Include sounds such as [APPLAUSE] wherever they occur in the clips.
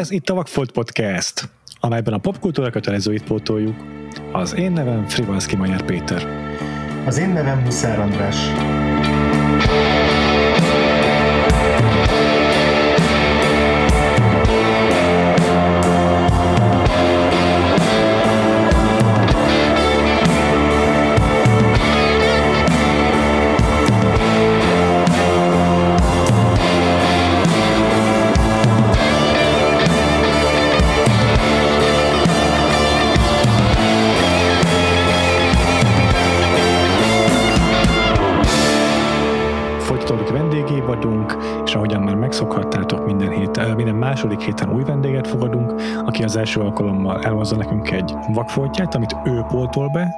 Ez itt a Vakfolt Podcast, amelyben a popkultúra kötelezőit pótoljuk. Az én nevem Frivalszki Majár Péter. Az én nevem Huszár András. Első alkalommal elhozza nekünk egy vakfoltját, amit ő pótol be,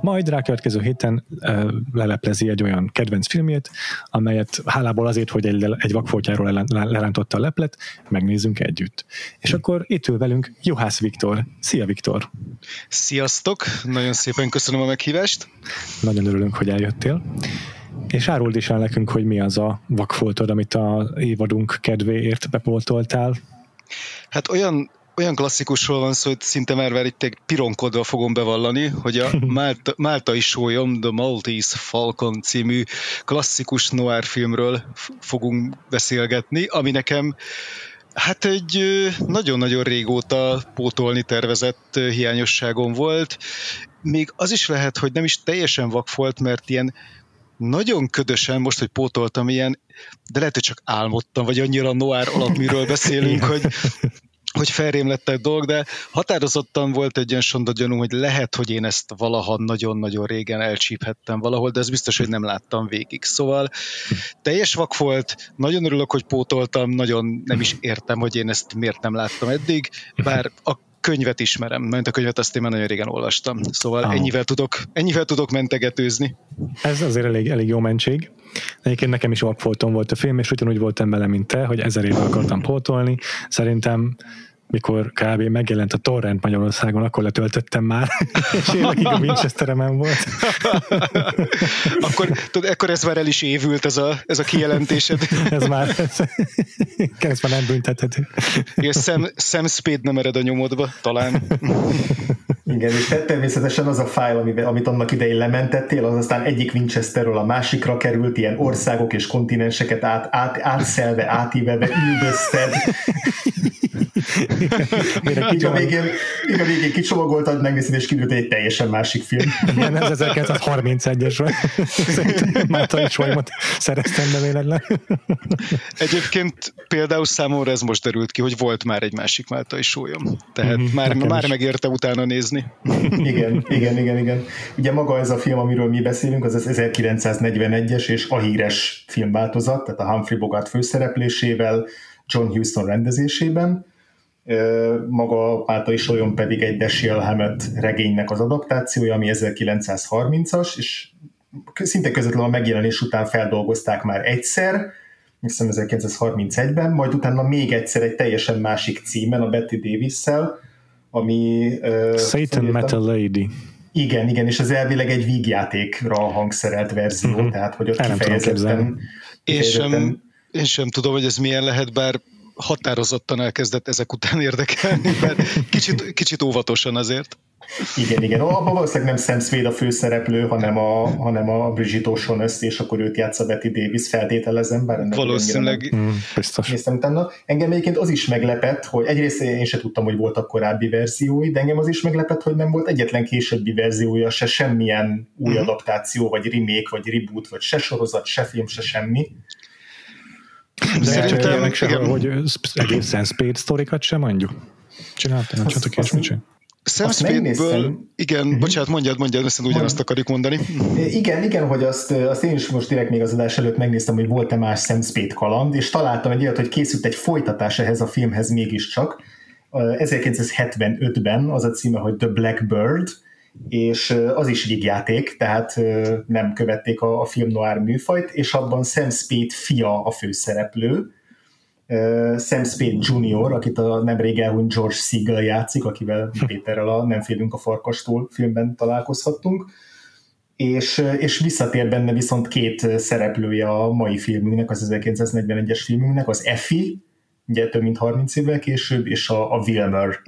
majd rá következő héten uh, leleplezi egy olyan kedvenc filmjét, amelyet hálából azért, hogy egy, egy vakfoltjáról lelántotta a leplet, megnézzünk együtt. És akkor itt ül velünk Juhász Viktor. Szia Viktor! Sziasztok! Nagyon szépen köszönöm a meghívást. Nagyon örülünk, hogy eljöttél. És áruld is el nekünk, hogy mi az a vakfoltod, amit a évadunk kedvéért bepoltoltál. Hát olyan olyan klasszikusról van szó, hogy szinte már itt egy pironkodva fogom bevallani, hogy a [LAUGHS] Málta, Máltai sólyom, The Maltese Falcon című klasszikus noir filmről fogunk beszélgetni, ami nekem Hát egy nagyon-nagyon régóta pótolni tervezett hiányosságom volt. Még az is lehet, hogy nem is teljesen vakfolt, mert ilyen nagyon ködösen, most, hogy pótoltam ilyen, de lehet, hogy csak álmodtam, vagy annyira noir alapműről beszélünk, hogy hogy felrém lett egy dolog, de határozottan volt egy ilyen sonda gyanúm, hogy lehet, hogy én ezt valaha nagyon-nagyon régen elcsíphettem valahol, de ez biztos, hogy nem láttam végig. Szóval teljes vak volt, nagyon örülök, hogy pótoltam, nagyon nem is értem, hogy én ezt miért nem láttam eddig, bár a könyvet ismerem, mert a könyvet azt én már nagyon régen olvastam. Szóval oh. ennyivel, tudok, ennyivel tudok mentegetőzni. Ez azért elég, elég jó mentség. Egyébként nekem is vakfoltom volt a film, és ugyanúgy voltam vele, mint te, hogy ezer éve akartam pótolni. Szerintem mikor kb. megjelent a Torrent Magyarországon, akkor letöltöttem már, [LAUGHS] és évekig a Winchesteremen volt. [LAUGHS] akkor, tudod, ekkor ez már el is évült, ez a, ez a kijelentésed. [LAUGHS] ez már, ez, ez már nem büntethető. És Sam, Sam Spade nem ered a nyomodba, talán. Igen, és természetesen az a fájl, amit annak idején lementettél, az aztán egyik Winchesterről a másikra került, ilyen országok és kontinenseket át, át, átszelve, átívelve üldözted. [LAUGHS] Még a végén, még a végén kicsomagoltad, megnézted, és kiderült egy teljesen másik film. Igen, ez 1931-es vagy. Szerintem Máta is valamit szereztem, véletlen. Egyébként például számomra ez most derült ki, hogy volt már egy másik Máltai sólyom. Tehát mm-hmm, már, már megérte utána nézni. igen, igen, igen, igen. Ugye maga ez a film, amiről mi beszélünk, az az 1941-es és a híres filmváltozat, tehát a Humphrey Bogart főszereplésével, John Huston rendezésében maga Pátai Solyon pedig egy Dashiell Hammett regénynek az adaptációja, ami 1930-as, és szinte közvetlenül a megjelenés után feldolgozták már egyszer, hiszem 1931-ben, majd utána még egyszer egy teljesen másik címen, a Betty Davis-szel, ami... Satan Met a Lady. Igen, igen, és az elvileg egy vígjátékra hangszerelt verzió, uh-huh. tehát hogy ott kifejezetten... Én sem, én sem tudom, hogy ez milyen lehet, bár határozottan elkezdett ezek után érdekelni, mert kicsit, kicsit óvatosan azért. Igen, igen. Abban valószínűleg nem Sam Spade a főszereplő, hanem a, hanem a Bridget O'Shaughnessy, és akkor őt játsza Betty Davis, feltételezem, bár ennek Valószínűleg. Mm, biztos. Néztem utána. Engem egyébként az is meglepett, hogy egyrészt én sem tudtam, hogy voltak korábbi verziói, de engem az is meglepett, hogy nem volt egyetlen későbbi verziója, se semmilyen új mm-hmm. adaptáció, vagy remake, vagy reboot, vagy se sorozat, se film, se semmi. De Szerintem, ilyenek se, igen. hogy egészen Spade sztorikat sem mondjuk. Csináltam, nem csináltak ilyesmit sem. Sam Spade-ből, igen, uh-huh. bocsánat, mondjad, mondjad, hiszen ugyanazt akarjuk mondani. Igen, igen, hogy azt, azt én is most direkt még az adás előtt megnéztem, hogy volt-e más Sam Spade kaland, és találtam egy olyat, hogy készült egy folytatás ehhez a filmhez mégiscsak. 1975-ben az a címe, hogy The Blackbird, és az is vígjáték, tehát nem követték a, a film noir műfajt, és abban Sam Spade fia a főszereplő, Sam Spade Jr., akit a nemrég elhunyt George Seagal játszik, akivel [LAUGHS] Péterrel a Nem félünk a farkastól filmben találkozhattunk, és, és visszatér benne viszont két szereplője a mai filmünknek, az 1941-es filmünknek, az Effie, ugye több mint 30 évvel később, és a, a Wilmer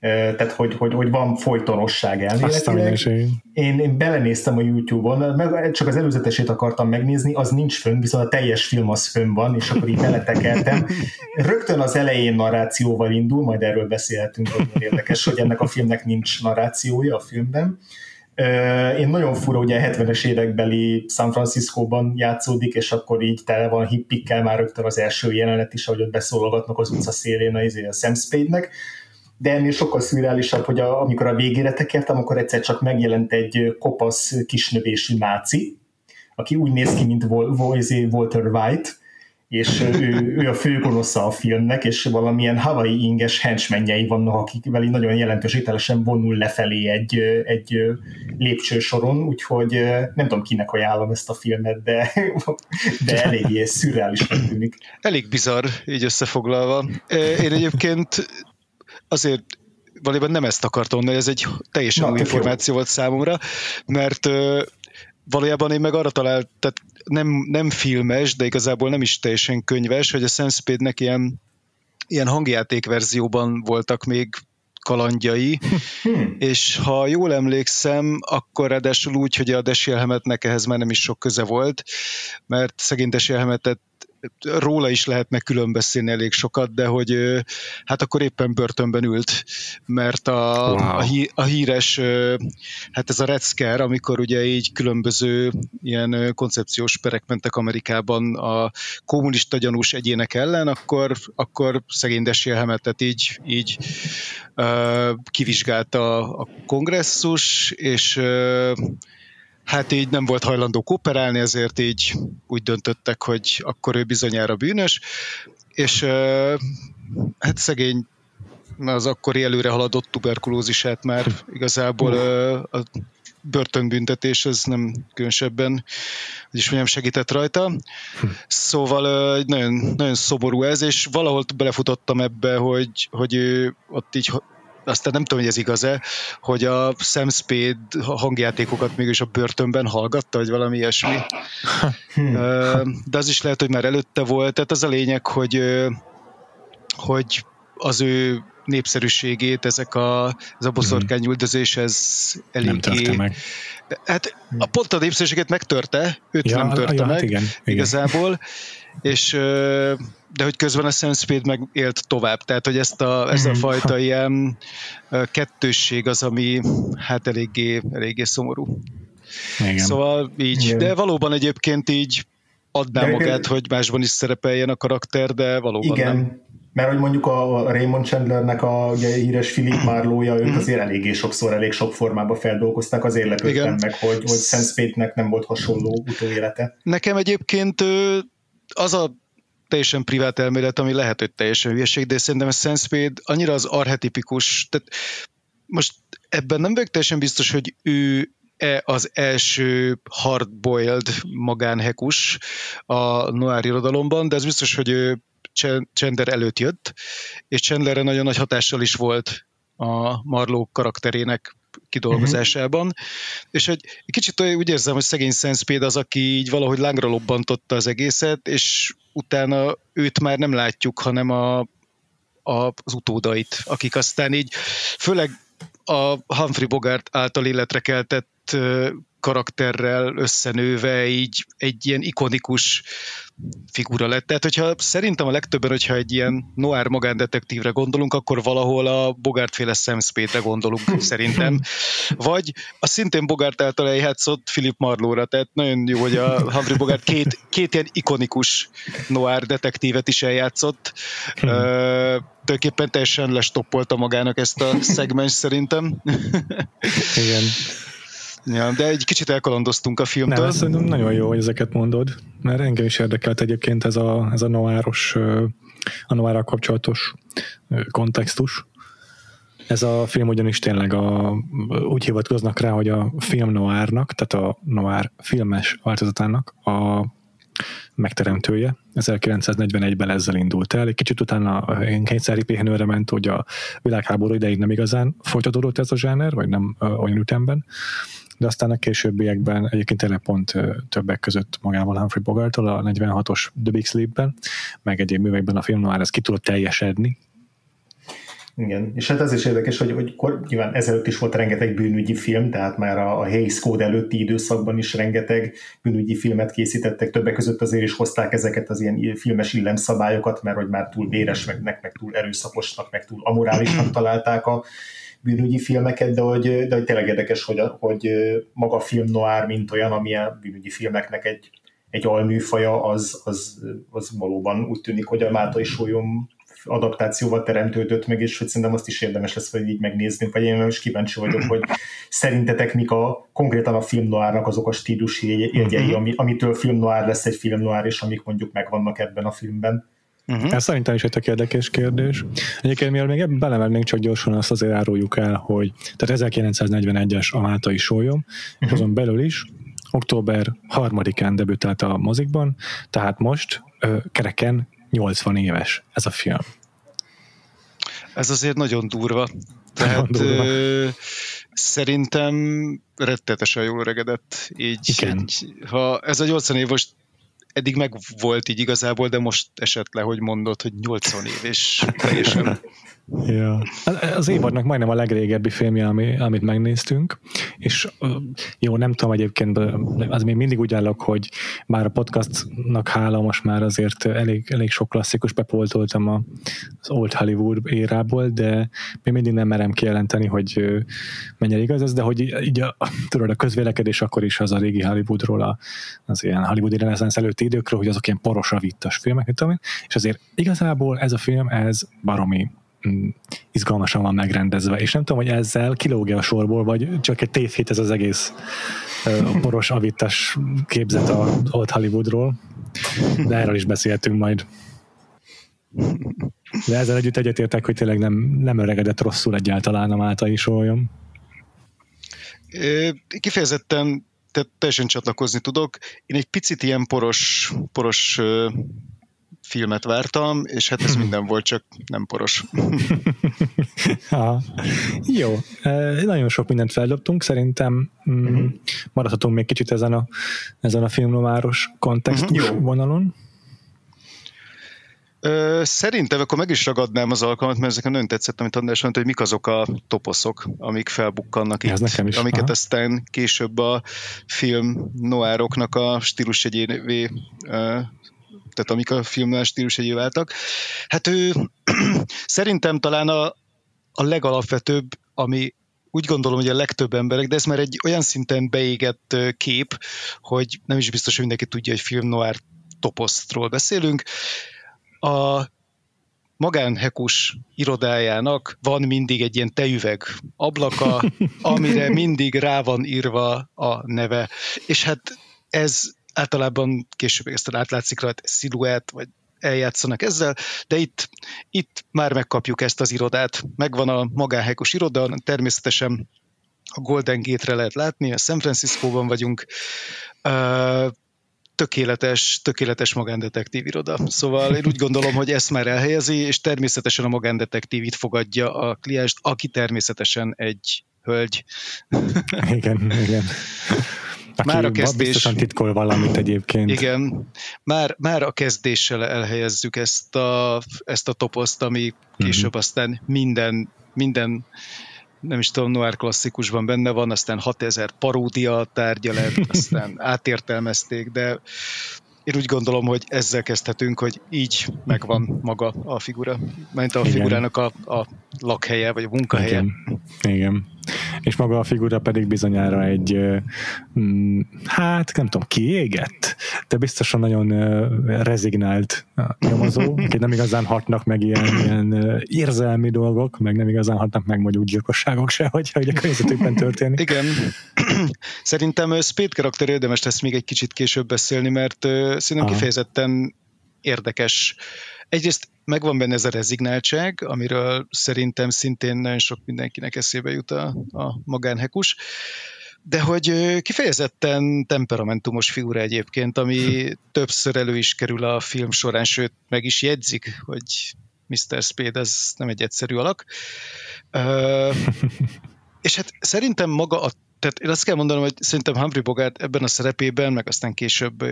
tehát hogy, hogy, hogy van folytonosság elméletileg. Én, én belenéztem a YouTube-on, meg csak az előzetesét akartam megnézni, az nincs fönn, viszont a teljes film az fönn van, és akkor így beletekeltem. [LAUGHS] Rögtön az elején narrációval indul, majd erről beszélhetünk, hogy érdekes, hogy ennek a filmnek nincs narrációja a filmben. Én nagyon fura, ugye a 70-es évekbeli San Francisco-ban játszódik, és akkor így tele van hippikkel már rögtön az első jelenet is, ahogy ott beszólogatnak az utca szélén a, izé, a Sam Spade-nek de ennél sokkal szürreálisabb, hogy a, amikor a végére tekertem, akkor egyszer csak megjelent egy kopasz kisnövésű náci, aki úgy néz ki, mint Walter White, és ő, ő a főgonosza a filmnek, és valamilyen Hawaii inges henchmenjei vannak, akikvel így nagyon jelentős ételesen vonul lefelé egy, egy lépcsősoron, úgyhogy nem tudom kinek ajánlom ezt a filmet, de, de eléggé szürreális tűnik. Elég bizarr, így összefoglalva. Én egyébként azért valójában nem ezt akartam mondani, ez egy teljesen Na, új információ jó. volt számomra, mert valójában én meg arra talált, tehát nem, nem filmes, de igazából nem is teljesen könyves, hogy a Sam Spade-nek ilyen, ilyen hangjáték verzióban voltak még kalandjai, hmm. és ha jól emlékszem, akkor ráadásul úgy, hogy a Desi Elhemetnek ehhez már nem is sok köze volt, mert szegény Desi Elhemetet róla is lehetne külön beszélni elég sokat, de hogy hát akkor éppen börtönben ült, mert a, wow. a, hí, a híres, hát ez a Red Scare, amikor ugye így különböző ilyen koncepciós perek mentek Amerikában a kommunista gyanús egyének ellen, akkor, akkor szegény Desélhemetet így, így kivizsgálta a kongresszus, és hát így nem volt hajlandó kooperálni, ezért így úgy döntöttek, hogy akkor ő bizonyára bűnös, és hát szegény az akkori előre haladott tuberkulózisát már igazából a börtönbüntetés ez nem különösebben, hogy is mondjam, segített rajta. Szóval nagyon, nagyon szomorú ez, és valahol belefutottam ebbe, hogy, hogy ő ott így aztán nem tudom, hogy ez igaz-e, hogy a Sam Spade hangjátékokat mégis a börtönben hallgatta, vagy valami ilyesmi. De az is lehet, hogy már előtte volt. Tehát az a lényeg, hogy, hogy az ő népszerűségét ezek a, ez a boszorkányüldözés, ez eléggé... Nem meg. Hát a pont a népszerűséget megtörte, őt ja, nem törte ja, hát meg igen, igen. igazából, és de hogy közben a Sam Spade meg élt tovább, tehát hogy ezt a, ez a mhm. fajta ilyen kettősség az, ami hát eléggé, eléggé szomorú. Igen. Szóval így, Igen. de valóban egyébként így adná de magát, igen. hogy másban is szerepeljen a karakter, de valóban Igen. nem. Mert hogy mondjuk a Raymond Chandlernek a ugye, híres Philip Marlowe-ja, őt mhm. azért eléggé sokszor, elég sok formába feldolgozták, azért lepődtem meg, hogy, hogy Sam Spade-nek nem volt hasonló utóélete. Nekem egyébként az a teljesen privát elmélet, ami lehet, hogy teljesen hülyeség, de szerintem a Senspade annyira az arhetipikus, tehát most ebben nem vagyok teljesen biztos, hogy ő e az első hardboiled magánhekus a noir irodalomban, de ez biztos, hogy ő Chandler előtt jött, és Chandlerre nagyon nagy hatással is volt a Marlowe karakterének kidolgozásában, uh-huh. és egy, egy kicsit úgy érzem, hogy szegény Senspéd az, aki így valahogy lángra lobbantotta az egészet, és utána őt már nem látjuk, hanem a, a, az utódait, akik aztán így, főleg a Humphrey Bogart által életre keltett karakterrel összenőve így egy ilyen ikonikus figura lett. Tehát, hogyha szerintem a legtöbben, hogyha egy ilyen noir magándetektívre gondolunk, akkor valahol a Bogart-féle Sam Spade-re gondolunk [LAUGHS] szerintem. Vagy a szintén Bogart által eljátszott Philip Marlowe-ra, tehát nagyon jó, hogy a Humphrey Bogart két, két ilyen ikonikus noir detektívet is eljátszott. Hmm. Uh, tulajdonképpen teljesen lestoppolta magának ezt a [LAUGHS] szegmens szerintem. Igen. Ja, de egy kicsit elkalandoztunk a filmtől. Nem, szerintem nagyon jó, hogy ezeket mondod, mert engem is érdekelt egyébként ez a, ez a noáros, a noárral kapcsolatos kontextus. Ez a film ugyanis tényleg a, úgy hivatkoznak rá, hogy a film noárnak, tehát a noár filmes változatának a megteremtője. 1941-ben ezzel indult el. Egy kicsit utána kényszeri pihenőre ment, hogy a világháború ideig nem igazán folytatódott ez a zsáner, vagy nem olyan ütemben de aztán a későbbiekben egyébként tényleg pont többek között magával Humphrey bogart a 46-os The Big Sleep-ben, meg egyéb művekben a film noir ez ki tudott teljesedni, igen, és hát ez is érdekes, hogy, hogy kor, nyilván ezelőtt is volt rengeteg bűnügyi film, tehát már a, a Hays Code előtti időszakban is rengeteg bűnügyi filmet készítettek, többek között azért is hozták ezeket az ilyen filmes illemszabályokat, mert hogy már túl véresnek, meg túl erőszakosnak, meg túl amorálisnak találták a bűnügyi filmeket, de hogy, de hogy tényleg érdekes, hogy, hogy maga a film noir, mint olyan, amilyen bűnügyi filmeknek egy, egy alműfaja, az, az, az valóban úgy tűnik, hogy a Máltai Sólyom adaptációval teremtődött meg, és hogy szerintem azt is érdemes lesz, hogy így megnézni, vagy én is kíváncsi vagyok, hogy szerintetek mik a konkrétan a film noárnak azok a stílusi jegyei, uh-huh. ami, amitől film noár lesz egy film noár, és amik mondjuk megvannak ebben a filmben. Uh-huh. Ez szerintem is egy tök érdekes kérdés. Egyébként mivel még ebben belemennénk, csak gyorsan azt azért áruljuk el, hogy tehát 1941-es a Mátai sólyom, uh-huh. és azon belül is október 3-án debütált a mozikban, tehát most ö, kereken 80 éves ez a film. Ez azért nagyon durva. Tehát nagyon durva. Ö, szerintem rettetesen jól öregedett. Így, Igen. így, ha ez a 80 év most eddig meg volt így igazából, de most esett le, hogy mondod, hogy 80 év, és teljesen Ja. Az évadnak majdnem a legrégebbi filmje, ami, amit megnéztünk, és jó, nem tudom egyébként, az még mindig úgy állok, hogy már a podcastnak hála most már azért elég, elég sok klasszikus bepoltoltam az Old Hollywood érából, de még mindig nem merem kijelenteni, hogy mennyire igaz ez, de hogy így a, tudod, a közvélekedés akkor is az a régi Hollywoodról, az ilyen Hollywoodi reneszánsz előtti időkről, hogy azok ilyen poros, vittas filmek, tudom és azért igazából ez a film, ez baromi izgalmasan van megrendezve, és nem tudom, hogy ezzel kilógja a sorból, vagy csak egy tévhit ez az egész uh, poros avittas képzet a Old Hollywoodról, de erről is beszéltünk majd. De ezzel együtt egyetértek, hogy tényleg nem, nem öregedett rosszul egyáltalán a Máltai olyan. Kifejezetten tehát teljesen csatlakozni tudok. Én egy picit ilyen poros, poros filmet vártam, és hát ez [LAUGHS] minden volt, csak nem poros. [LAUGHS] ha. Jó, nagyon sok mindent feldobtunk, szerintem mm, maradhatunk még kicsit ezen a, ezen a filmlomáros kontextus uh-huh. vonalon. Szerintem akkor meg is ragadnám az alkalmat, mert ezeken nagyon tetszett, amit András mondta, hogy mik azok a toposzok, amik felbukkannak itt, nekem is, amiket aha. aztán később a film noároknak a stílusjegyévé tehát amik a filmnál stílusjegyé váltak. Hát ő [CLEARS THROAT] szerintem talán a, a legalapvetőbb, ami úgy gondolom, hogy a legtöbb emberek, de ez már egy olyan szinten beégett kép, hogy nem is biztos, hogy mindenki tudja, hogy film noir toposztról beszélünk. A magánhekus irodájának van mindig egy ilyen tejüveg ablaka, [LAUGHS] amire mindig rá van írva a neve. És hát ez általában később ezt átlátszik rajta sziluett, vagy eljátszanak ezzel, de itt, itt már megkapjuk ezt az irodát. Megvan a magánhelyekos iroda, természetesen a Golden Gate-re lehet látni, a San Francisco-ban vagyunk, tökéletes, tökéletes magándetektív iroda. Szóval én úgy gondolom, hogy ezt már elhelyezi, és természetesen a magándetektív itt fogadja a klienst, aki természetesen egy hölgy. Igen, igen. Aki már a kezdés... Biztosan titkol valamit egyébként. Igen, már, már a kezdéssel elhelyezzük ezt a, ezt a toposzt, ami később mm-hmm. aztán minden, minden nem is tudom, noir klasszikusban benne van, aztán 6000 paródia tárgya lett, [LAUGHS] aztán átértelmezték, de én úgy gondolom, hogy ezzel kezdhetünk, hogy így megvan maga a figura, mert a Igen. figurának a, a lakhelye, vagy a munkahelye. Igen. Igen. És maga a figura pedig bizonyára egy, mm, hát nem tudom, kiégett, de biztosan nagyon rezignált nyomozó, akik nem igazán hatnak meg ilyen, ilyen érzelmi dolgok, meg nem igazán hatnak meg mondjuk gyilkosságok se, hogy, hogy a környezetükben történik. Igen. Szerintem Spade karakter érdemes lesz még egy kicsit később beszélni, mert szerintem Aha. kifejezetten érdekes Egyrészt megvan benne ez a rezignáltság, amiről szerintem szintén nagyon sok mindenkinek eszébe jut a, a magánhekus, de hogy kifejezetten temperamentumos figura egyébként, ami többször elő is kerül a film során, sőt, meg is jegyzik, hogy Mr. Spade ez nem egy egyszerű alak. [LAUGHS] és hát szerintem maga a tehát én azt kell mondanom, hogy szerintem Humphrey Bogart ebben a szerepében, meg aztán később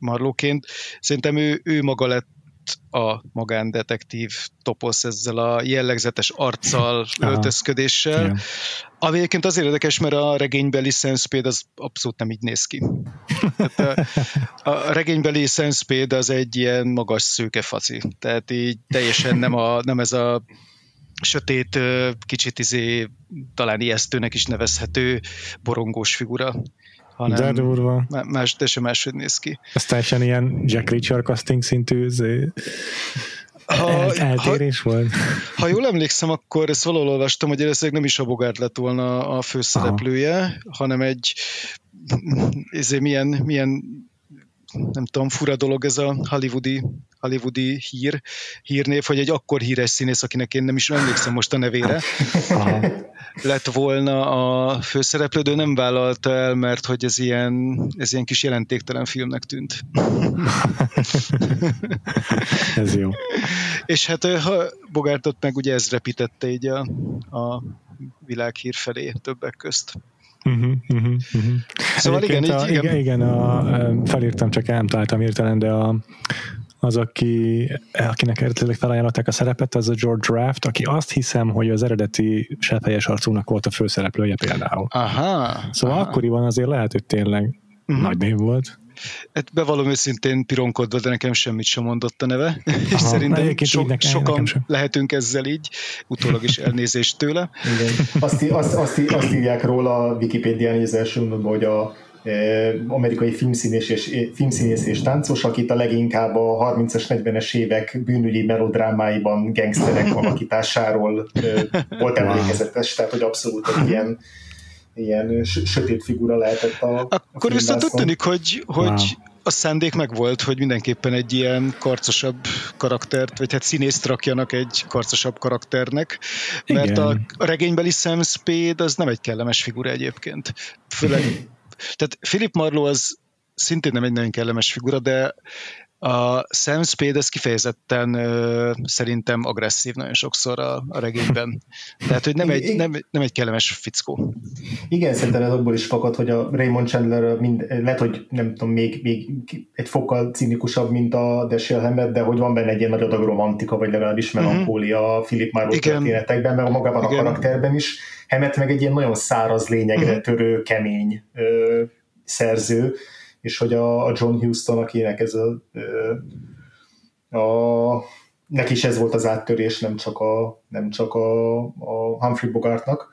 Marlóként, szerintem ő, ő maga lett a magándetektív toposz ezzel a jellegzetes arccal, öltözködéssel, Igen. ami egyébként azért érdekes, mert a regénybeli Sense az abszolút nem így néz ki. Tehát a, a regénybeli Sense az egy ilyen magas szőke faci, tehát így teljesen nem, a, nem ez a sötét, kicsit izé, talán ijesztőnek is nevezhető borongós figura, hanem de durva. Más, de sem máshogy néz ki. Ez teljesen ilyen Jack Reacher casting szintű izé, ha, el, eltérés ha, volt. Ha jól emlékszem, akkor ezt valahol olvastam, hogy először nem is a Bogart lett volna a főszereplője, Aha. hanem egy ezért milyen, milyen nem tudom, fura dolog ez a hollywoodi, hollywoodi hír, hírnév, hogy egy akkor híres színész, akinek én nem is emlékszem most a nevére, lett volna a főszereplő, de nem vállalta el, mert hogy ez ilyen, ez ilyen kis jelentéktelen filmnek tűnt. ez jó. És hát ha Bogártot meg ugye ez repítette így a, a világhír felé többek közt. Uh-huh, uh-huh, uh-huh. Szóval igen, a, így, igen, igen a, felírtam, csak nem találtam hirtelen, de a, az, aki, akinek eredetileg felajánlották a szerepet, az a George Draft, aki azt hiszem, hogy az eredeti sepphelyes arcúnak volt a főszereplője például. Aha. Szóval aha. akkoriban azért lehet, hogy tényleg uh-huh. nagy név volt. Hát bevallom őszintén pironkodva, de nekem semmit sem mondott a neve, Aha, [LAUGHS] és szerintem so, nekem, sokan nekem lehetünk ezzel így, utólag is elnézést tőle. Igen. Azt, azt, azt, azt írják róla a Wikipédián, hogy az első mondom, hogy a amerikai filmszínész és, filmszínész és táncos, akit a leginkább a 30-as, 40-es évek bűnügyi melodrámáiban gangsterek alakításáról volt emlékezetes, tehát hogy abszolút egy ilyen ilyen sötét figura lehetett a Akkor a viszont úgy tűnik, hogy, hogy wow. a szándék meg volt, hogy mindenképpen egy ilyen karcosabb karaktert, vagy hát színészt rakjanak egy karcosabb karakternek, mert Igen. a, a regénybeli Sam Spade az nem egy kellemes figura egyébként. Főleg, [LAUGHS] tehát Philip Marlowe az szintén nem egy nagyon kellemes figura, de a Sam Spade ez kifejezetten ö, szerintem agresszív nagyon sokszor a, a regényben. [LAUGHS] Tehát, hogy nem egy, nem, nem egy kellemes fickó. Igen, szerintem ez abból is fakad, hogy a Raymond Chandler mind, lehet, hogy nem tudom, még, még egy fokkal cinikusabb, mint a Dashiell Hammett, de hogy van benne egy ilyen nagy adag romantika, vagy legalábbis mhm. melankólia uh-huh. a Philip Marlowe történetekben, meg magában Igen. a karakterben is. Hammett meg egy ilyen nagyon száraz lényegre uh-huh. törő, kemény ö, szerző, és hogy a, a John Houston, akinek ez a, a neki is ez volt az áttörés, nem csak a, nem csak a, a Humphrey Bogartnak.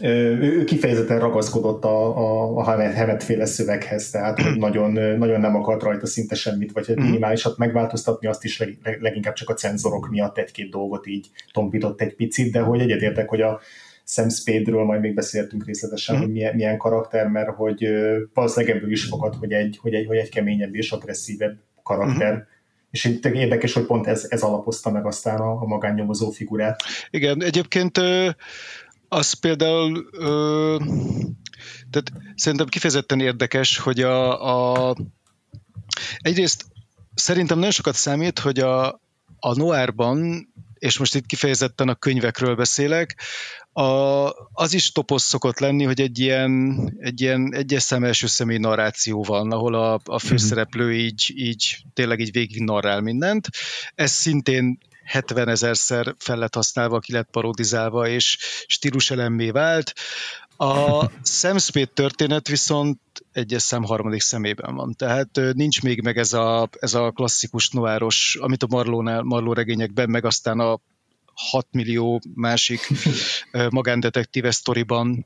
Ő, ő kifejezetten ragaszkodott a, a, a Hammett féle szöveghez, tehát hogy nagyon, nagyon nem akart rajta szinte semmit, vagy egy mhm. minimálisat megváltoztatni, azt is leg, leginkább csak a cenzorok miatt egy-két dolgot így tompított egy picit, de hogy egyetértek, hogy a, Sam Spade-ről majd még beszéltünk részletesen, hogy milyen, milyen karakter, mert hogy valószínűleg ebből is fogad, hogy egy, hogy egy, hogy egy keményebb és agresszívebb karakter. Mm. És érdekes, hogy pont ez, ez alapozta meg aztán a, a magánnyomozó figurát. Igen, egyébként az például tehát szerintem kifejezetten érdekes, hogy a, a egyrészt szerintem nagyon sokat számít, hogy a, a Noárban, és most itt kifejezetten a könyvekről beszélek, a, az is toposz szokott lenni, hogy egy ilyen, egy ilyen egyes szem első személy narráció van, ahol a, a mhm. főszereplő így, így tényleg így végig narrál mindent. Ez szintén 70 ezerszer fel lett használva, ki lett parodizálva, és stíluselemmé vált. A [LAUGHS] Sam Spade történet viszont egyes szem harmadik szemében van. Tehát nincs még meg ez a, ez a klasszikus noáros, amit a Marló regényekben, meg aztán a 6 millió másik magándetektíve sztoriban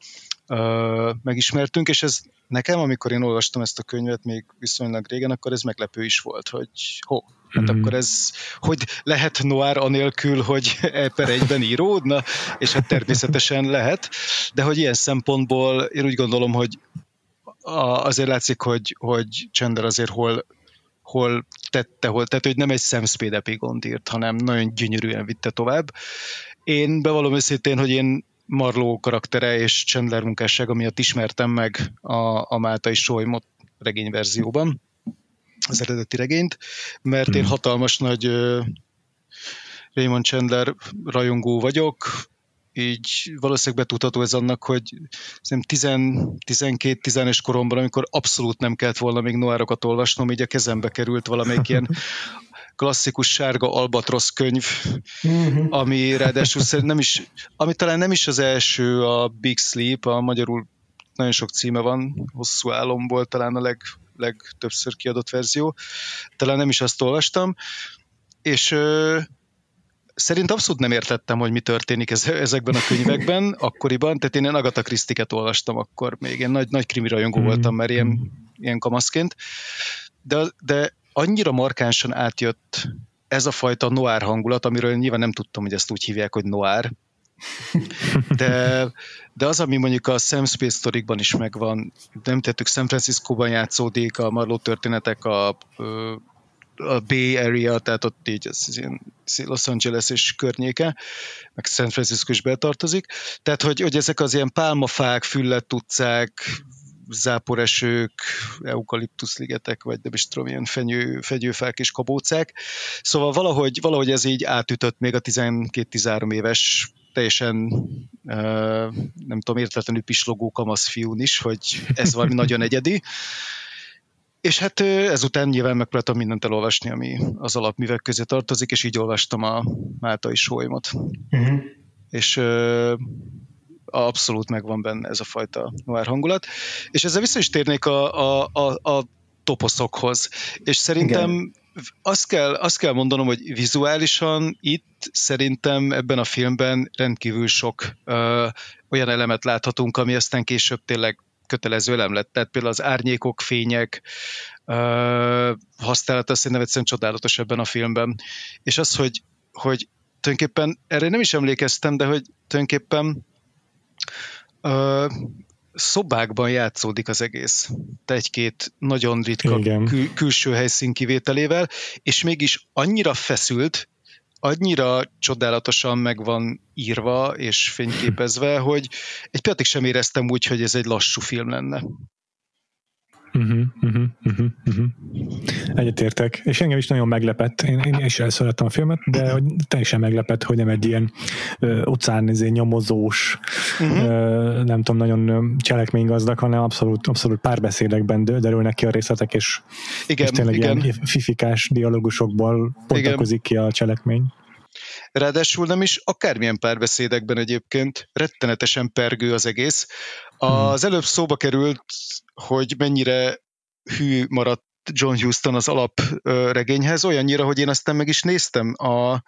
megismertünk, és ez nekem, amikor én olvastam ezt a könyvet még viszonylag régen, akkor ez meglepő is volt, hogy ho, hát mm-hmm. akkor ez, hogy lehet noir anélkül, hogy e per egyben íródna, és hát természetesen lehet, de hogy ilyen szempontból én úgy gondolom, hogy azért látszik, hogy, hogy Chandler azért hol hol tette, hol, tehát hogy nem egy Sam Spade epigont írt, hanem nagyon gyönyörűen vitte tovább. Én bevallom őszintén, hogy én Marló karaktere és Chandler munkássága miatt ismertem meg a, a Máltai Solymot regényverzióban, az eredeti regényt, mert én hmm. hatalmas nagy Raymond Chandler rajongó vagyok, így valószínűleg betudható ez annak, hogy 12-15 koromban, amikor abszolút nem kellett volna még noárokat olvasnom, így a kezembe került valamelyik ilyen [LAUGHS] klasszikus sárga albatrosz könyv, uh-huh. ami ráadásul nem is, ami talán nem is az első a Big Sleep, a magyarul nagyon sok címe van, hosszú álomból talán a leg, legtöbbször kiadott verzió, talán nem is azt olvastam, és szerint abszolút nem értettem, hogy mi történik ezekben a könyvekben akkoriban, tehát én Agatha Christie-ket olvastam akkor még, én nagy, nagy krimi rajongó mm. voltam, mert ilyen, ilyen kamaszként, de, de annyira markánsan átjött ez a fajta noir hangulat, amiről nyilván nem tudtam, hogy ezt úgy hívják, hogy noir, de, de az, ami mondjuk a Sam Space Storykban is megvan, nem tettük, San Francisco-ban játszódik, a Marlowe történetek a, a Bay Area, tehát ott így az ilyen Los Angeles és környéke, meg San Francisco is betartozik. Tehát, hogy, hogy ezek az ilyen pálmafák, füllet utcák, záporesők, eukaliptuszligetek, vagy nem is tudom, ilyen fenyő, fegyőfák és kabócák. Szóval valahogy, valahogy ez így átütött még a 12-13 éves teljesen nem tudom, értetlenül pislogó kamasz fiún is, hogy ez valami nagyon egyedi. És hát ezután nyilván megpróbáltam mindent elolvasni, ami az alapművek közé tartozik, és így olvastam a Máltai Sólymot. Uh-huh. És abszolút megvan benne ez a fajta noir hangulat. És ezzel vissza is térnék a, a, a, a toposzokhoz. És szerintem Igen. azt kell, azt kell mondanom, hogy vizuálisan itt szerintem ebben a filmben rendkívül sok ö, olyan elemet láthatunk, ami aztán később tényleg kötelező elem lett. Tehát például az árnyékok, fények ö, használata szerintem egyszerűen csodálatos ebben a filmben. És az, hogy, hogy tulajdonképpen erre nem is emlékeztem, de hogy tulajdonképpen Ö, szobákban játszódik az egész. Egy-két nagyon ritka kül- külső helyszín kivételével, és mégis annyira feszült, annyira csodálatosan meg van írva és fényképezve, hogy egy pillanatig sem éreztem úgy, hogy ez egy lassú film lenne. Uh-huh, uh-huh, uh-huh, uh-huh. Egyetértek. És engem is nagyon meglepett. Én, én is elszerettem a filmet, de hogy teljesen meglepett, hogy nem egy ilyen ö, utcán izé, nyomozós, uh-huh. ö, nem tudom, nagyon cselekménygazdag, hanem abszolút, abszolút párbeszédekben derülnek ki a részletek, és, igen, és tényleg igen. ilyen fifikás dialogusokból pontakozik ki a cselekmény. Ráadásul nem is akármilyen párbeszédekben egyébként rettenetesen pergő az egész. Az előbb szóba került, hogy mennyire hű maradt John Huston az alapregényhez, olyannyira, hogy én aztán meg is néztem. A,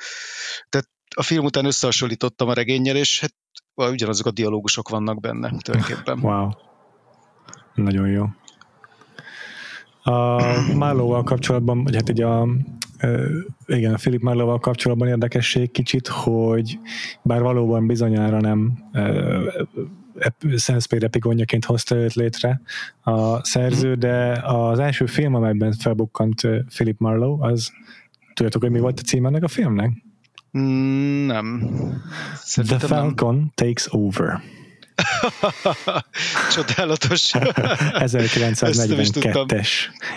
tehát a film után összehasonlítottam a regényel, és hát ugyanazok a dialógusok vannak benne tulajdonképpen. [LAUGHS] Wow. Nagyon jó. A Marlowe-val kapcsolatban, vagy hát egy a igen, a Philip Marlowe-val kapcsolatban érdekesség kicsit, hogy bár valóban bizonyára nem Senspace epigonjaként hozta őt létre a szerző, de az első film, amelyben felbukkant Philip Marlowe, az tudjátok, hogy mi volt a cím ennek a filmnek? Mm, nem. Szerintem The Falcon nem. Takes Over. [LAUGHS] Csodálatos. [LAUGHS] 1942-es.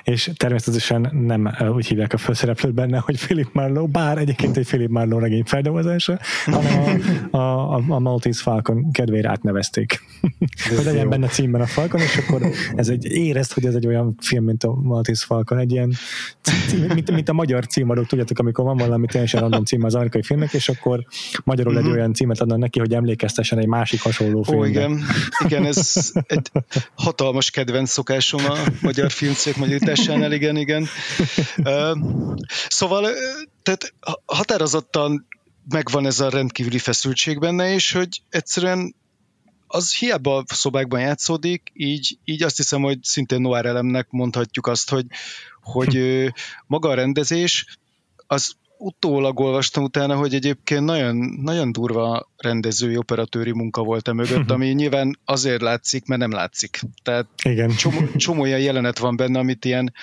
És természetesen nem úgy hívják a főszereplőt benne, hogy Philip Marlowe, bár egyébként egy Philip Marlowe regény feldolgozása, hanem a, a, a, a Maltese Falcon kedvére átnevezték. hogy legyen benne címben a Falcon, és akkor ez egy, érezt, hogy ez egy olyan film, mint a Maltese Falcon, egy ilyen, mint, mint a magyar címadók, tudjátok, amikor van valami teljesen random cím az amerikai filmnek, és akkor magyarul mm-hmm. egy mhm. olyan címet adnak neki, hogy emlékeztessen egy másik hasonló filmre igen, igen, ez egy hatalmas kedvenc szokásom a magyar filmcégek magyarításánál, igen, igen. Szóval, tehát határozottan megvan ez a rendkívüli feszültség benne, és hogy egyszerűen az hiába szobákban játszódik, így, így azt hiszem, hogy szintén noir elemnek mondhatjuk azt, hogy, hogy maga a rendezés az utólag olvastam utána, hogy egyébként nagyon, nagyon durva rendezői, operatőri munka volt e mögött, [LAUGHS] ami nyilván azért látszik, mert nem látszik. Tehát Igen. Csomó, csomó olyan jelenet van benne, amit ilyen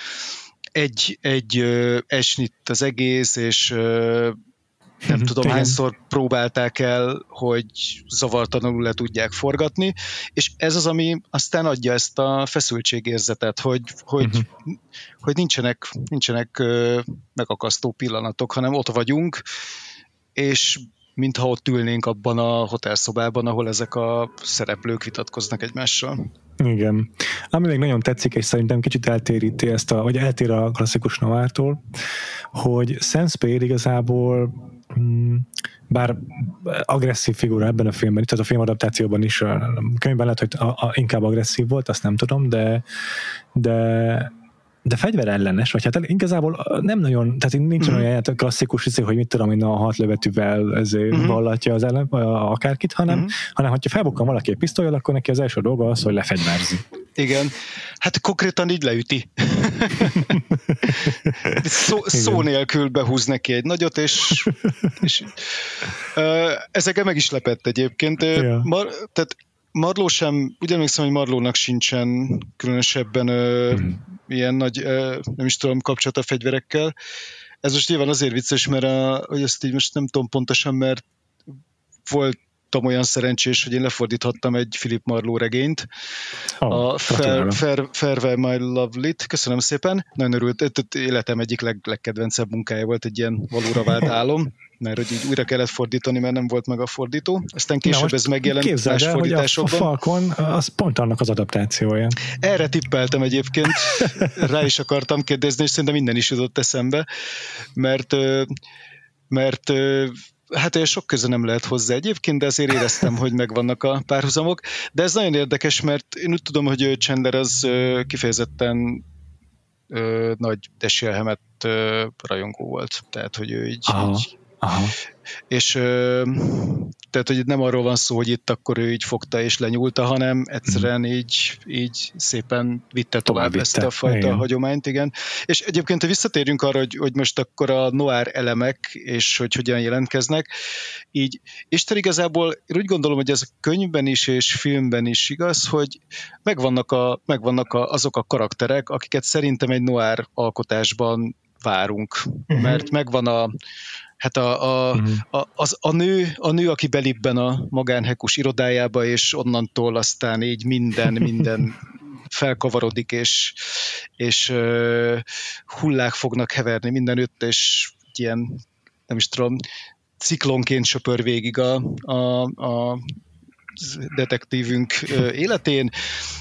egy, egy esnit az egész, és nem mhm. tudom Igen. hányszor próbálták el, hogy zavartalanul le tudják forgatni, és ez az, ami aztán adja ezt a feszültségérzetet, hogy, hogy, uh-huh. hogy nincsenek, nincsenek megakasztó pillanatok, hanem ott vagyunk, és mintha ott ülnénk abban a hotelszobában, ahol ezek a szereplők vitatkoznak egymással. Igen. Ami még nagyon tetszik, és szerintem kicsit eltéríti ezt, a, vagy eltér a klasszikus novártól, hogy Sam Spade igazából mm, bár agresszív figura ebben a filmben, tehát a filmadaptációban is, a könyvben lehet, hogy a, a, inkább agresszív volt, azt nem tudom, de, de de fegyverellenes, vagy hát igazából nem nagyon, tehát nincs mm-hmm. olyan klasszikus izé, hogy mit tudom én a hat lövetűvel ezért mm-hmm. vallatja az ellen, akárkit, hanem, mm-hmm. hanem hogyha felbukkan valaki egy pisztolyjal, akkor neki az első dolga az, hogy lefegyverzi. Igen. Hát konkrétan így leüti. [LAUGHS] szó, szó nélkül behúz neki egy nagyot, és, és uh, ezekkel meg is lepett egyébként. Ja. Mar, tehát Marló sem, úgy emlékszem, hogy Marlónak sincsen különösebben ö, mm. Ilyen nagy, nem is tudom, kapcsolat a fegyverekkel. Ez most nyilván azért vicces, mert a, hogy ezt így most nem tudom pontosan, mert voltam olyan szerencsés, hogy én lefordíthattam egy Philip Marlowe regényt, oh, a Fair, Fair, Farewell My Lovely-t, köszönöm szépen, nagyon örült, életem egyik leg, legkedvencebb munkája volt, egy ilyen valóra vált álom, mert hogy így újra kellett fordítani, mert nem volt meg a fordító. Aztán később Na, ez megjelent más el, fordításokban. a, a Falcon az pont annak az adaptációja. Erre tippeltem egyébként, rá is akartam kérdezni, és szerintem minden is jutott eszembe, mert mert hát olyan sok köze nem lehet hozzá egyébként, de azért éreztem, hogy megvannak a párhuzamok. De ez nagyon érdekes, mert én úgy tudom, hogy Chandler az kifejezetten nagy Desélhemet rajongó volt. Tehát, hogy ő így, így Aha. És tehát, hogy nem arról van szó, hogy itt akkor ő így fogta és lenyúlta, hanem egyszerűen mm. így, így szépen vitte tovább, tovább ezt a fajta igen. hagyományt, igen. És egyébként, ha visszatérjünk arra, hogy, hogy most akkor a noir elemek, és hogy hogyan jelentkeznek, így Isten igazából én úgy gondolom, hogy ez a könyvben is és filmben is igaz, hogy megvannak, a, megvannak a, azok a karakterek, akiket szerintem egy noir alkotásban várunk, uh-huh. mert megvan a hát a, a, uh-huh. a, az, a, nő, a nő, aki belibben a magánhekus irodájába, és onnantól aztán így minden, [LAUGHS] minden felkavarodik, és, és uh, hullák fognak heverni mindenütt, és ilyen, nem is tudom, ciklonként söpör végig a, a, a detektívünk életén.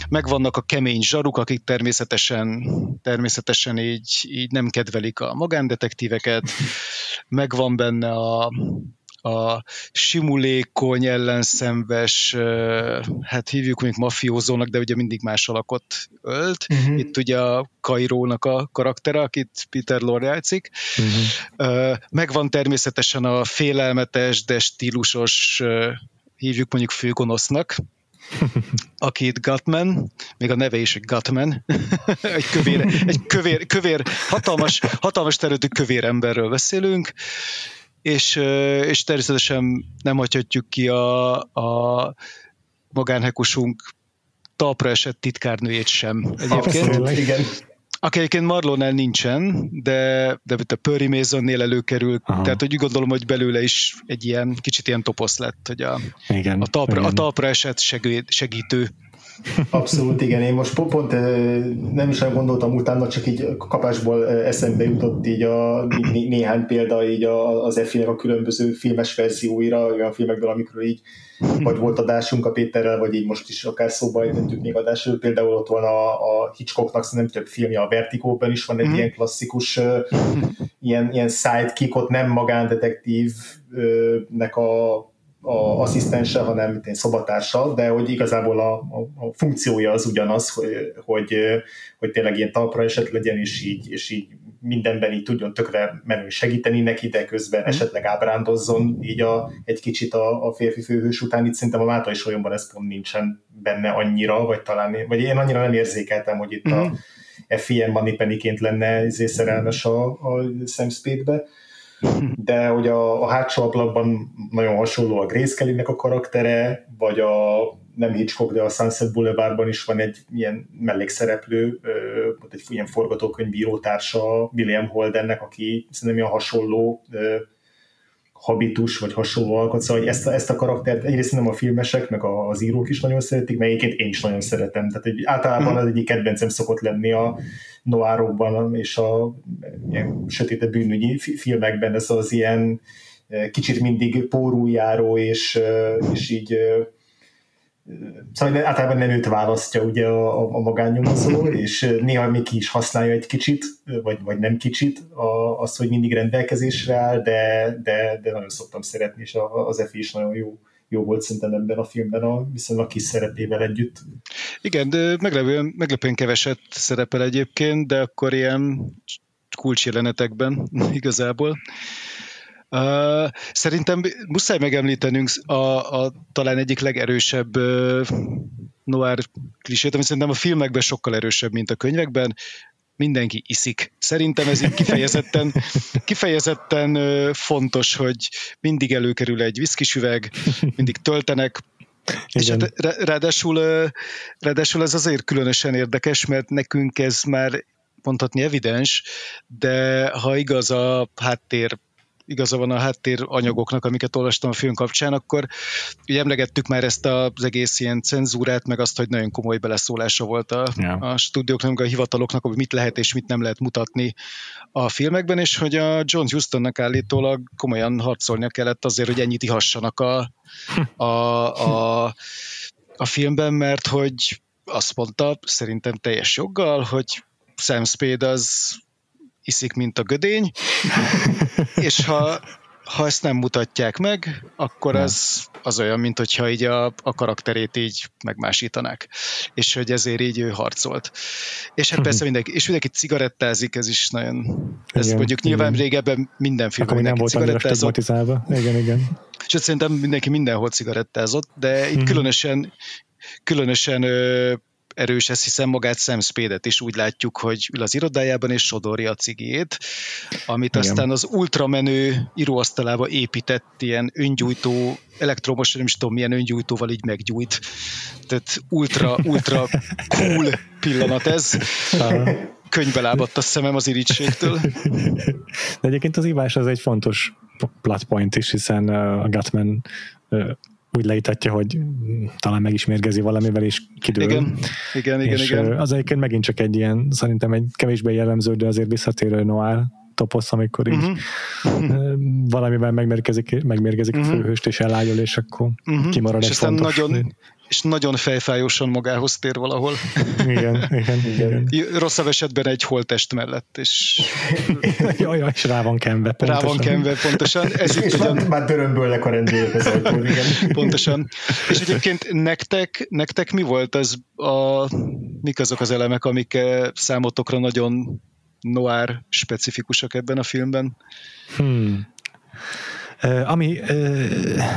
Megvannak a kemény zsaruk, akik természetesen, természetesen így, így nem kedvelik a magándetektíveket. Megvan benne a, a simulékony, ellenszenves, hát hívjuk még mafiózónak, de ugye mindig más alakot ölt. Uh-huh. Itt ugye a Kairónak a karaktere, akit Peter Lorre játszik. Uh-huh. Megvan természetesen a félelmetes, de stílusos hívjuk mondjuk főgonosznak, [LAUGHS] akit Gutman, még a neve is Gutman, [LAUGHS] egy kövér, egy kövér, kövér hatalmas, hatalmas területű kövér emberről beszélünk, és, és természetesen nem hagyhatjuk ki a, a magánhekusunk talpra esett titkárnőjét sem egyébként. Abszolút, igen aki egyébként Marlonel nincsen, de, de a Pöri Masonnél előkerül, Aha. tehát úgy gondolom, hogy belőle is egy ilyen kicsit ilyen toposz lett, hogy a, igen, a, talpra, igen. a talpra esett segítő Abszolút, igen. Én most pont nem is nagyon gondoltam utána, csak így kapásból eszembe jutott így a né- néhány példa így az Effinek a különböző filmes verzióira, olyan filmekből, amikor így vagy volt adásunk a Péterrel, vagy így most is akár szóba ejtettük még adásról. Például ott van a, a Hitchcocknak szerintem több filmje, a Vertigo-ben is van egy mm. ilyen klasszikus ilyen, ilyen sidekick, ott nem magándetektívnek a a asszisztense, hanem mint szobatársa, de hogy igazából a, a, a funkciója az ugyanaz, hogy, hogy, hogy tényleg ilyen talpra eset legyen, és így, és így mindenben így tudjon tökre menő segíteni neki, de közben mm. esetleg ábrándozzon így a, egy kicsit a, a férfi főhős után. Itt szerintem a Mátai Solyomban ez pont nincsen benne annyira, vagy talán, vagy én annyira nem érzékeltem, hogy itt mm. a FIM Manipeniként lenne szerelmes a, a Sam Spade-be de hogy a, a hátsó ablakban nagyon hasonló a Grace Kelly-nek a karaktere, vagy a nem Hitchcock, de a Sunset Boulevardban is van egy ilyen mellékszereplő, egy ilyen forgatókönyvíró társa William Holdennek, aki szerintem ilyen hasonló habitus, vagy hasonló alkot, szóval hogy ezt a, ezt a karaktert egyrészt nem a filmesek, meg az írók is nagyon szeretik, meg egyébként én is nagyon szeretem. Tehát egy, általában az egyik kedvencem szokott lenni a noárokban és a ilyen sötéte bűnügyi filmekben. Ez az ilyen kicsit mindig pórújáró, és, és így Szóval általában nem őt választja ugye a, a magánnyomozó, [CLEARS THROAT] és néha még ki is használja egy kicsit, vagy, vagy nem kicsit a, azt, hogy mindig rendelkezésre áll, de, de, de nagyon szoktam szeretni, és az Efi is nagyon jó, jó volt szerintem ebben a filmben a viszonylag kis szerepével együtt. Igen, de meglepően, meglepően keveset szerepel egyébként, de akkor ilyen kulcsjelenetekben [LAUGHS] igazából. Uh, szerintem muszáj megemlítenünk a, a talán egyik legerősebb uh, noir klisét, ami szerintem a filmekben sokkal erősebb, mint a könyvekben, mindenki iszik. Szerintem ez így kifejezetten, [LAUGHS] kifejezetten fontos, hogy mindig előkerül egy viszkisüveg, mindig töltenek. És hát ráadásul, ráadásul ez azért különösen érdekes, mert nekünk ez már mondhatni evidens, de ha igaz a háttér igaza van a háttér anyagoknak, amiket olvastam a film kapcsán, akkor ugye emlegettük már ezt az egész ilyen cenzúrát, meg azt, hogy nagyon komoly beleszólása volt a, ja. a stúdióknak, a hivataloknak, hogy mit lehet és mit nem lehet mutatni a filmekben, és hogy a John Hustonnak állítólag komolyan harcolnia kellett azért, hogy ennyit ihassanak a, a, a, a filmben, mert hogy azt mondta, szerintem teljes joggal, hogy Sam Spade az iszik, mint a gödény, [LAUGHS] és ha, ha ezt nem mutatják meg, akkor az, az olyan, mint hogyha így a, a karakterét így megmásítanák. És hogy ezért így ő harcolt. És hát persze [LAUGHS] mindenki, és mindenki cigarettázik, ez is nagyon, ez igen, mondjuk igen. nyilván régebben minden filmben nem volt cigarettázott. Igen, igen. És szerintem mindenki mindenhol cigarettázott, de itt mm-hmm. különösen különösen erős, ezt hiszem magát Sam Spade-et is úgy látjuk, hogy ül az irodájában és sodorja a cigét, amit Igen. aztán az ultramenő íróasztalába épített ilyen öngyújtó, elektromos, nem is tudom milyen öngyújtóval így meggyújt. Tehát ultra, ultra [LAUGHS] cool pillanat ez. Könyvbe lábadt a szemem az irítségtől. De egyébként az ivás az egy fontos plot point is, hiszen a Gatman úgy leítatja, hogy talán meg is mérgezi valamivel, és kidől. Igen, igen, igen. És igen. az egyébként megint csak egy ilyen, szerintem egy kevésbé jellemző, de azért visszatérő noir toposz, amikor így uh-huh. valamivel megmérgezik, megmérgezik uh-huh. a mhm. főhőst, és elájul, és akkor uh-huh. kimarad és egy fontos... Nagyon, és nagyon fejfájósan magához tér valahol. Igen, igen, igen. Rosszabb esetben egy holtest mellett, és... [LAUGHS] jaj, jaj, és rá van kenve, pontosan. Rá van kenve, pontosan. Ez és ugyan... már, dörömbölnek a rendőrök az ajtón, igen. [LAUGHS] Pontosan. És egyébként nektek, nektek mi volt az a, mik azok az elemek, amik eh, számotokra nagyon noir specifikusak ebben a filmben? Hmm. Ami,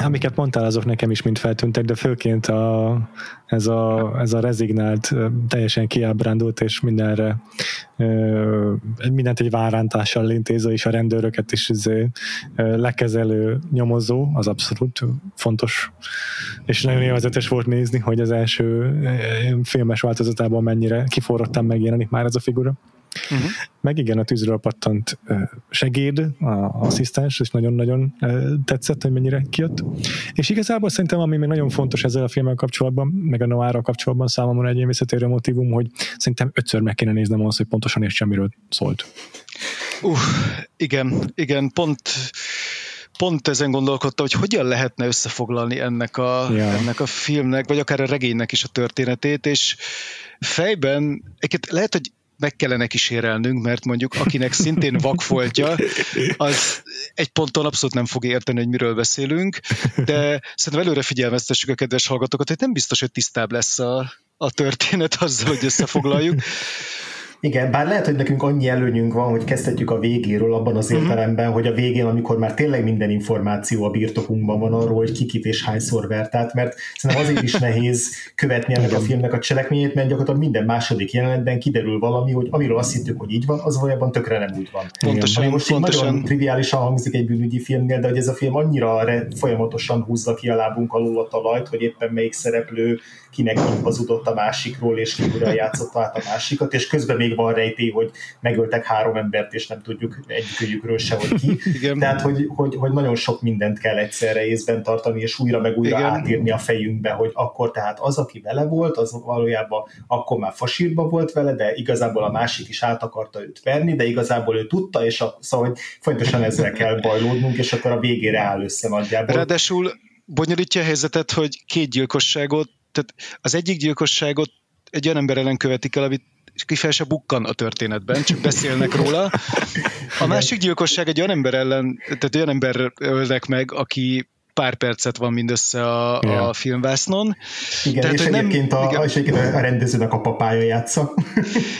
amiket mondtál, azok nekem is mind feltűntek, de főként a, ez, a, ez a rezignált, teljesen kiábrándult, és mindenre mindent egy várántással intéző, és a rendőröket is izé, lekezelő nyomozó, az abszolút fontos, és nagyon élvezetes volt nézni, hogy az első filmes változatában mennyire kiforrottan megjelenik már ez a figura. Uh-huh. Meg igen, a tűzről pattant segéd, a asszisztens, és nagyon-nagyon tetszett, hogy mennyire kijött. És igazából szerintem, ami még nagyon fontos ezzel a filmmel kapcsolatban, meg a Noára kapcsolatban számomra egy ilyen visszatérő motivum, hogy szerintem ötször meg kéne néznem azt, hogy pontosan értsem, miről szólt. Uh, igen, igen, pont pont ezen gondolkodtam, hogy hogyan lehetne összefoglalni ennek a, ja. ennek a filmnek, vagy akár a regénynek is a történetét, és fejben, lehet, hogy meg kellene kísérelnünk, mert mondjuk akinek szintén vakfoltja, az egy ponton abszolút nem fog érteni, hogy miről beszélünk, de szerintem előre figyelmeztessük a kedves hallgatókat, hogy nem biztos, hogy tisztább lesz a, a történet azzal, hogy összefoglaljuk. Igen, bár lehet, hogy nekünk annyi előnyünk van, hogy kezdhetjük a végéről abban az mhm. értelemben, hogy a végén, amikor már tényleg minden információ a birtokunkban van arról, hogy kikit és hányszor vert át, mert szerintem azért is nehéz követni ennek a filmnek a cselekményét, mert gyakorlatilag minden második jelenetben kiderül valami, hogy amiről azt hittük, hogy így van, az valójában tökre nem úgy van. Pontosan, most pontosan. nagyon triviálisan hangzik egy bűnügyi filmnél, de hogy ez a film annyira folyamatosan húzza ki a lábunk alól a talajt, hogy éppen melyik szereplő kinek hazudott a másikról, és ki játszotta át a másikat, és közben még van rejtély, hogy megöltek három embert, és nem tudjuk egyikőjükről se, hogy ki. [LAUGHS] Igen. Tehát, hogy, hogy, hogy nagyon sok mindent kell egyszerre észben tartani, és újra meg újra Igen. átírni a fejünkbe, hogy akkor tehát az, aki vele volt, az valójában akkor már fasírba volt vele, de igazából a másik is át akarta őt verni, de igazából ő tudta, és a, szóval hogy fontosan ezzel kell bajlódnunk, és akkor a végére áll össze nagyjából. Ráadásul bonyolítja a helyzetet, hogy két gyilkosságot, tehát az egyik gyilkosságot egy olyan ember ellen követik el, amit ki fel se bukkan a történetben, csak beszélnek róla. A másik gyilkosság egy olyan ember ellen, tehát olyan ember ölnek meg, aki pár percet van mindössze a, yeah. a filmvásznon. Igen, Tehát, és, egyébként nem, a, igen. és egyébként a rendezőnek a papája játsza.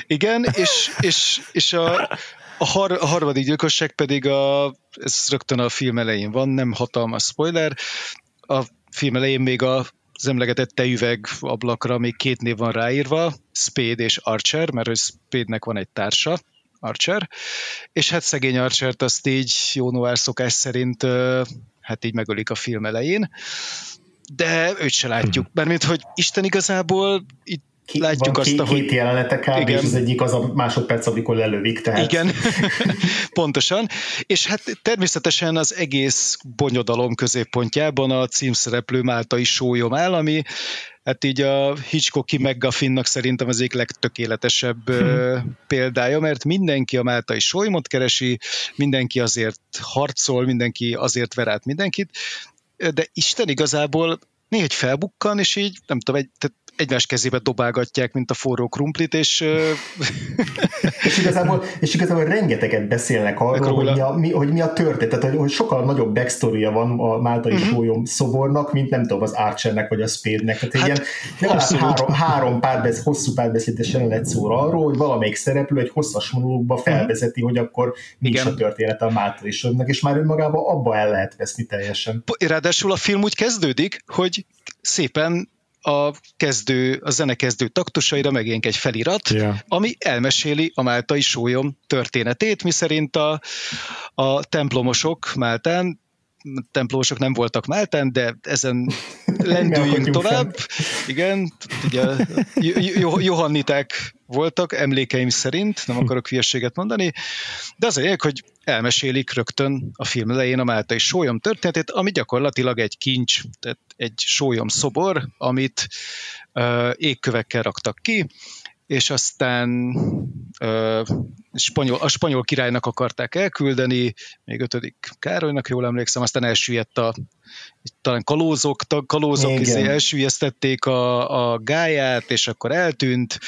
Igen, és, és, és a, a, har, a harmadik gyilkosság pedig a, ez rögtön a film elején van, nem hatalmas spoiler, a film elején még a az emlegetett tejüveg ablakra még két név van ráírva, Spade és Archer, mert ő Spade-nek van egy társa, Archer, és hát szegény Archert azt így jó noir szokás szerint hát így megölik a film elején, de őt se látjuk, mert mint hogy Isten igazából itt ki, látjuk azt, két, hogy... Két jelenetek áll, igen. és az egyik az a másodperc, amikor lelövik. Tehát... Igen, [LAUGHS] pontosan. És hát természetesen az egész bonyodalom középpontjában a címszereplő Máltai sólyom áll, ami hát így a Hitchcocki McGuffinnak szerintem az egyik legtökéletesebb hmm. [LAUGHS] példája, mert mindenki a Máltai sólymot keresi, mindenki azért harcol, mindenki azért ver át mindenkit, de Isten igazából néha egy felbukkan, és így nem tudom, egy, tehát egymás kezébe dobálgatják, mint a forró krumplit, és... [LAUGHS] és, igazából, és igazából rengeteget beszélnek arról, hogy mi, a, mi, hogy mi a történet, tehát hogy, hogy sokkal nagyobb backstory van a Máltai uh-huh. sólyom szobornak, mint nem tudom, az Archernek vagy a Spade-nek. Tehát hát, ilyen három, három párbesz, hosszú párbeszédes jelenet szól arról, hogy valamelyik szereplő egy hosszas monológba mhm. felvezeti, uh-huh. hogy akkor mi is a történet a Máltai sólyomnak, és már önmagában abba el lehet veszni teljesen. Ráadásul a film úgy kezdődik, hogy szépen a kezdő, a zenekezdő taktusaira megjelenik egy felirat, yeah. ami elmeséli a máltai sólyom történetét, miszerint a, a templomosok Máltán templomosok nem voltak Máltán, de ezen [LAUGHS] lendüljünk tovább. Igen, ugye Johanniták voltak, emlékeim szerint, nem akarok hülyeséget mondani, de az a lényeg, hogy elmesélik rögtön a film elején a Máltai sólyom történetét, ami gyakorlatilag egy kincs, tehát egy sólyom szobor, amit uh, égkövekkel raktak ki, és aztán uh, spanyol, a spanyol királynak akarták elküldeni, még ötödik Károlynak, jól emlékszem, aztán elsüllyedt a talán kalózok, kalózok izé elsüllyesztették a, a gáját, és akkor eltűnt.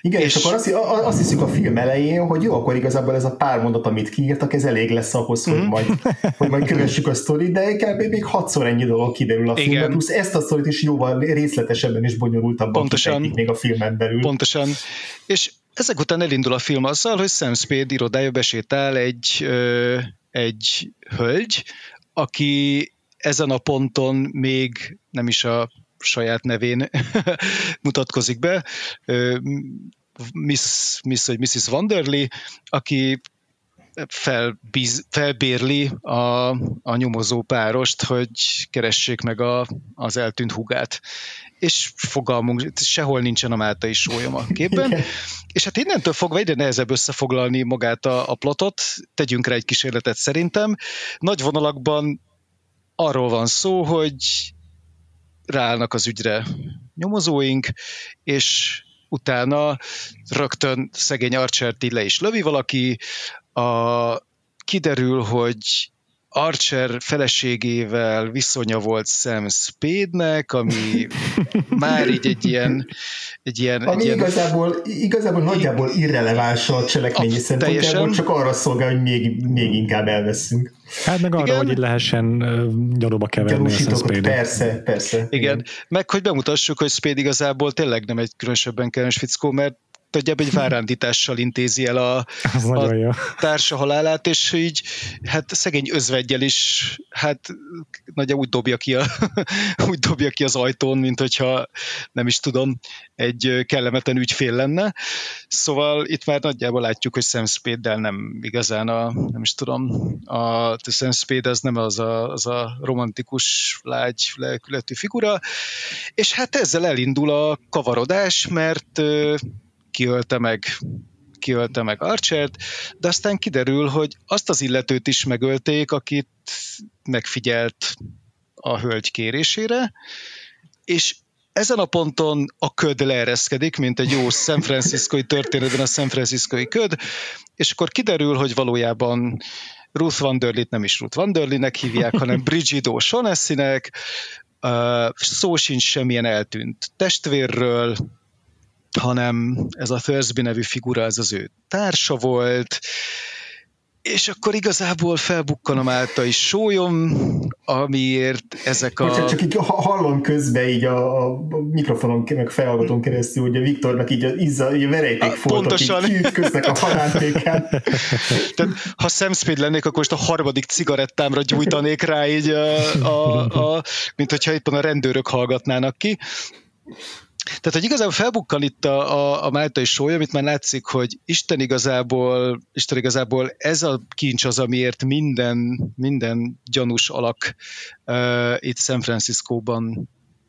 Igen, és, és akkor azt, azt hiszük a film elején, hogy jó, akkor igazából ez a pár mondat, amit kiírtak, ez elég lesz ahhoz, hogy, mhm. majd, hogy majd kövessük a sztorit, de kb. még hatszor ennyi dolog kiderül a filmben, plusz ezt a sztorit is jóval részletesebben és bonyolultabban Pontosan. még a filmen belül. Pontosan. És ezek után elindul a film azzal, hogy Sam Spade irodája besétál egy, ö, egy hölgy, aki ezen a ponton még nem is a saját nevén [LAUGHS] mutatkozik be, Miss, Miss vagy Mrs. Wanderley, aki felbíz, felbérli a, a nyomozó párost, hogy keressék meg a, az eltűnt hugát. És fogalmunk, sehol nincsen a Máltai sólyom a képben. És hát innentől fogva egyre nehezebb összefoglalni magát a, a plotot, tegyünk rá egy kísérletet szerintem. Nagy vonalakban arról van szó, hogy ráállnak az ügyre nyomozóink, és utána rögtön szegény Archert le is lövi valaki, a, kiderül, hogy Archer feleségével viszonya volt Sam Spade-nek, ami [LAUGHS] már így egy ilyen... Egy ilyen ami egy ilyen... igazából, igazából nagyjából irreleváns a cselekményi szempontjából, csak arra szolgál, hogy még, még inkább elveszünk. Hát meg arra, Igen. hogy itt lehessen gyanúba keverni a Spade-et. Persze, persze. Igen. Igen. Meg hogy bemutassuk, hogy Spade igazából tényleg nem egy különösebben kellemes fickó, mert nagyjából egy várándítással intézi el a, [LAUGHS] a társa halálát, és így hát szegény özvegyel is hát nagyjából úgy dobja ki, a, [LAUGHS] úgy dobja ki az ajtón, mint hogyha nem is tudom, egy kellemetlen ügyfél lenne. Szóval itt már nagyjából látjuk, hogy Sam Spade-del nem igazán a, nem is tudom, a Sam Spade az nem az a, az a romantikus, lágy, lelkületű figura, és hát ezzel elindul a kavarodás, mert kiölte meg kiölte meg Archert, de aztán kiderül, hogy azt az illetőt is megölték, akit megfigyelt a hölgy kérésére, és ezen a ponton a köd leereszkedik, mint egy jó San Franciscoi történetben a San Franciscoi köd, és akkor kiderül, hogy valójában Ruth Vanderlit nem is Ruth Vanderlinek hívják, hanem Bridget O'Shaughnessy-nek, szó sincs semmilyen eltűnt testvérről, hanem ez a Thursby nevű figura, ez az ő társa volt, és akkor igazából felbukkan a is sólyom, amiért ezek a... Most csak így hallom közben így a, a mikrofonon meg felhallgatón keresztül, hogy a Viktornak így a, izza, így a verejték foltok így kiütköznek a halántéken. [LAUGHS] Tehát, ha Sam Spade lennék, akkor most a harmadik cigarettámra gyújtanék rá így, a, a, a, mint hogyha itt a rendőrök hallgatnának ki. Tehát, hogy igazából felbukkan itt a, a, a máltai sóly, amit már látszik, hogy Isten igazából, Isten igazából ez a kincs az, amiért minden, minden gyanús alak uh, itt San Franciscóban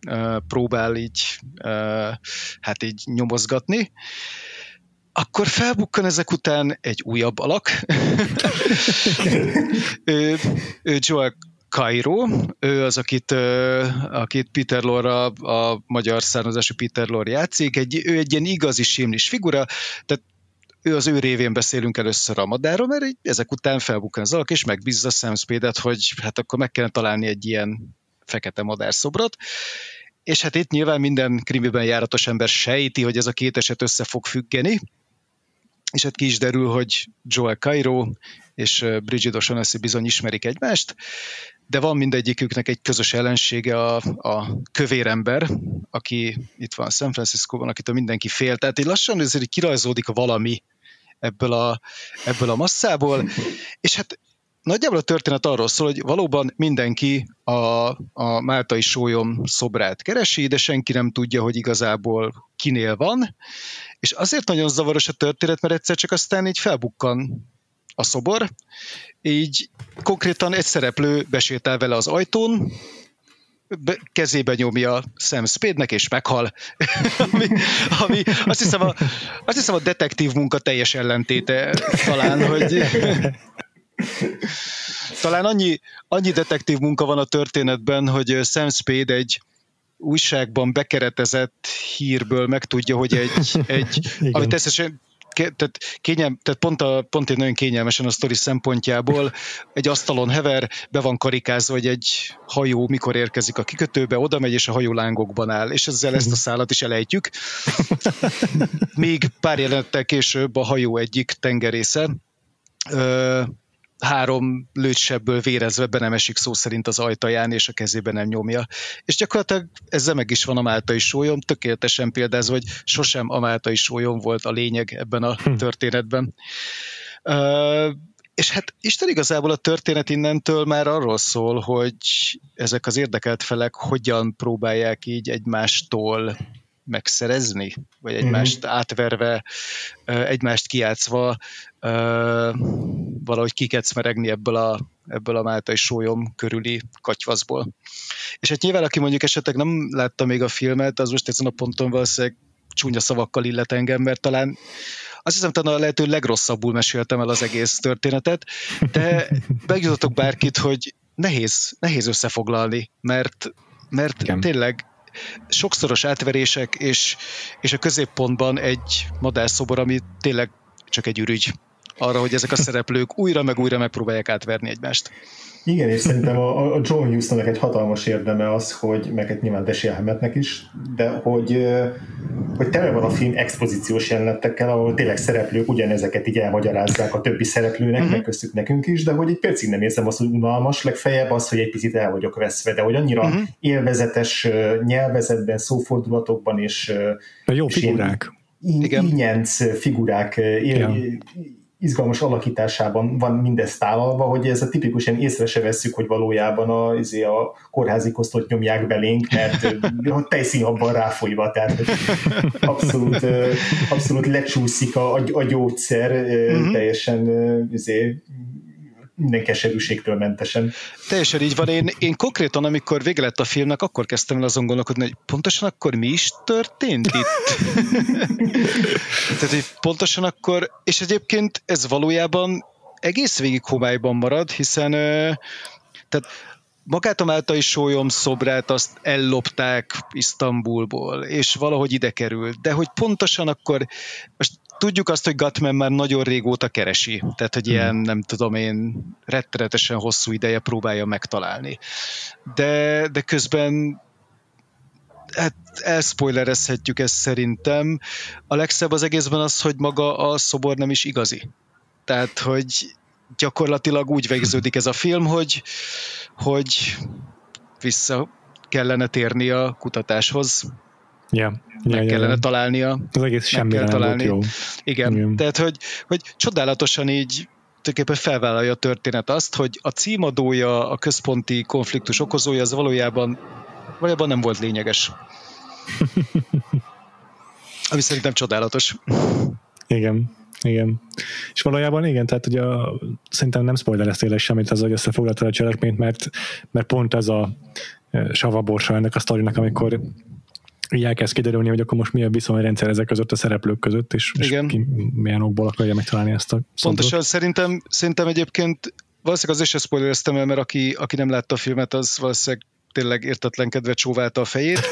uh, próbál így, uh, hát így nyomozgatni akkor felbukkan ezek után egy újabb alak. [LAUGHS] ő, ő Joel Cairo, ő az, akit, akit Peter Lorre, a magyar származású Peter Lorre játszik, egy, ő egy ilyen igazi simlis figura, tehát ő az ő révén beszélünk először a madáról, mert ezek után felbukkan az alak, és megbízza Sam Spade-et, hogy hát akkor meg kellene találni egy ilyen fekete madárszobrot, és hát itt nyilván minden krimiben járatos ember sejti, hogy ez a két eset össze fog függeni, és hát ki is derül, hogy Joel Cairo és Bridget O'Shaughnessy bizony ismerik egymást, de van mindegyiküknek egy közös ellensége a, a kövér ember, aki itt van San Francisco-ban, akitől mindenki fél. Tehát így lassan ezért kirajzódik valami ebből a, ebből a masszából, és hát nagyjából a történet arról szól, hogy valóban mindenki a, a Máltai sólyom szobrát keresi, de senki nem tudja, hogy igazából kinél van, és azért nagyon zavaros a történet, mert egyszer csak aztán így felbukkan a szobor, így konkrétan egy szereplő besétál vele az ajtón, be, kezébe nyomja Sam Spade-nek, és meghal. [LAUGHS] ami, ami azt, hiszem a, azt hiszem a detektív munka teljes ellentéte talán, hogy talán annyi, annyi detektív munka van a történetben, hogy Sam Spade egy újságban bekeretezett hírből megtudja, hogy egy, egy amit teljesen tehát, kényelm, tehát pont, a, pont egy nagyon kényelmesen a sztori szempontjából egy asztalon hever, be van karikázva, hogy egy hajó mikor érkezik a kikötőbe, oda megy, és a hajó lángokban áll, és ezzel ezt a szállat is elejtjük. Még pár jelenettel később a hajó egyik tengerésze három lőtsebből vérezve be nem esik szó szerint az ajtaján, és a kezében nem nyomja. És gyakorlatilag ezzel meg is van a máltai sólyom, tökéletesen példázva, hogy sosem a máltai sólyom volt a lényeg ebben a hm. történetben. Uh, és hát Isten igazából a történet innentől már arról szól, hogy ezek az érdekelt felek hogyan próbálják így egymástól megszerezni, vagy egymást mm-hmm. átverve, egymást kiátszva valahogy kikecmeregni ebből a, ebből a máltai sólyom körüli katyvaszból. És hát nyilván, aki mondjuk esetleg nem látta még a filmet, az most ezen a ponton valószínűleg csúnya szavakkal illet engem, mert talán azt hiszem, talán a lehető legrosszabbul meséltem el az egész történetet, de megjutottok bárkit, hogy nehéz, nehéz összefoglalni, mert, mert Igen. tényleg sokszoros átverések, és, és a középpontban egy madárszobor, ami tényleg csak egy ürügy arra, hogy ezek a szereplők újra meg újra megpróbálják átverni egymást. Igen, és szerintem a, a John Hustonnak egy hatalmas érdeme az, hogy meg egy nyilván Desi Ahmednek is, de hogy, hogy tele van a film expozíciós jelenetekkel, ahol tényleg szereplők ugyanezeket így elmagyarázzák a többi szereplőnek, uh-huh. meg köztük nekünk is, de hogy egy percig nem érzem azt, hogy unalmas, legfeljebb az, hogy egy picit el vagyok veszve, de hogy annyira uh-huh. élvezetes nyelvezetben, szófordulatokban és jó figurák. Ínyenc figurák él, izgalmas alakításában van mindez tálalva, hogy ez a tipikus ilyen észre se vesszük, hogy valójában a, izé a kórházi kosztot nyomják belénk, mert a tejszínhabban ráfolyva, tehát abszolút, abszolút lecsúszik a, a gyógyszer, uh-huh. teljesen izé, minden keserűségtől mentesen. Teljesen így van. Én, én konkrétan, amikor vége lett a filmnek, akkor kezdtem el azon gondolkodni, hogy pontosan akkor mi is történt itt? [LAUGHS] Tehát, hogy pontosan akkor, és egyébként ez valójában egész végig homályban marad, hiszen tehát magát a Máltai sólyom szobrát azt ellopták Isztambulból, és valahogy ide került. De hogy pontosan akkor, most tudjuk azt, hogy Gatman már nagyon régóta keresi, tehát hogy ilyen, hmm. nem tudom én, rettenetesen hosszú ideje próbálja megtalálni. De, de közben hát elspoilerezhetjük ezt szerintem. A legszebb az egészben az, hogy maga a szobor nem is igazi. Tehát, hogy gyakorlatilag úgy végződik ez a film, hogy, hogy vissza kellene térni a kutatáshoz. Yeah. Meg yeah, kellene yeah. találnia. Az egész semmi kell találni. Jó. Igen, Igen. tehát hogy, hogy csodálatosan így tulajdonképpen felvállalja a történet azt, hogy a címadója, a központi konfliktus okozója, az valójában, valójában nem volt lényeges. [LAUGHS] Ami szerintem csodálatos. Igen. Igen. És valójában igen, tehát ugye a, szerintem nem spoilereztél semmit az, hogy összefoglaltad a cselekményt, mert, mert pont ez a e, savaborsa ennek a sztorinak, amikor így elkezd kiderülni, hogy akkor most mi a viszonyrendszer ezek között a szereplők között, és, Igen. és ki milyen okból akarja megtalálni ezt a Pontosan, szerintem, szerintem egyébként valószínűleg az is spoilereztem el, mert aki, aki nem látta a filmet, az valószínűleg tényleg értetlenkedve csóválta a fejét. [LAUGHS]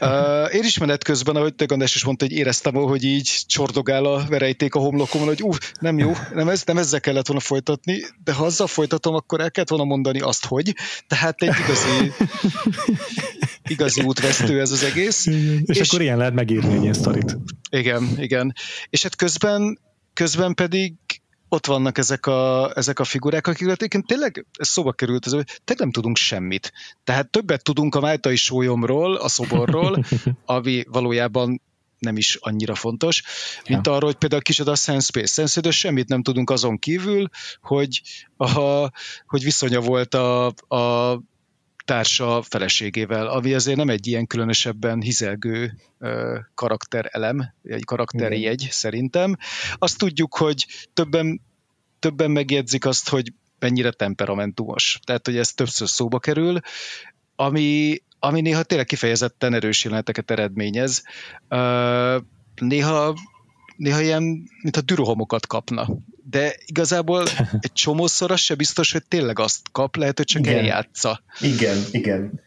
Uh, én is menet közben, ahogy te Gandás is mondta, hogy éreztem, hogy így csordogál a verejték a homlokomon, hogy ú, nem jó, nem, ez, nem ezzel kellett volna folytatni, de ha azzal folytatom, akkor el kellett volna mondani azt, hogy. Tehát egy igazi [LAUGHS] igazi útvesztő ez az egész. És, és akkor ilyen lehet megírni egy ilyen sztorit. Igen, igen. És hát közben, közben pedig ott vannak ezek a, ezek a figurák, akik egyébként tényleg, ez szóba került, ez, tényleg nem tudunk semmit. Tehát többet tudunk a Máltai sólyomról, a szoborról, [LAUGHS] ami valójában nem is annyira fontos, mint ja. arról, hogy például kicsoda a Sense Space. sense semmit nem tudunk azon kívül, hogy, a, hogy viszonya volt a, a társa feleségével, ami azért nem egy ilyen különösebben hizelgő karakterelem, egy karakterjegy szerintem. Azt tudjuk, hogy többen, többen megjegyzik azt, hogy mennyire temperamentumos. Tehát, hogy ez többször szóba kerül, ami, ami néha tényleg kifejezetten erős jeleneteket eredményez. Néha néha ilyen, mint a dürohomokat kapna. De igazából [LAUGHS] egy csomószor az se biztos, hogy tényleg azt kap, lehet, hogy csak igen. eljátsza. Igen, igen.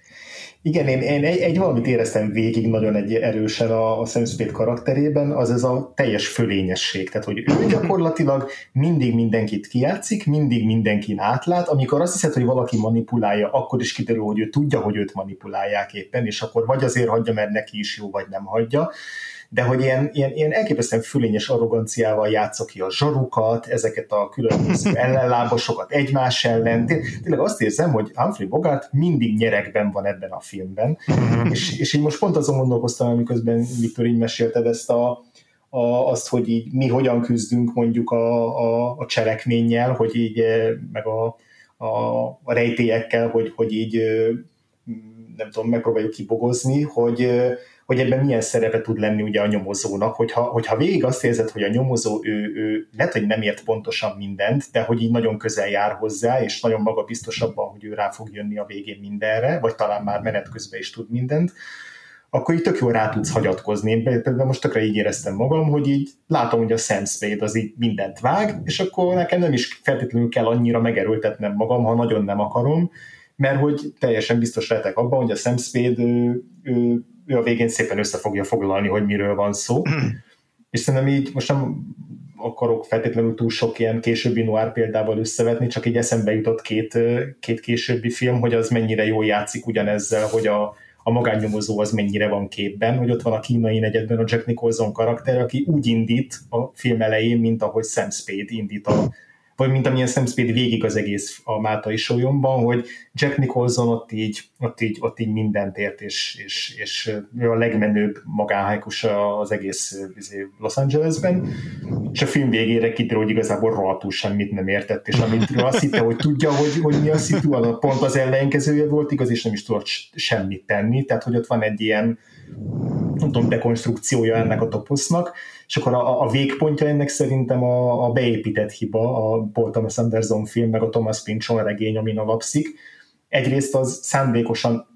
Igen, én, én egy, egy valamit éreztem végig nagyon egy erősen a, a Sam Spade karakterében, az ez a teljes fölényesség. Tehát, hogy ő gyakorlatilag mindig mindenkit kijátszik, mindig mindenkin átlát, amikor azt hiszed, hogy valaki manipulálja, akkor is kiderül, hogy ő tudja, hogy őt manipulálják éppen, és akkor vagy azért hagyja, mert neki is jó, vagy nem hagyja de hogy ilyen, ilyen, ilyen elképesztően fülényes arroganciával játsza ki a zsarukat, ezeket a különböző [LAUGHS] ellenlábasokat egymás ellen. Tényleg azt érzem, hogy Humphrey Bogart mindig nyerekben van ebben a filmben, mhm. és, és én most pont azon gondolkoztam, amiközben Viktor így mesélted ezt a, a, azt, hogy így mi hogyan küzdünk mondjuk a, a, a cselekménnyel, hogy így eh, meg a, a, a rejtélyekkel, hogy, hogy így eh, nem tudom, megpróbáljuk kibogozni, hogy eh, hogy ebben milyen szerepe tud lenni ugye a nyomozónak, hogyha, hogyha végig azt érzed, hogy a nyomozó ő, ő lehet, hogy nem ért pontosan mindent, de hogy így nagyon közel jár hozzá, és nagyon magabiztosabban, hogy ő rá fog jönni a végén mindenre, vagy talán már menet közben is tud mindent, akkor így tök jól rá tudsz hagyatkozni. Én például most tökre így éreztem magam, hogy így látom, hogy a Sam Spade az így mindent vág, és akkor nekem nem is feltétlenül kell annyira megerőltetnem magam, ha nagyon nem akarom, mert hogy teljesen biztos lehetek abban, hogy a Sam Spade ő, ő ő a végén szépen össze fogja foglalni, hogy miről van szó. [CLEARS THROAT] és szerintem így most nem akarok feltétlenül túl sok ilyen későbbi noir példával összevetni, csak így eszembe jutott két, két későbbi film, hogy az mennyire jól játszik ugyanezzel, hogy a, a magánnyomozó az mennyire van képben, hogy ott van a kínai negyedben a Jack Nicholson karakter, aki úgy indít a film elején, mint ahogy Sam Spade indít a, vagy mint amilyen Spade végig az egész a Máltai sólyomban, hogy Jack Nicholson ott így, ott így, ott így mindent ért, és, és, és ő a legmenőbb magánhájkus az egész izé, Los Angelesben, és a film végére kiderül, hogy igazából rohadtul semmit nem értett, és amit azt hitte, hogy tudja, hogy, hogy mi a szitu, pont az ellenkezője volt, igaz, és nem is tudott semmit tenni, tehát hogy ott van egy ilyen nem tudom, dekonstrukciója ennek a toposznak, és akkor a, a végpontja ennek szerintem a, a beépített hiba, a Paul Thomas Anderson film, meg a Thomas Pynchon regény, amin alapszik. Egyrészt az szándékosan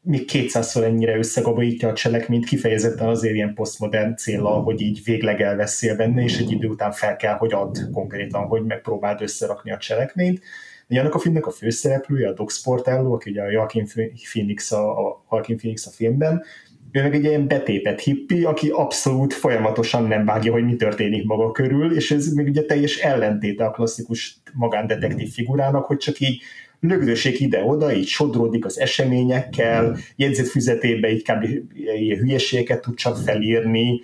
még kétszázszor ennyire összegabajítja a cselekményt, kifejezetten azért ilyen posztmodern célra, hogy így végleg elveszél benne, és egy idő után fel kell, hogy ad konkrétan, hogy megpróbáld összerakni a cselekményt. De annak a filmnek a főszereplője, a Doc Sportello, aki ugye a Joaquin Phoenix a, a, Joaquin Phoenix a filmben, ő meg egy ilyen betépet hippi, aki abszolút folyamatosan nem vágja, hogy mi történik maga körül, és ez még ugye teljes ellentéte a klasszikus magándetektív figurának, hogy csak így lögdössék ide-oda, így sodródik az eseményekkel, jegyzetfüzetébe így kb. ilyen hülyeségeket tud csak felírni,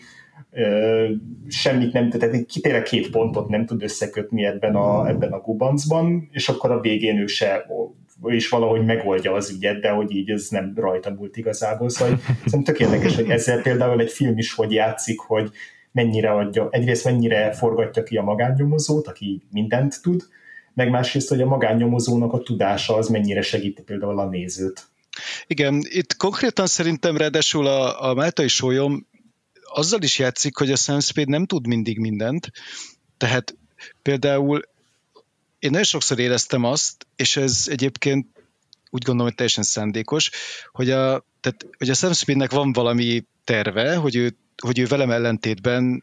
semmit nem, tehát tényleg két pontot nem tud összekötni ebben a, ebben a gubancban, és akkor a végén ő se és valahogy megoldja az ügyet, de hogy így ez nem rajta múlt igazából. Szóval szerintem tök érdekes, hogy ezzel például egy film is hogy játszik, hogy mennyire adja, egyrészt mennyire forgatja ki a magánnyomozót, aki mindent tud, meg másrészt, hogy a magánnyomozónak a tudása az mennyire segíti például a nézőt. Igen, itt konkrétan szerintem ráadásul a, a Máltai sólyom azzal is játszik, hogy a Sam Spade nem tud mindig mindent, tehát például én nagyon sokszor éreztem azt, és ez egyébként úgy gondolom, hogy teljesen szándékos, hogy a, tehát, hogy a Sam Spade-nek van valami terve, hogy ő, hogy ő velem ellentétben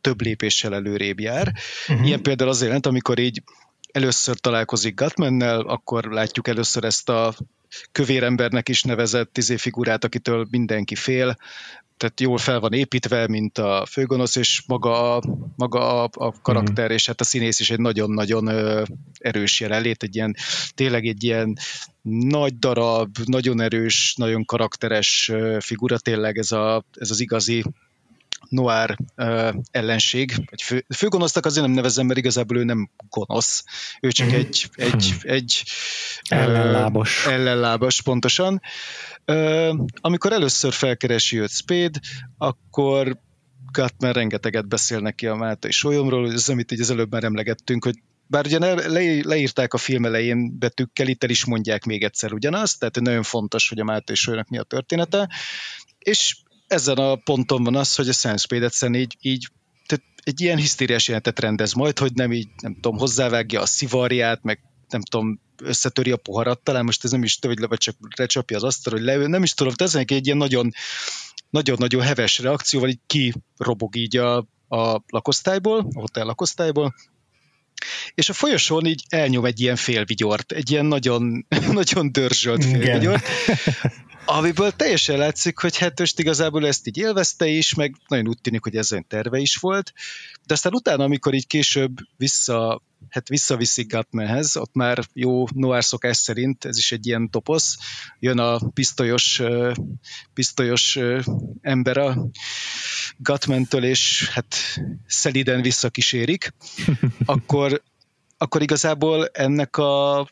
több lépéssel előrébb jár. Uh-huh. Ilyen például azért jelent, amikor így először találkozik Gatmannel, akkor látjuk először ezt a kövér embernek is nevezett tizé figurát, akitől mindenki fél, tehát jól fel van építve, mint a főgonosz, és maga a, maga a, a karakter, mm. és hát a színész is egy nagyon-nagyon erős jelenlét, egy ilyen, tényleg egy ilyen nagy darab, nagyon erős, nagyon karakteres figura, tényleg ez, a, ez az igazi noir uh, ellenség, vagy fő, főgonosznak azért nem nevezem, mert igazából ő nem gonosz, ő csak mm. egy, egy, egy ellenlábas. Uh, ellenlábas, pontosan. Uh, amikor először felkeresi őt Spade, akkor Gatman rengeteget beszél neki a Mátai Sólyomról, ez amit így az előbb már emlegettünk, hogy bár ugye le, leírták a film elején betűkkel, itt el is mondják még egyszer ugyanazt, tehát nagyon fontos, hogy a Máté Sólyomnak mi a története, és ezen a ponton van az, hogy a Sam Spade egyszerűen így, így tehát egy ilyen hisztériás jelentet rendez majd, hogy nem így, nem tudom, hozzávágja a szivarját, meg nem tudom, összetöri a poharat, talán most ez nem is vagy, vagy csak recsapja az asztal, hogy leül, nem is tudom, ez egy ilyen nagyon nagyon-nagyon heves reakcióval így kirobog így a, a lakosztályból, a hotel lakosztályból, és a folyosón így elnyom egy ilyen félvigyort, egy ilyen nagyon, [LAUGHS] nagyon dörzsölt félvigyort, amiből teljesen látszik, hogy hát most igazából ezt így élvezte is, meg nagyon úgy tűnik, hogy ez egy terve is volt, de aztán utána, amikor így később vissza, hát visszaviszik Gatmanhez, ott már jó noir szokás szerint, ez is egy ilyen toposz, jön a pisztolyos, pisztolyos ember a Gatmentől, és hát szeliden visszakísérik, [LAUGHS] akkor, akkor igazából ennek a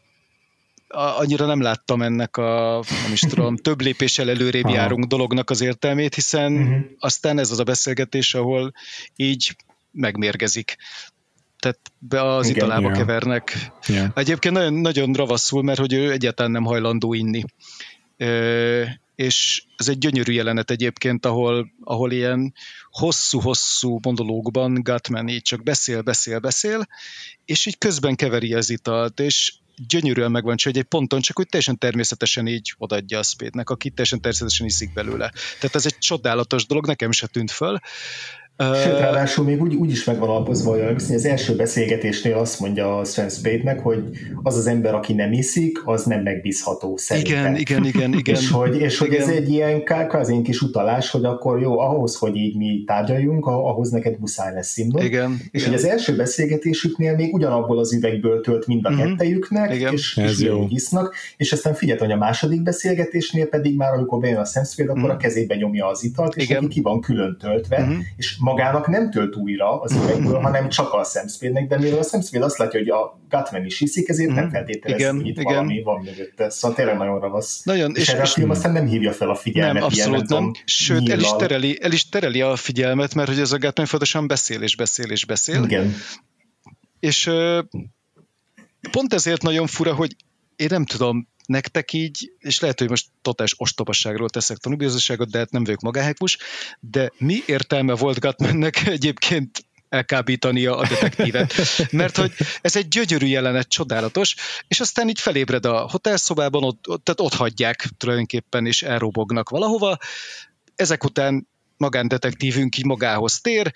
annyira nem láttam ennek a, nem is tudom, több lépéssel előrébb járunk dolognak az értelmét, hiszen uh-huh. aztán ez az a beszélgetés, ahol így megmérgezik. Tehát be az Igen, italába yeah. kevernek. Yeah. Egyébként nagyon, nagyon ravaszul, mert hogy ő egyáltalán nem hajlandó inni. Ö, és ez egy gyönyörű jelenet egyébként, ahol, ahol ilyen hosszú-hosszú monológban Gatman így csak beszél, beszél, beszél, és így közben keveri az italt, és gyönyörűen megvan hogy egy ponton, csak úgy teljesen természetesen így odaadja a spade aki teljesen természetesen iszik belőle. Tehát ez egy csodálatos dolog, nekem se tűnt föl. Sőt, ráadásul még úgy, úgy is megvan alapozva, hogy az első beszélgetésnél azt mondja a Sven Spade-nek, hogy az az ember, aki nem iszik, az nem megbízható szerintem. Igen, igen, igen. [LAUGHS] igen. és hogy, és hogy igen. ez egy ilyen kvázi kis utalás, hogy akkor jó, ahhoz, hogy így mi tárgyaljunk, ahhoz neked muszáj lesz innod. Igen, és igen. hogy az első beszélgetésüknél még ugyanabból az üvegből tölt mind a mm-hmm. kettejüknek, igen. és, és jó. hisznak, és aztán figyelj, hogy a második beszélgetésnél pedig már, amikor bejön a Sam Spade, akkor mm. a kezébe nyomja az italt, és igen. ki van külön töltve, mm-hmm. és magának nem tölt újra az üvegből, [LAUGHS] hanem csak a Sam Spade-nek, de mivel a Spade azt látja, hogy a Gutman is hiszik, ezért mm. nem feltételez, hogy itt igen. valami van mögötte. Szóval tényleg nagyon ravasz. Nagyon, és, és erre a film aztán nem hívja fel a figyelmet. Nem, abszolút nem. Sőt, el is, tereli, el is tereli a figyelmet, mert hogy ez a Gutman fontosan beszél és beszél és beszél. Igen. És pont ezért nagyon fura, hogy én nem tudom, nektek így, és lehet, hogy most totális ostobasságról teszek tanúbizonyságot, de hát nem vagyok magáhekvus, de mi értelme volt Gatmannek egyébként elkábítania a detektívet. [LAUGHS] Mert hogy ez egy gyönyörű jelenet, csodálatos, és aztán így felébred a hotelszobában, ott, tehát ott hagyják tulajdonképpen, és elrobognak valahova. Ezek után magándetektívünk így magához tér,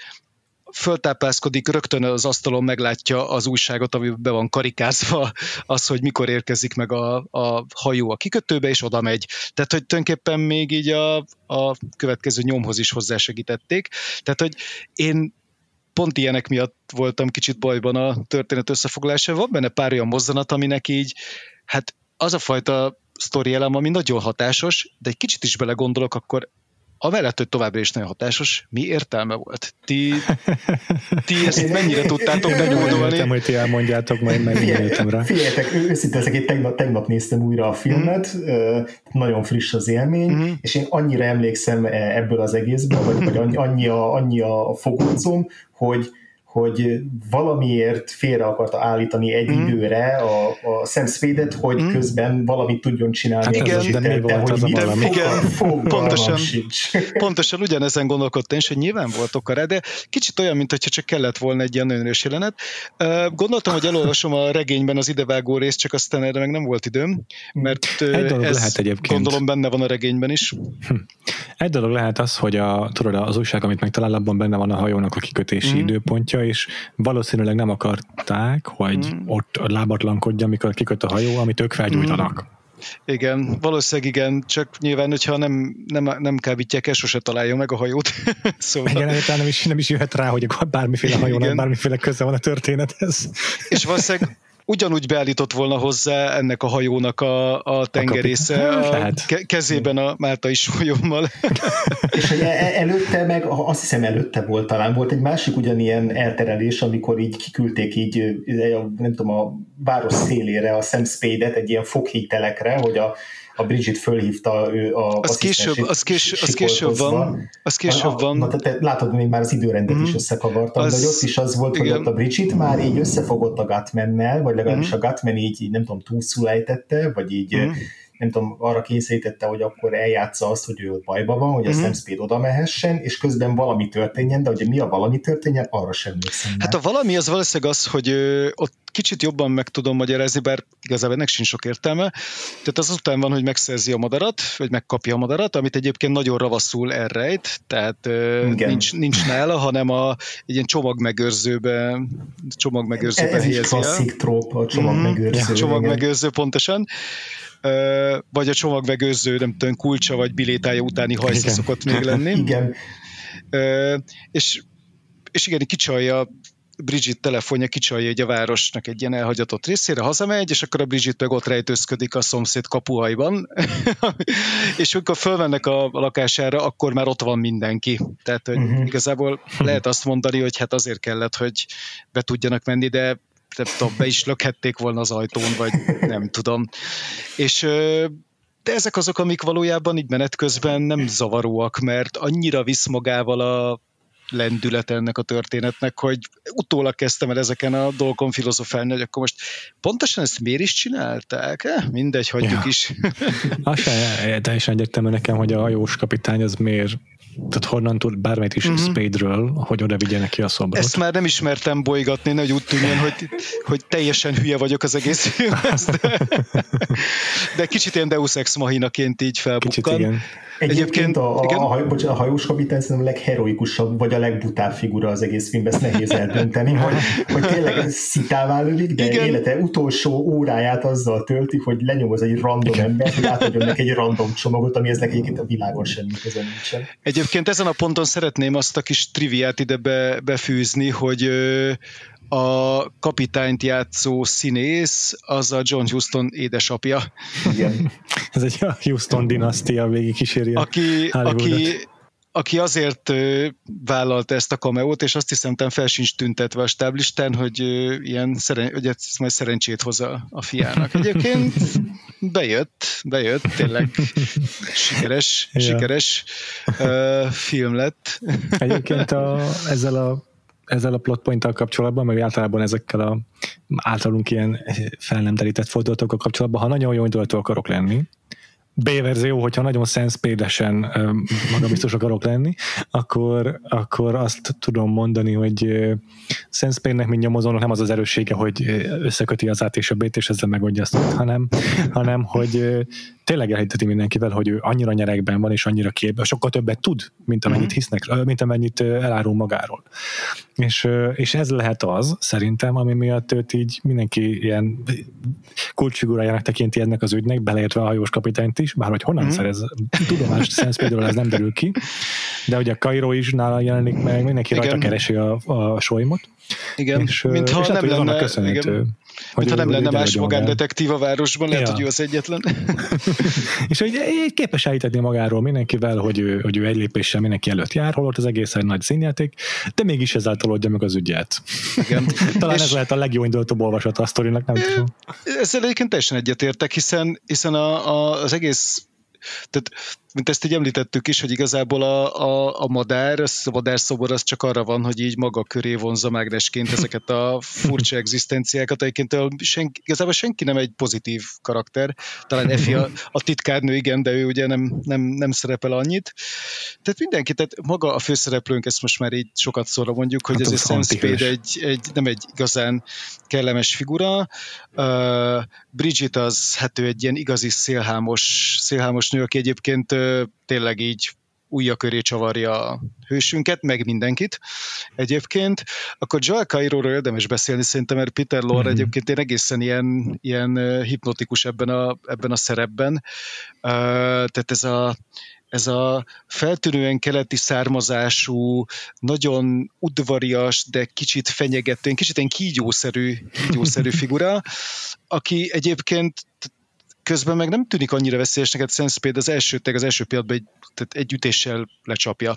föltápászkodik, rögtön az asztalon meglátja az újságot, ami be van karikázva, az, hogy mikor érkezik meg a, a hajó a kikötőbe, és oda megy. Tehát, hogy tulajdonképpen még így a, a következő nyomhoz is hozzásegítették. Tehát, hogy én pont ilyenek miatt voltam kicsit bajban a történet összefoglalása. Van benne pár olyan mozzanat, aminek így, hát az a fajta sztori elem, ami nagyon hatásos, de egy kicsit is belegondolok, akkor amellett, hogy továbbra is nagyon hatásos, mi értelme volt? Ti, ti ezt mennyire tudtátok benyúlni? Értem, hogy ti elmondjátok, majd megnyúltam rá. Figyeljetek, őszinte ezek, én tegnap, tegnap néztem újra a filmet, mm. nagyon friss az élmény, mm. és én annyira emlékszem e, ebből az egészből, vagy, vagy annyi, annyi, a, annyi a fogócom, hogy hogy valamiért félre akarta állítani egy mm. időre a, a Sam Spade-et, hogy mm. közben valamit tudjon csinálni. Hát igen, de mi volt az a valami? Igen, pontosan, [LAUGHS] pontosan ugyanezen gondolkodtam is, hogy nyilván volt oka de kicsit olyan, mint hogyha csak kellett volna egy ilyen önös jelenet. Gondoltam, hogy elolvasom a regényben az idevágó részt, csak aztán erre meg nem volt időm, mert egy dolog ez lehet egyébként. gondolom benne van a regényben is. Hm. Egy dolog lehet az, hogy a, tudod, az újság, amit megtalál, abban benne van a hajónak a kikötési mm. időpontja, és valószínűleg nem akarták, hogy mm. ott lábatlankodja, amikor kiköt a hajó, amit ők felgyújtanak. Mm. Igen, valószínűleg igen, csak nyilván, hogyha nem, nem, nem kábítják el, sose találja meg a hajót. [LAUGHS] szóval... Igen, nem is, nem is jöhet rá, hogy bármiféle hajónak bármiféle köze van a történethez. És valószínűleg ugyanúgy beállított volna hozzá ennek a hajónak a, a tengerésze a, [LAUGHS] a kezében a Máltai sólyommal. [LAUGHS] És e, e, előtte meg, azt hiszem előtte volt talán, volt egy másik ugyanilyen elterelés, amikor így kiküldték így, nem tudom, a város szélére a Sam Spade-et egy ilyen foghítelekre, hogy a a Bridget fölhívta ő a az később, az, később, az később van. Az később van. Na, te, látod, még már az időrendet mm. is mhm. összekavartam, az, de ott is az volt, igen. hogy ott a Bridget már így összefogott a Gatmannel, vagy legalábbis mm. a Gatman így, így nem tudom, túlszul ejtette, vagy így mm nem tudom, arra kényszerítette, hogy akkor eljátsza azt, hogy ő ott bajban van, hogy mm-hmm. a Sam Spade oda mehessen, és közben valami történjen, de hogy mi a valami történjen, arra sem emlékszem. Hát a valami az valószínűleg az, hogy ö, ott kicsit jobban meg tudom magyarázni, bár igazából ennek sincs sok értelme. Tehát az után van, hogy megszerzi a madarat, vagy megkapja a madarat, amit egyébként nagyon ravaszul elrejt, tehát ö, nincs, nincs nála, hanem a, egy ilyen csomagmegőrzőbe, csomagmegőrzőbe ez, ez helyezi. Ez klasszik tróp, a csomagmegőrző. Mm, csomagmegőrző, pontosan vagy a csomagvegőző, nem tudom, kulcsa vagy bilétája utáni hajsza szokott még [LAUGHS] lenni. Igen. És, és igen, kicsalja Bridget telefonja kicsalja egy a városnak egy ilyen elhagyatott részére, hazamegy, és akkor a Bridget meg ott rejtőzködik a szomszéd kapuhajban, [LAUGHS] és amikor fölmennek a lakására, akkor már ott van mindenki. Tehát hogy uh-huh. igazából lehet azt mondani, hogy hát azért kellett, hogy be tudjanak menni, de nem tudom, be is lökhették volna az ajtón, vagy nem tudom. És de ezek azok, amik valójában így menet közben nem zavaróak, mert annyira visz magával a lendület ennek a történetnek, hogy utólag kezdtem el ezeken a dolgokon filozofálni, hogy akkor most pontosan ezt miért is csinálták? Eh? Mindegy, hagyjuk ja. is. [LAUGHS] Az sem teljesen egyértelmű nekem, hogy a hajós kapitány az miért tehát honnan tud bármit is uh-huh. Spade-ről, hogy oda vigye neki a szobrot. Ezt már nem ismertem bolygatni, hogy úgy tűnjön, hogy, hogy teljesen hülye vagyok az egész filmhez, de, de kicsit ilyen Deus Ex Machinaként így felbukkan. Kicsit igen. Egyébként, a, a, igen? A, bocsánat, a hajós kapitány szerintem a legheroikusabb, vagy a legbutább figura az egész filmben, ezt nehéz eldönteni, hogy, hogy tényleg szitává lövik, de igen. élete utolsó óráját azzal tölti, hogy lenyomoz egy random ember, hogy átadjon neki egy random csomagot, ami ez egyébként a világon semmi köze nincsen. Egyébként ezen a ponton szeretném azt a kis triviát ide be, befűzni, hogy a kapitányt játszó színész az a John Huston édesapja. Igen. Ez egy Houston dinasztia végig kíséri aki, aki, aki azért vállalta ezt a kameót, és azt hiszem, fel sincs tüntetve a stáblistán, hogy ilyen szeren, hogy ez majd szerencsét hoz a, a fiának. Egyébként bejött, bejött, tényleg sikeres, ja. sikeres uh, film lett. Egyébként a, ezzel a ezzel a plotpointtal kapcsolatban, meg általában ezekkel a általunk ilyen fel nem terített fordulatokkal kapcsolatban, ha nagyon jó indulatú akarok lenni, B-verzió, hogyha nagyon szenszpédesen magabiztos akarok lenni, akkor, akkor azt tudom mondani, hogy szenszpédnek, mint nyomozónak nem az az erőssége, hogy összeköti az át és a B-t, és ezzel megoldja azt, hanem, hanem hogy tényleg elhiteti mindenkivel, hogy ő annyira nyerekben van, és annyira képbe, sokkal többet tud, mint amennyit mhm. hisznek, mint amennyit elárul magáról. És, és ez lehet az, szerintem, ami miatt őt így mindenki ilyen kulcsfigurájának tekinti ennek az ügynek, beleértve a hajós kapitányt is, bár hogy honnan mm. szerez tudomást Sense például ez nem derül ki, de hogy a Cairo is nála jelenik meg, mindenki igen. rajta keresi a, a solymot. Igen, és, mintha és nem lenne, köszönhető. Igen. Hogy Mint ha nem lenne más magándetektív a városban, lehet, ja. hogy ő az egyetlen. [LAUGHS] és hogy képes elhitetni magáról mindenkivel, hogy ő, hogy ő egy lépéssel mindenki előtt jár, holott az egész egy nagy színjáték, de mégis ezáltal oldja meg az ügyet. Igen. [LAUGHS] Talán és ez lehet a legjobb indultóbb olvasata a sztorinak, nem tudom. Ezzel egyébként teljesen egyetértek, hiszen, hiszen a, a, az egész tehát mint ezt így említettük is, hogy igazából a, a, a madár, a madárszobor az csak arra van, hogy így maga köré vonza mágnesként ezeket a furcsa [LAUGHS] egzisztenciákat. Egyébként senki, igazából senki nem egy pozitív karakter. Talán Efi a, a titkárnő, igen, de ő ugye nem, nem, nem szerepel annyit. Tehát mindenki, tehát maga a főszereplőnk, ezt most már így sokat szóra mondjuk, hogy hát ez Sam Spade egy, egy, nem egy igazán kellemes figura. Uh, Bridget az, hát ő egy ilyen igazi szélhámos, szélhámos nő, aki egyébként tényleg így újja köré csavarja a hősünket, meg mindenkit egyébként, akkor Joel Cairo-ról érdemes beszélni szerintem, mert Peter Lorre mm-hmm. egyébként én egészen ilyen, ilyen hipnotikus ebben a, ebben a szerepben. Uh, tehát ez a, ez a feltűnően keleti származású, nagyon udvarias, de kicsit fenyegető, kicsit egy kígyószerű, kígyószerű [LAUGHS] figura, aki egyébként közben meg nem tűnik annyira veszélyesnek, hát Senspade az első, az első pillanatban egy, tehát egy ütéssel lecsapja.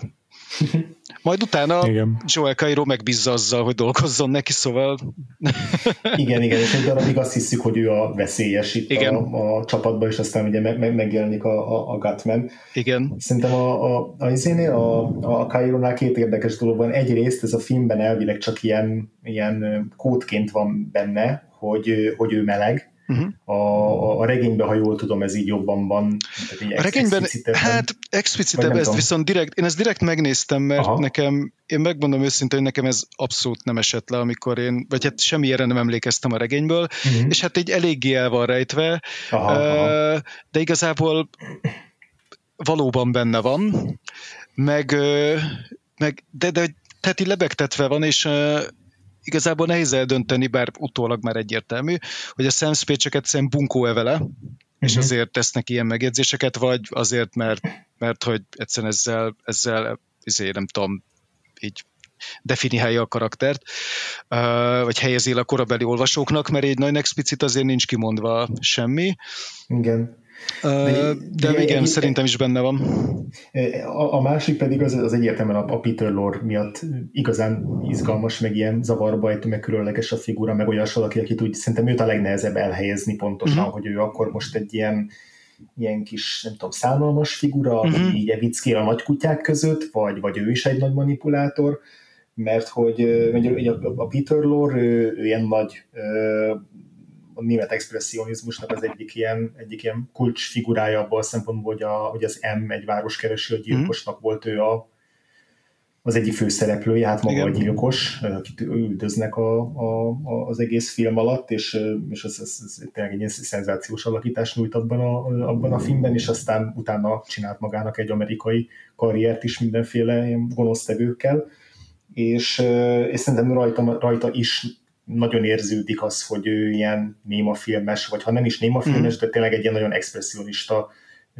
[LAUGHS] Majd utána igen. Joel Cairo megbízza azzal, hogy dolgozzon neki, szóval... [LAUGHS] igen, igen, és egy darabig azt hiszük, hogy ő a veszélyes itt igen. A, a csapatban, és aztán ugye meg, meg, megjelenik a, a, a Gutman. Igen. Szerintem a, a, a, a, a Cairo-nál két érdekes dolog van. Egyrészt ez a filmben elvileg csak ilyen, ilyen kódként van benne, hogy, hogy ő meleg, Uh-huh. A, a regényben, ha jól tudom, ez így jobban van. A regényben, hát explicitebb, ezt viszont direkt, én ezt direkt megnéztem, mert Aha. nekem, én megmondom őszintén, hogy nekem ez abszolút nem esett le, amikor én, vagy hát semmilyenre nem emlékeztem a regényből, uh-huh. és hát így eléggé el van rejtve, aha, aha. de igazából valóban benne van, meg, meg de, de tehát így lebegtetve van, és igazából nehéz eldönteni, bár utólag már egyértelmű, hogy a Sam Spade csak egyszerűen bunkó-e vele, uh-huh. és mhm. azért tesznek ilyen megjegyzéseket, vagy azért, mert, mert hogy egyszerűen ezzel, ezzel ezért nem tudom, így definiálja a karaktert, vagy helyezi a korabeli olvasóknak, mert egy nagyon explicit azért nincs kimondva semmi. Igen. De, de igen, egy, szerintem is benne van. A, a másik pedig az, az egyértelműen a, a Peter Lore miatt igazán izgalmas, meg ilyen zavarba egy meg különleges a figura, meg olyan valaki, akit úgy szerintem őt a legnehezebb elhelyezni pontosan, uh-huh. hogy ő akkor most egy ilyen ilyen kis, nem tudom, szánalmas figura, uh-huh. Mhm. így evickél a nagykutyák között, vagy, vagy ő is egy nagy manipulátor, mert hogy a Peter Lore, ő, ő ilyen nagy a német expressionizmusnak az egyik ilyen, egyik ilyen kulcsfigurája abban a szempontból, hogy, a, hogy az M egy városkereső, a gyilkosnak mm. volt ő a, az egyik főszereplője, hát maga Igen. a gyilkos, akit üldöznek a, a, a, az egész film alatt, és, és ez, ez, ez tényleg egy ilyen szenzációs alakítást nyújt abban a, abban a filmben, és aztán utána csinált magának egy amerikai karriert is mindenféle gonosztevőkkel, és, és szerintem rajta, rajta is nagyon érződik az, hogy ő ilyen némafilmes, vagy ha nem is némafilmes, mm. de tényleg egy ilyen nagyon expressionista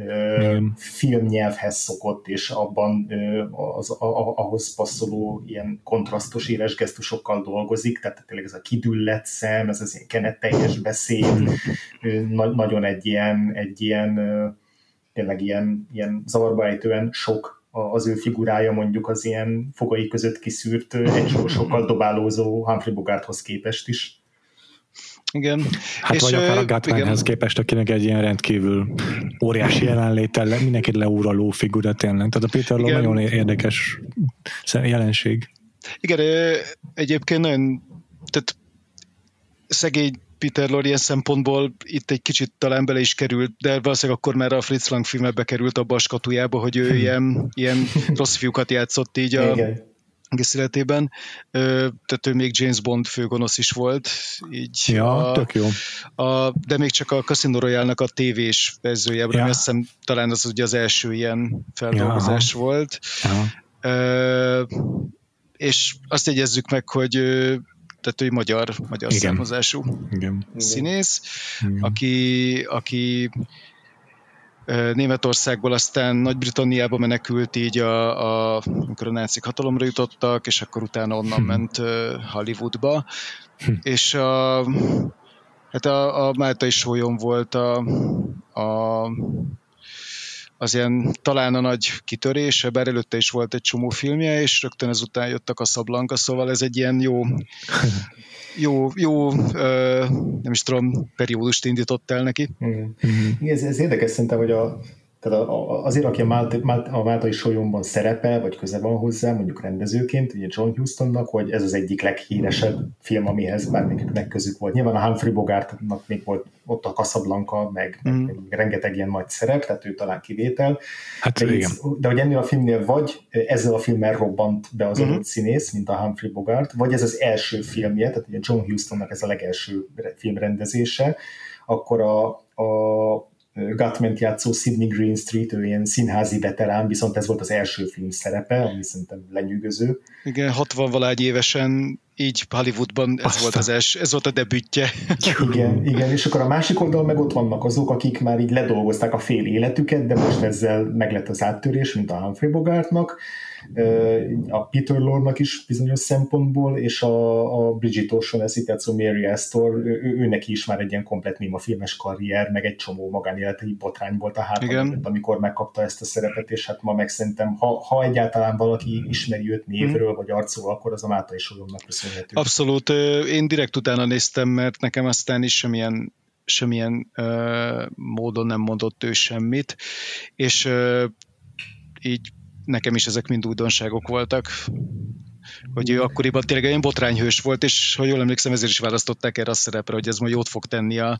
mm. filmnyelvhez szokott, és abban az, ahhoz passzoló ilyen kontrasztos éles gesztusokkal dolgozik, tehát tényleg ez a kidüllett szem, ez az ilyen kenetteljes beszéd, na, nagyon egy ilyen, egy ilyen tényleg ilyen, ilyen zavarba ejtően sok az ő figurája mondjuk az ilyen fogai között kiszűrt, egy sokkal dobálózó Humphrey Bogarthoz képest is. Igen. Hát és vagy akár a Gatmanhez képest, akinek egy ilyen rendkívül óriási jelenlétel, mindenkit leúraló figura tényleg. Tehát a Peter Law nagyon érdekes jelenség. Igen, egyébként nagyon, tehát szegény Peter Lorre ilyen szempontból itt egy kicsit talán bele is került, de valószínűleg akkor már a Fritz Lang filmbe bekerült abba a skatujába, hogy ő ilyen, ilyen [LAUGHS] rossz fiúkat játszott így a, Igen egész életében, tehát ő még James Bond főgonosz is volt. Így ja, a, tök jó. A, de még csak a Casino Royale-nak a tévés verziójában, ja. azt hiszem talán az ugye az első ilyen feldolgozás ja. volt. Ja. Uh, és azt jegyezzük meg, hogy tehát ő magyar, magyar Igen. származású Igen. színész, Igen. aki, aki Németországból aztán Nagy-Britanniába menekült így, a, a, amikor a nácik hatalomra jutottak, és akkor utána onnan hm. ment Hollywoodba. Hm. És a, hát a, a Máltai sólyom volt a, a az ilyen talán a nagy kitörése, bár előtte is volt egy csomó filmje, és rögtön ezután jöttek a Szablanka, szóval ez egy ilyen jó, [LAUGHS] jó, jó nem is tudom, periódust indított el neki. Mm-hmm. Igen, ez, ez érdekes szerintem, hogy a, tehát azért, aki a, Mált, Mált, a Máltai Solyomban szerepel, vagy köze van hozzá, mondjuk rendezőként, ugye John Hustonnak, hogy ez az egyik leghíresebb film, amihez bármiknek közük volt. Nyilván a Humphrey Bogartnak még volt ott a Casablanca, meg, mm. meg, meg rengeteg ilyen nagy szerep, tehát ő talán kivétel. Hát de, igen. de hogy ennél a filmnél vagy ezzel a filmmel robbant be az mm. adott színész, mint a Humphrey Bogart, vagy ez az első filmje, tehát ugye John Hustonnak ez a legelső filmrendezése, akkor a, a Gutman játszó Sidney Green Street, ő ilyen színházi veterán, viszont ez volt az első film szerepe, ami szerintem lenyűgöző. Igen, 60 valágy évesen így Hollywoodban ez Aztán. volt az első, ez volt a debütje. [LAUGHS] Igen, igen, és akkor a másik oldal meg ott vannak azok, akik már így ledolgozták a fél életüket, de most ezzel meglett az áttörés, mint a Humphrey Bogartnak, a Peter Lorne-nak is bizonyos szempontból, és a, a Bridget O'Shaughnessy, a Mary Astor, ő, ő, neki is már egy ilyen komplet néma filmes karrier, meg egy csomó magánéleti botrány volt a hátam, amikor megkapta ezt a szerepet, és hát ma meg szerintem, ha, ha egyáltalán valaki ismeri őt névről, hmm. vagy arcról, akkor az a Mátai Solyomnak köszönhető. Abszolút, én direkt utána néztem, mert nekem aztán is semmilyen semmilyen uh, módon nem mondott ő semmit, és uh, így nekem is ezek mind újdonságok voltak hogy ő akkoriban tényleg egy botrányhős volt, és ha jól emlékszem, ezért is választották erre a szerepre, hogy ez majd jót fog tenni a...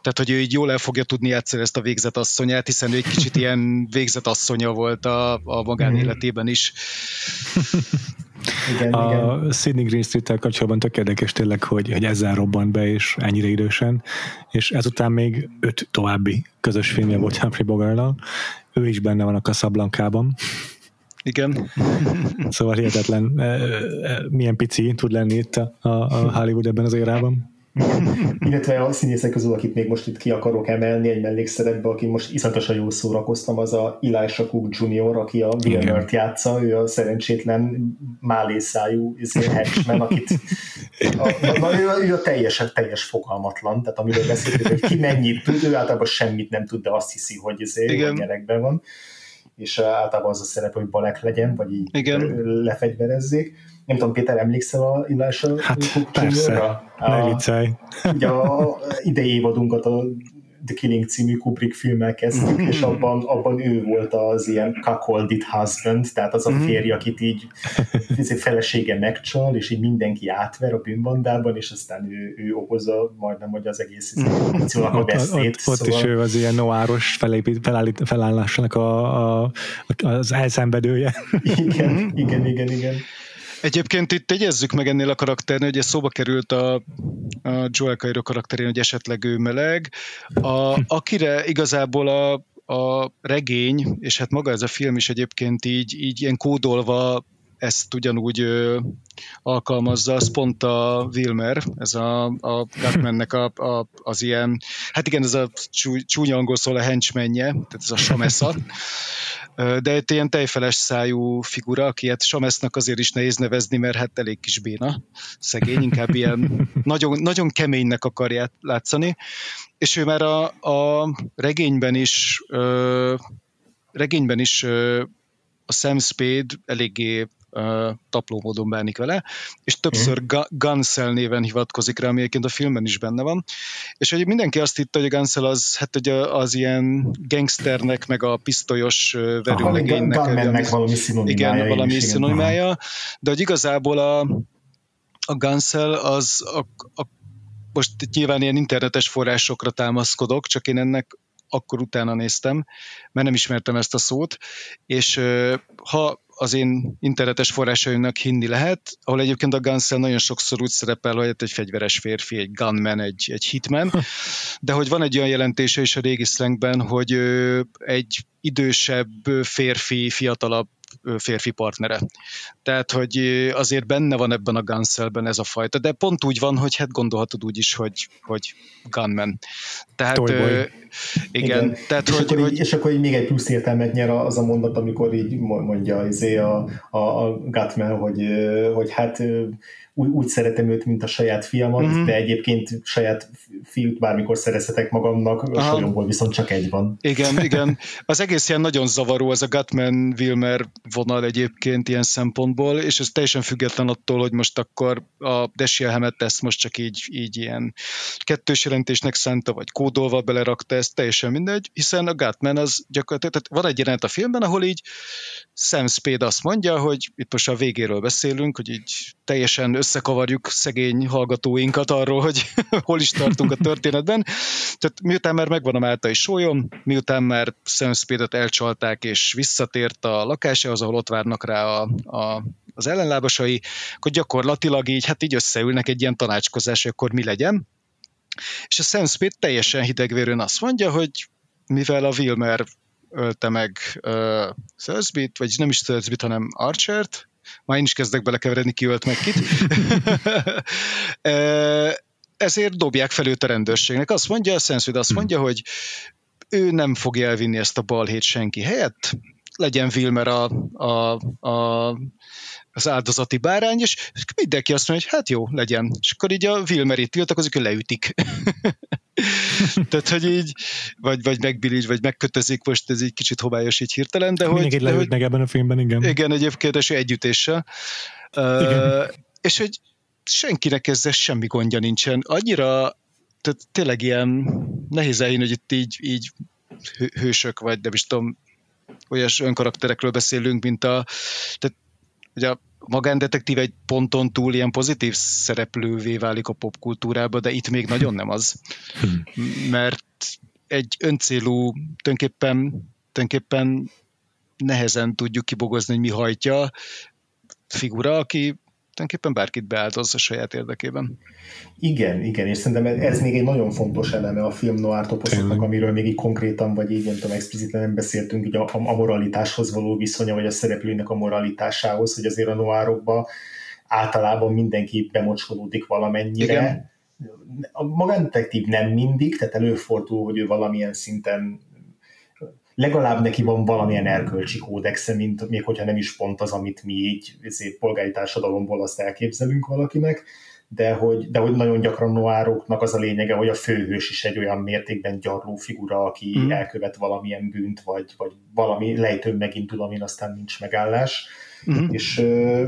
Tehát, hogy ő így jól el fogja tudni játszani ezt a végzetasszonyát, hiszen ő egy kicsit ilyen végzetasszonya volt a, a magánéletében is. igen, a igen. Sydney Green Street-tel kapcsolatban tök érdekes tényleg, hogy, hogy ezzel robbant be, és ennyire idősen, és ezután még öt további közös filmje volt Humphrey bogart ő is benne van a Casablanca-ban. Igen. [LAUGHS] Szóval hihetetlen, milyen pici tud lenni itt a, a Hollywood ebben az érában. [LAUGHS] Illetve a színészek közül, akit még most itt ki akarok emelni egy mellékszerepbe, aki most iszonyatosan jól szórakoztam, az a Elisha Cook Jr., aki a Wilmert játsza, ő a szerencsétlen málészájú izé, henchman, akit [LAUGHS] a, na, ő, ő a teljes, teljes fogalmatlan, tehát amiről beszéltük, hogy ki mennyit tud, ő általában semmit nem tud, de azt hiszi, hogy izé, a gyerekben van és általában az a szerep, hogy balek legyen, vagy így Igen. lefegyverezzék. Nem tudom, Péter, emlékszel a Illásra? Hát persze, ne viccelj. Ugye a idei évadunkat a The Killing című Kubrick filmmel kezdtük, és abban, abban ő volt az ilyen cuckolded husband, tehát az a mhm. férj, akit így felesége megcsal, és így mindenki átver a bűnbandában, és aztán ő, ő okozza majdnem, hogy az egész akciónak a veszélyt. Ott, ott, szóval... is ő az ilyen noáros felépít, felállít, felállásnak a, a, az elszenvedője. Igen, igen, igen, igen. Egyébként itt tegyezzük meg ennél a karakternél, hogy ez szóba került a, a Joel Cairo karakterén, hogy esetleg ő meleg. A, akire igazából a, a regény, és hát maga ez a film is egyébként így, így ilyen kódolva ezt ugyanúgy ö, alkalmazza, az pont a Wilmer, ez a, a Gatmannek a, a, az ilyen, hát igen, ez a csú, csúnya angol szól a henchmenje, tehát ez a Samesa, de egy ilyen tejfeles szájú figura, aki hát Samesznak azért is nehéz nevezni, mert hát elég kis béna, szegény, inkább ilyen [LAUGHS] nagyon, nagyon keménynek akarja látszani, és ő már a, a regényben is ö, regényben is ö, a Sam Spade eléggé uh, tapló módon bánik vele, és többször mm. Gunsel néven hivatkozik rá, ami egyébként a filmben is benne van. És hogy mindenki azt hitte, hogy a Gunsel az, hát hogy az ilyen gangsternek, meg a pisztolyos verőlegénynek. Gunmannek valami szinonimája. Igen, valami szinonimája, de hogy igazából a, a Gunsel az a, a most nyilván ilyen internetes forrásokra támaszkodok, csak én ennek akkor utána néztem, mert nem ismertem ezt a szót, és ha az én internetes forrásaimnak hinni lehet, ahol egyébként a Gunsel nagyon sokszor úgy szerepel, hogy egy fegyveres férfi, egy gunman, egy, egy hitman, de hogy van egy olyan jelentése is a régi szlengben, hogy egy idősebb férfi, fiatalabb férfi partnere. Tehát, hogy azért benne van ebben a Gunszelben ez a fajta, de pont úgy van, hogy hát gondolhatod úgy is, hogy, hogy gunman. Tehát, ö, igen, igen, tehát, és, hogy, akkor hogy, így, és akkor így még egy plusz értelmet nyer az a mondat, amikor így mondja izé a, a, a Gatman, hogy, hogy hát úgy, úgy szeretem őt, mint a saját fiamat, mm-hmm. de egyébként saját fiút bármikor szerezhetek magamnak, a solyomból viszont csak egy van. Igen, [LAUGHS] igen. Az egész ilyen nagyon zavaró, ez a Gatman-Wilmer vonal egyébként ilyen szempontból, és ez teljesen független attól, hogy most akkor a Desielhemet ezt most csak így, így ilyen kettős jelentésnek szánta, vagy kódolva belerakta, ez teljesen mindegy, hiszen a Gatman az gyakorlatilag, tehát van egy jelenet a filmben, ahol így Sam Spade azt mondja, hogy itt most a végéről beszélünk, hogy így teljesen összekavarjuk szegény hallgatóinkat arról, hogy [LAUGHS] hol is tartunk a történetben. Tehát miután már megvan a Máltai sólyom, miután már Sam Spade-et elcsalták és visszatért a lakásához, ahol ott várnak rá a, a, az ellenlábasai, akkor gyakorlatilag így, hát így összeülnek egy ilyen tanácskozás, hogy akkor mi legyen. És a Sam Spade teljesen hidegvérően azt mondja, hogy mivel a Wilmer ölte meg uh, Thursbit, vagy nem is Thursbit, hanem Archert, már én is kezdek belekeveredni, ki ölt meg kit. [LAUGHS] [LAUGHS] Ezért dobják fel őt a rendőrségnek. Azt mondja, a Sensud azt mondja, hogy ő nem fogja elvinni ezt a balhét senki helyett, legyen Wilmer a, a, a az áldozati bárány, és mindenki azt mondja, hogy hát jó, legyen. És akkor így a Wilmer itt tiltakozik, hogy leütik. [LAUGHS] Tehát, hogy így, vagy, vagy megbiligy, vagy megkötözik, most ez egy kicsit homályos így hirtelen, de Mindenkit hogy... leült meg ebben a filmben, igen. Igen, egyébként, és együttéssel. Igen. Uh, és hogy senkinek ezzel semmi gondja nincsen. Annyira, tehát tényleg ilyen nehéz elhinni, hogy itt így, így hősök, vagy nem is tudom, olyas önkarakterekről beszélünk, mint a, tehát ugye a magándetektív egy ponton túl ilyen pozitív szereplővé válik a popkultúrába, de itt még nagyon nem az. Hmm. Mert egy öncélú, tulajdonképpen, tulajdonképpen nehezen tudjuk kibogozni, hogy mi hajtja figura, aki tulajdonképpen bárkit beáldoz a saját érdekében. Igen, igen, és szerintem ez még egy nagyon fontos eleme a film noir toposzoknak, amiről még így konkrétan, vagy így nem tudom, expliciten nem beszéltünk, így a, a moralitáshoz való viszonya, vagy a szereplőnek a moralitásához, hogy azért a noárokba általában mindenki bemocskolódik valamennyire. Igen. A magándetektív nem mindig, tehát előfordul, hogy ő valamilyen szinten legalább neki van valamilyen erkölcsi kódexe, mint még hogyha nem is pont az, amit mi így ezért polgári társadalomból azt elképzelünk valakinek, de hogy, de hogy nagyon gyakran noároknak az a lényege, hogy a főhős is egy olyan mértékben gyarló figura, aki mm. elkövet valamilyen bűnt, vagy, vagy valami lejtőn megindul, amin aztán nincs megállás Uh-huh. És,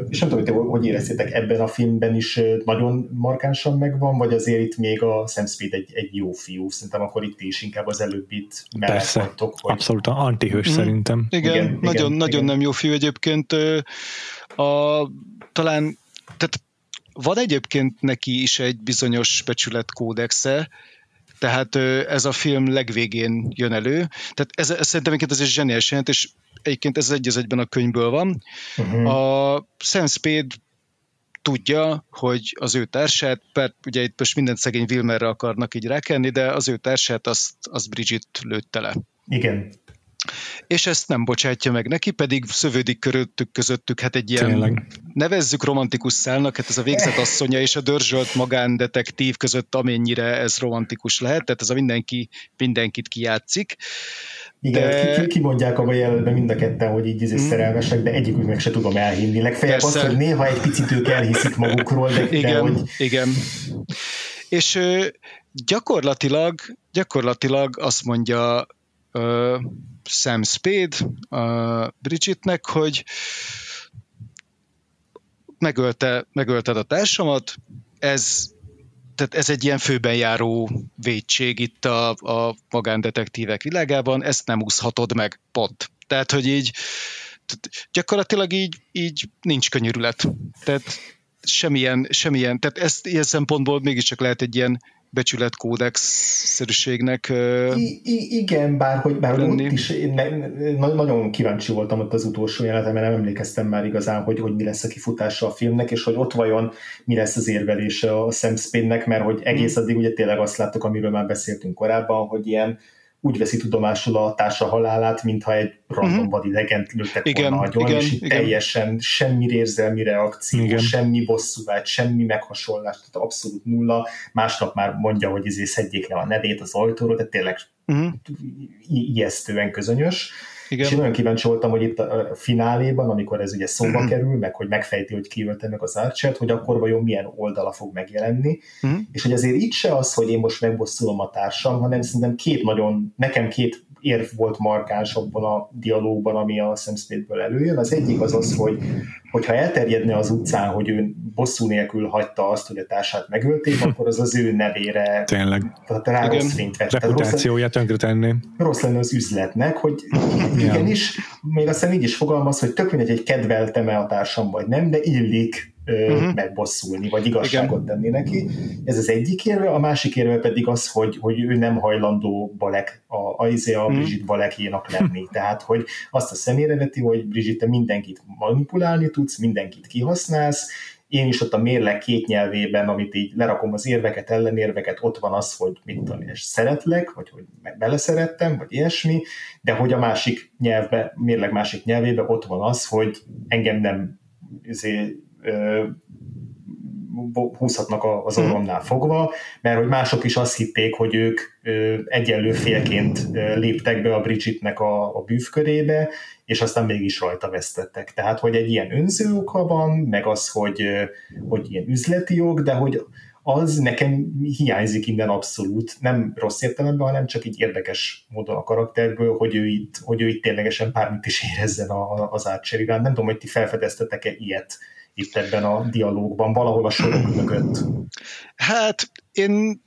és nem tudom, hogy, hogy éreztétek ebben a filmben is nagyon markánsan megvan, vagy azért itt még a Sam Spade egy, egy jó fiú, szerintem akkor itt is inkább az előbb itt Persze, vagytok, hogy... abszolút antihős uh-huh. szerintem. Igen, igen nagyon, igen, nagyon igen. nem jó fiú egyébként. A, talán, tehát van egyébként neki is egy bizonyos becsületkódexe, tehát ez a film legvégén jön elő. Tehát ez, ez szerintem ez egy zseniális jelent, és egyébként ez egy az egyben a könyvből van. Uh-huh. A Sam Spade tudja, hogy az ő társát, mert ugye itt most minden szegény Wilmerre akarnak így rákenni, de az ő társát azt, azt Bridget lőtte le. Igen. És ezt nem bocsátja meg neki, pedig szövődik körültük közöttük, hát egy ilyen, Tényleg. nevezzük romantikus szálnak, hát ez a végzett asszonya és a dörzsölt magándetektív között amennyire ez romantikus lehet, tehát ez a mindenki mindenkit kijátszik. Igen, de... ki, ki, mondják abban jelenetben mind a ketten, hogy így mm. szerelmesek, de egyiküknek se tudom elhinni. Legfeljebb Persze. azt, hogy néha egy picit ők elhiszik magukról, de, igen, de hogy... Igen, és ö, gyakorlatilag, gyakorlatilag azt mondja ö, Sam Spade uh, Bridgetnek, hogy megölte, megölted a társamat, ez, tehát ez egy ilyen főben járó védség itt a, a magándetektívek világában, ezt nem úszhatod meg, pont. Tehát, hogy így gyakorlatilag így, így nincs könyörület. Tehát semmilyen, semmilyen, tehát ezt ilyen szempontból mégiscsak lehet egy ilyen becsületkódex-szerűségnek I, igen, bár hogy, bár ott is én ne, nagyon kíváncsi voltam ott az utolsó jelenetem, mert nem emlékeztem már igazán, hogy, hogy mi lesz a kifutása a filmnek, és hogy ott vajon mi lesz az érvelése a Sam Spade-nek, mert hogy egész addig ugye tényleg azt láttuk, amiről már beszéltünk korábban, hogy ilyen úgy veszi tudomásul a társa halálát, mintha egy random uh-huh. vadidegent lőttek igen, volna agyon, igen, és igen. teljesen semmi érzelmi reakció, igen. semmi bosszúvágy, semmi meghasonlás, tehát abszolút nulla. Másnap már mondja, hogy izé szedjék le a nevét az ajtóról, de tényleg uh-huh. ijesztően közönyös. Igen. És én nagyon kíváncsi voltam, hogy itt a fináléban, amikor ez ugye szóba uh-huh. kerül, meg hogy megfejti, hogy ki ölte meg az archer hogy akkor vajon milyen oldala fog megjelenni, uh-huh. és hogy azért itt se az, hogy én most megbosszulom a társam, hanem szerintem két nagyon, nekem két érv volt markáns abban a dialógban, ami a Sam Spade-ből előjön. Az egyik az az, hogy hogyha elterjedne az utcán, hogy ő bosszú nélkül hagyta azt, hogy a társát megölték, akkor az az ő nevére Tényleg. Tehát rá Igen. rossz fényt vett. Reputációját tönkretenni. Rossz lenne az üzletnek, hogy [LAUGHS] igenis, még aztán így is fogalmaz, hogy tök mindegy, hogy kedveltem-e a társam, vagy nem, de illik uh-huh. megbosszulni, vagy igazságot Igen. tenni neki. Ez az egyik érve, a másik érve pedig az, hogy, hogy ő nem hajlandó Balek, a, a, a, izé a uh-huh. Brigitte Balekénak lenni. Tehát, hogy azt a személyre veti, hogy Brigitte mindenkit manipulálni tudsz, mindenkit kihasználsz, én is ott a mérleg két nyelvében, amit így lerakom az érveket, ellenérveket, ott van az, hogy mit tudom, és szeretlek, vagy hogy beleszerettem, vagy ilyesmi, de hogy a másik nyelvbe, mérleg másik nyelvébe ott van az, hogy engem nem izé, húzhatnak az mhm. orromnál fogva, mert hogy mások is azt hitték, hogy ők egyenlő félként léptek be a Bridgetnek a, a bűvkörébe, és aztán mégis rajta vesztettek. Tehát, hogy egy ilyen önző oka van, meg az, hogy, hogy ilyen üzleti jog, de hogy az nekem hiányzik innen abszolút, nem rossz értelemben, hanem csak így érdekes módon a karakterből, hogy ő itt, hogy ő itt ténylegesen bármit is érezzen az átser Nem tudom, hogy ti felfedeztetek-e ilyet itt ebben a dialógban, valahol a sorok mögött? Hát én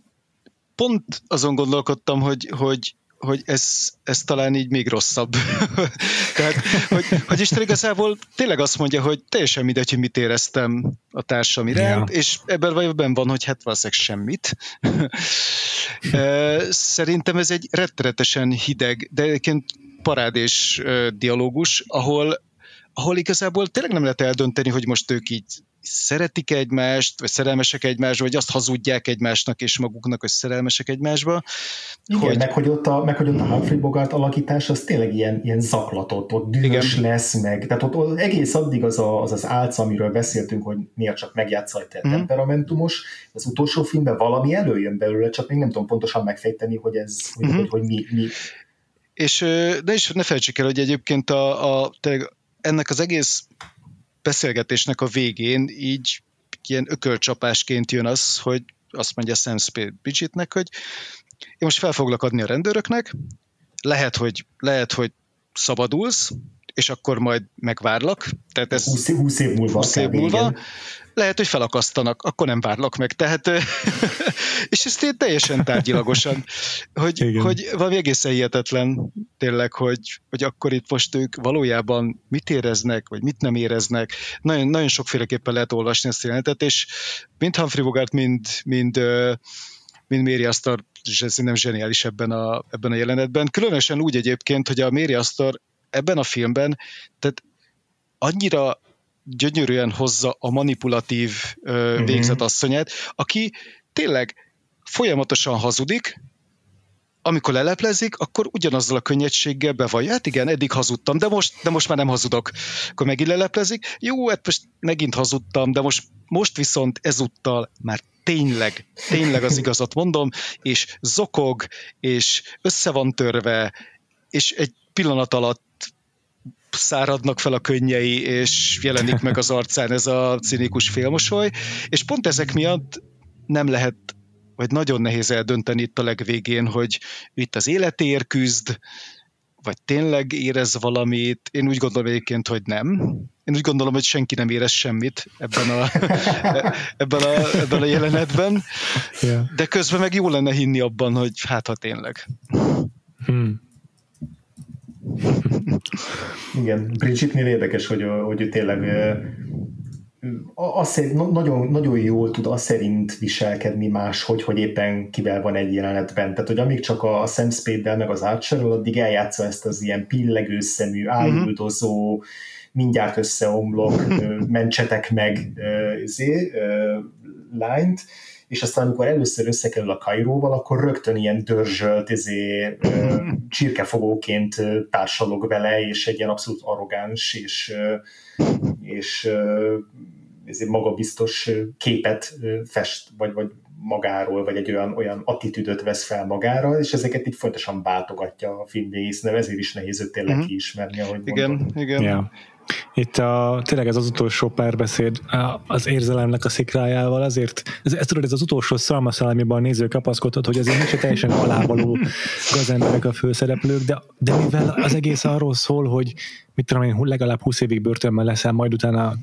pont azon gondolkodtam, hogy, hogy, hogy ez, ez talán így még rosszabb. [LAUGHS] Tehát, hogy, hogy Isten igazából tényleg azt mondja, hogy teljesen mindegy, hogy mit éreztem a társam iránt, ja. és ebben vagy van, hogy hát valószínűleg semmit. [LAUGHS] Szerintem ez egy rettenetesen hideg, de egyébként parádés dialógus, ahol ahol igazából tényleg nem lehet eldönteni, hogy most ők így szeretik egymást, vagy szerelmesek egymásba, vagy azt hazudják egymásnak és maguknak, hogy szerelmesek egymásba. Igen, hogy... Meg, hogy ott a, meg hogy ott a Humphrey Bogart alakítás, az tényleg ilyen, ilyen zaklatott, ott dühös Igen. lesz meg. Tehát ott, ott egész addig az, a, az az álc, amiről beszéltünk, hogy miért csak megjátsza egy mm. temperamentumos, az utolsó filmben valami előjön belőle, csak még nem tudom pontosan megfejteni, hogy ez, hogy, mm-hmm. hogy, hogy mi, mi. És de is ne felejtsük el, hogy egyébként a, a tényleg ennek az egész beszélgetésnek a végén így ilyen ökölcsapásként jön az, hogy azt mondja Sam Spade Bridgetnek, hogy én most fel foglak adni a rendőröknek, lehet, hogy, lehet, hogy szabadulsz, és akkor majd megvárlak. Tehát ez 20, 20 év múlva. 20 év múlva lehet, hogy felakasztanak, akkor nem várlak meg. Tehát, [LAUGHS] és ezt én teljesen tárgyilagosan, hogy, hogy valami egészen hihetetlen tényleg, hogy, hogy akkor itt most ők valójában mit éreznek, vagy mit nem éreznek. Nagyon, nagyon sokféleképpen lehet olvasni ezt a jelenetet, és mind Humphrey Bogart, mind, mind, mind Mary Astor és ez szerintem zseniális ebben a, ebben a jelenetben. Különösen úgy egyébként, hogy a Mary Astor ebben a filmben, tehát annyira gyönyörűen hozza a manipulatív ö, uh-huh. végzetasszonyát, aki tényleg folyamatosan hazudik, amikor leleplezik, akkor ugyanazzal a könnyedséggel bevallja, hát igen, eddig hazudtam, de most, de most már nem hazudok. Akkor megint leleplezik, jó, hát most megint hazudtam, de most, most viszont ezúttal már tényleg, tényleg az igazat mondom, és zokog, és össze van törve, és egy pillanat alatt száradnak fel a könnyei, és jelenik meg az arcán ez a cinikus félmosoly, és pont ezek miatt nem lehet, vagy nagyon nehéz eldönteni itt a legvégén, hogy itt az életéért küzd, vagy tényleg érez valamit. Én úgy gondolom egyébként, hogy nem. én úgy gondolom, hogy senki nem érez semmit ebben a, [LAUGHS] ebben a, ebben a jelenetben, yeah. de közben meg jó lenne hinni abban, hogy hát ha tényleg. Hmm. Igen, Bridgetnél érdekes, hogy, hogy tényleg azt nagyon, nagyon jól tud azt szerint viselkedni más, hogy, hogy éppen kivel van egy jelenetben. Tehát, hogy amíg csak a Sam Spade-del meg az archer addig eljátsza ezt az ilyen pillegő szemű, mhm. ájuldozó, uh-huh mindjárt összeomlok, mentsetek meg izé, lányt, és aztán amikor először összekerül a Kairóval, akkor rögtön ilyen dörzsölt, izé, [LAUGHS] csirkefogóként társalog vele, és egy ilyen abszolút arrogáns, és, és ezért magabiztos képet fest, vagy, vagy magáról, vagy egy olyan, olyan attitűdöt vesz fel magára, és ezeket így folyamatosan váltogatja a film végész, ezért is nehéz őt tényleg mm-hmm. kiismerni, ahogy Igen, mondom. igen. Yeah. Itt a, tényleg ez az utolsó párbeszéd az érzelemnek a szikrájával, azért, ez, ez tudod, ez az utolsó szalmaszalámiban a néző kapaszkodhat, hogy azért nincs teljesen alávaló gazemberek a főszereplők, de, de mivel az egész arról szól, hogy mit tudom én, legalább 20 évig börtönben leszel, majd utána